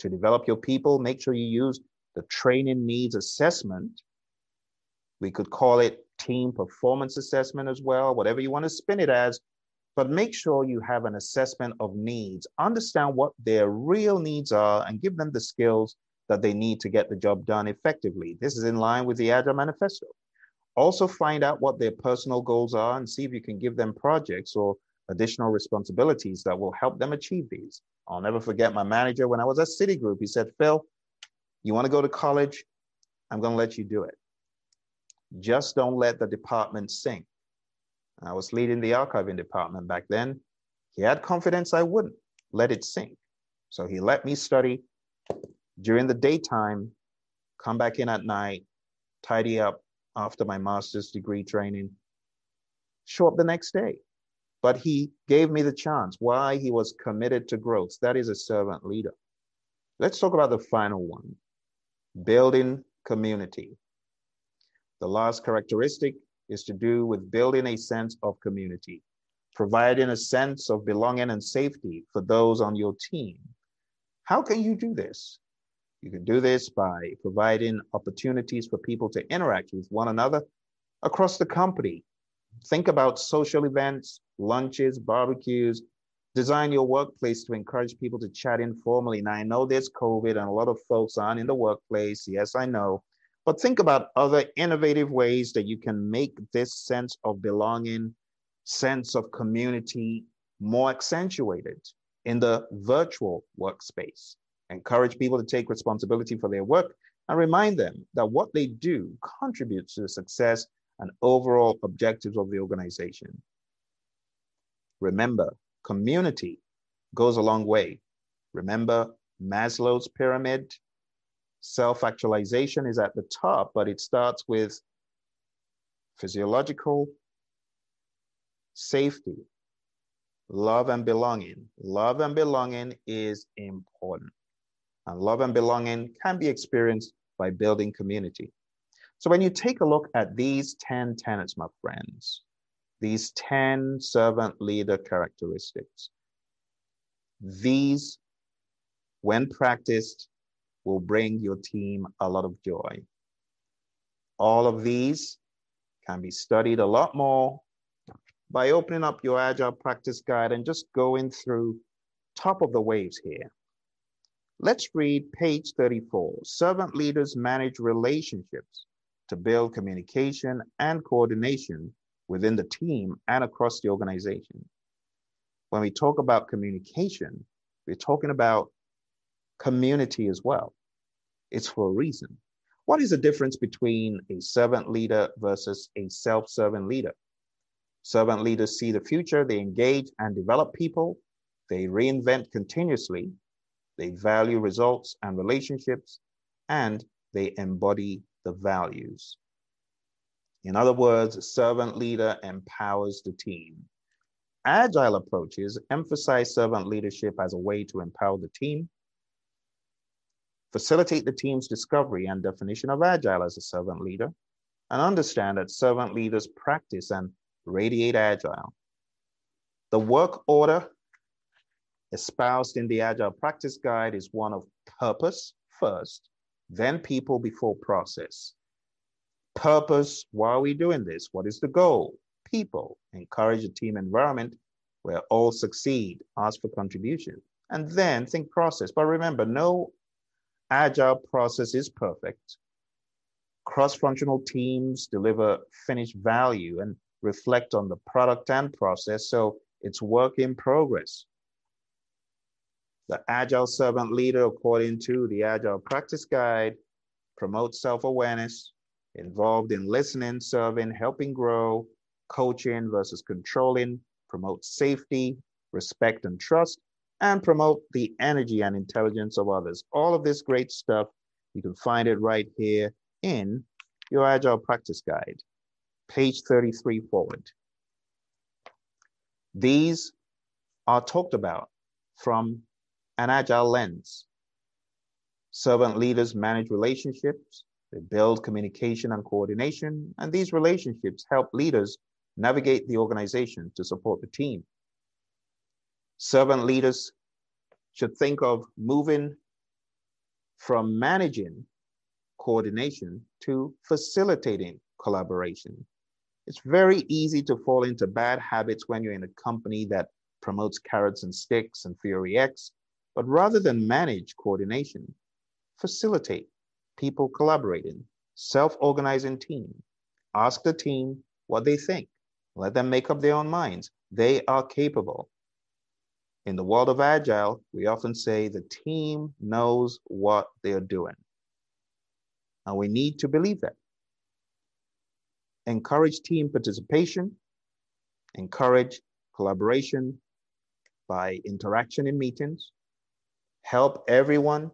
To develop your people, make sure you use the training needs assessment. We could call it team performance assessment as well, whatever you want to spin it as. But make sure you have an assessment of needs. Understand what their real needs are and give them the skills that they need to get the job done effectively. This is in line with the Agile Manifesto. Also, find out what their personal goals are and see if you can give them projects or additional responsibilities that will help them achieve these. I'll never forget my manager when I was at Citigroup. He said, Phil, you want to go to college? I'm going to let you do it. Just don't let the department sink. I was leading the archiving department back then. He had confidence I wouldn't let it sink. So he let me study during the daytime, come back in at night, tidy up, after my master's degree training, show up the next day. But he gave me the chance. Why? He was committed to growth. That is a servant leader. Let's talk about the final one building community. The last characteristic is to do with building a sense of community, providing a sense of belonging and safety for those on your team. How can you do this? You can do this by providing opportunities for people to interact with one another across the company. Think about social events, lunches, barbecues. Design your workplace to encourage people to chat informally. Now, I know there's COVID and a lot of folks aren't in the workplace. Yes, I know. But think about other innovative ways that you can make this sense of belonging, sense of community more accentuated in the virtual workspace. Encourage people to take responsibility for their work and remind them that what they do contributes to the success and overall objectives of the organization. Remember, community goes a long way. Remember Maslow's pyramid? Self actualization is at the top, but it starts with physiological safety, love and belonging. Love and belonging is important. And love and belonging can be experienced by building community. So when you take a look at these 10 tenets, my friends, these 10 servant leader characteristics, these, when practiced, will bring your team a lot of joy. All of these can be studied a lot more by opening up your Agile practice guide and just going through top of the waves here. Let's read page 34. Servant leaders manage relationships to build communication and coordination within the team and across the organization. When we talk about communication, we're talking about community as well. It's for a reason. What is the difference between a servant leader versus a self serving leader? Servant leaders see the future, they engage and develop people, they reinvent continuously, they value results and relationships, and they embody the values. In other words, servant leader empowers the team. Agile approaches emphasize servant leadership as a way to empower the team, facilitate the team's discovery and definition of Agile as a servant leader, and understand that servant leaders practice and radiate Agile. The work order espoused in the Agile Practice Guide is one of purpose first, then people before process. Purpose, why are we doing this? What is the goal? People, encourage a team environment where all succeed, ask for contribution, and then think process. But remember, no agile process is perfect. Cross functional teams deliver finished value and reflect on the product and process, so it's work in progress. The Agile Servant Leader, according to the Agile Practice Guide, promotes self awareness, involved in listening, serving, helping grow, coaching versus controlling, promotes safety, respect, and trust, and promote the energy and intelligence of others. All of this great stuff, you can find it right here in your Agile Practice Guide, page 33 forward. These are talked about from an agile lens. Servant leaders manage relationships, they build communication and coordination, and these relationships help leaders navigate the organization to support the team. Servant leaders should think of moving from managing coordination to facilitating collaboration. It's very easy to fall into bad habits when you're in a company that promotes carrots and sticks and Theory X but rather than manage coordination, facilitate people collaborating, self organizing team. Ask the team what they think. Let them make up their own minds. They are capable. In the world of Agile, we often say the team knows what they're doing. And we need to believe that. Encourage team participation, encourage collaboration by interaction in meetings, help everyone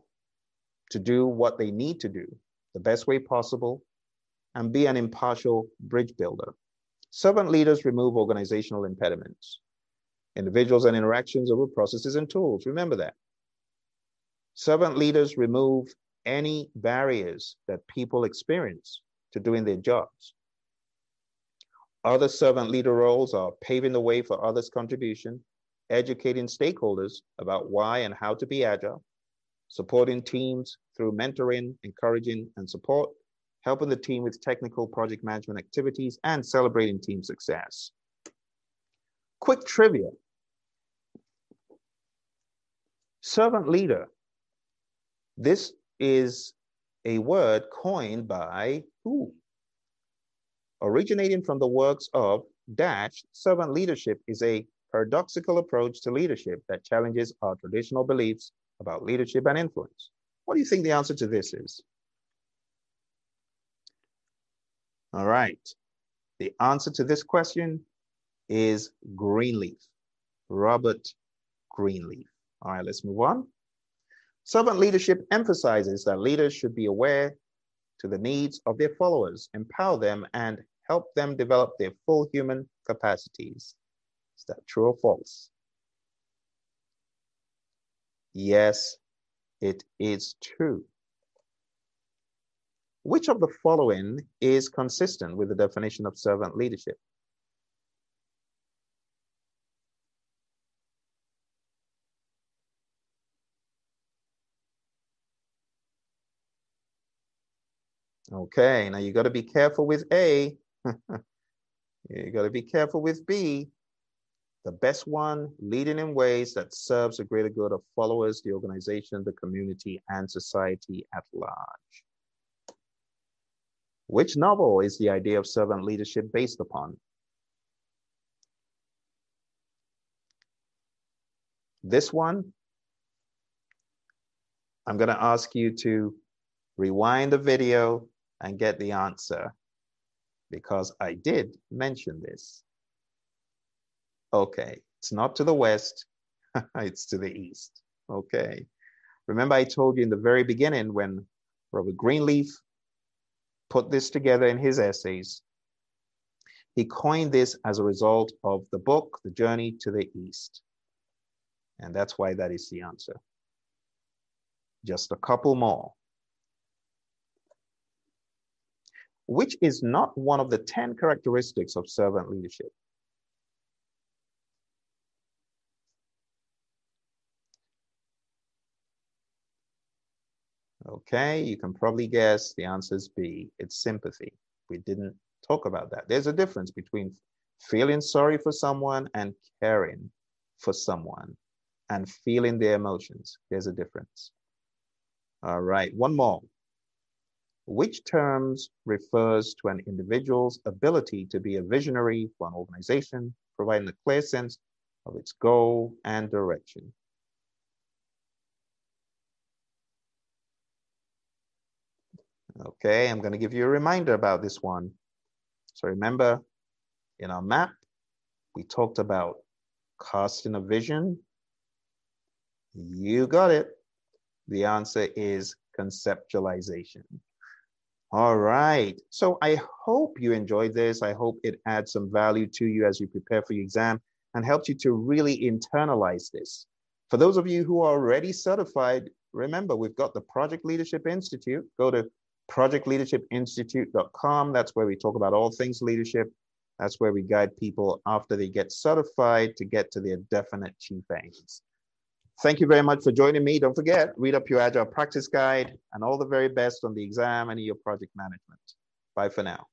to do what they need to do the best way possible, and be an impartial bridge builder. Servant leaders remove organizational impediments, individuals and interactions over processes and tools. Remember that. Servant leaders remove any barriers that people experience to doing their jobs. Other servant leader roles are paving the way for others' contribution, educating stakeholders about why and how to be agile, supporting teams through mentoring, encouraging, and support, helping the team with technical project management activities, and celebrating team success. Quick trivia. Servant leader. This is a word coined by who? Originating from the works of Dash, servant leadership is a paradoxical approach to leadership that challenges our traditional beliefs about leadership and influence. What do you think the answer to this is? All right. The answer to this question is Greenleaf, Robert Greenleaf. All right, let's move on. Servant leadership emphasizes that leaders should be aware to the needs of their followers, empower them, and help them develop their full human capacities. Is that true or false? Yes, it is true. Which of the following is consistent with the definition of servant leadership? Okay, now you got to be careful with A. <laughs> you got to be careful with B. The best one, leading in ways that serves the greater good of followers, the organization, the community, and society at large. Which novel is the idea of servant leadership based upon? This one, I'm going to ask you to rewind the video and get the answer because I did mention this. Okay, it's not to the west, <laughs> it's to the east. Okay. Remember, I told you in the very beginning when Robert Greenleaf put this together in his essays. He coined this as a result of the book, The Journey to the East. And that's why that is the answer. Just a couple more. Which is not one of the 10 characteristics of servant leadership? Okay, you can probably guess the answer is B. It's sympathy. We didn't talk about that. There's a difference between feeling sorry for someone and caring for someone and feeling their emotions. There's a difference. All right, one more. Which terms refers to an individual's ability to be a visionary for an organization, providing a clear sense of its goal and direction? Okay, I'm going to give you a reminder about this one. So remember, in our map, we talked about casting a vision. You got it. The answer is conceptualization. All right. So I hope you enjoyed this. I hope it adds some value to you as you prepare for your exam and helps you to really internalize this. For those of you who are already certified, remember we've got the Project Leadership Institute. Go to projectleadershipinstitute.com. That's where we talk about all things leadership. That's where we guide people after they get certified to get to their definite chief aims. Thank you very much for joining me. Don't forget, read up your Agile practice guide and all the very best on the exam and your project management. Bye for now.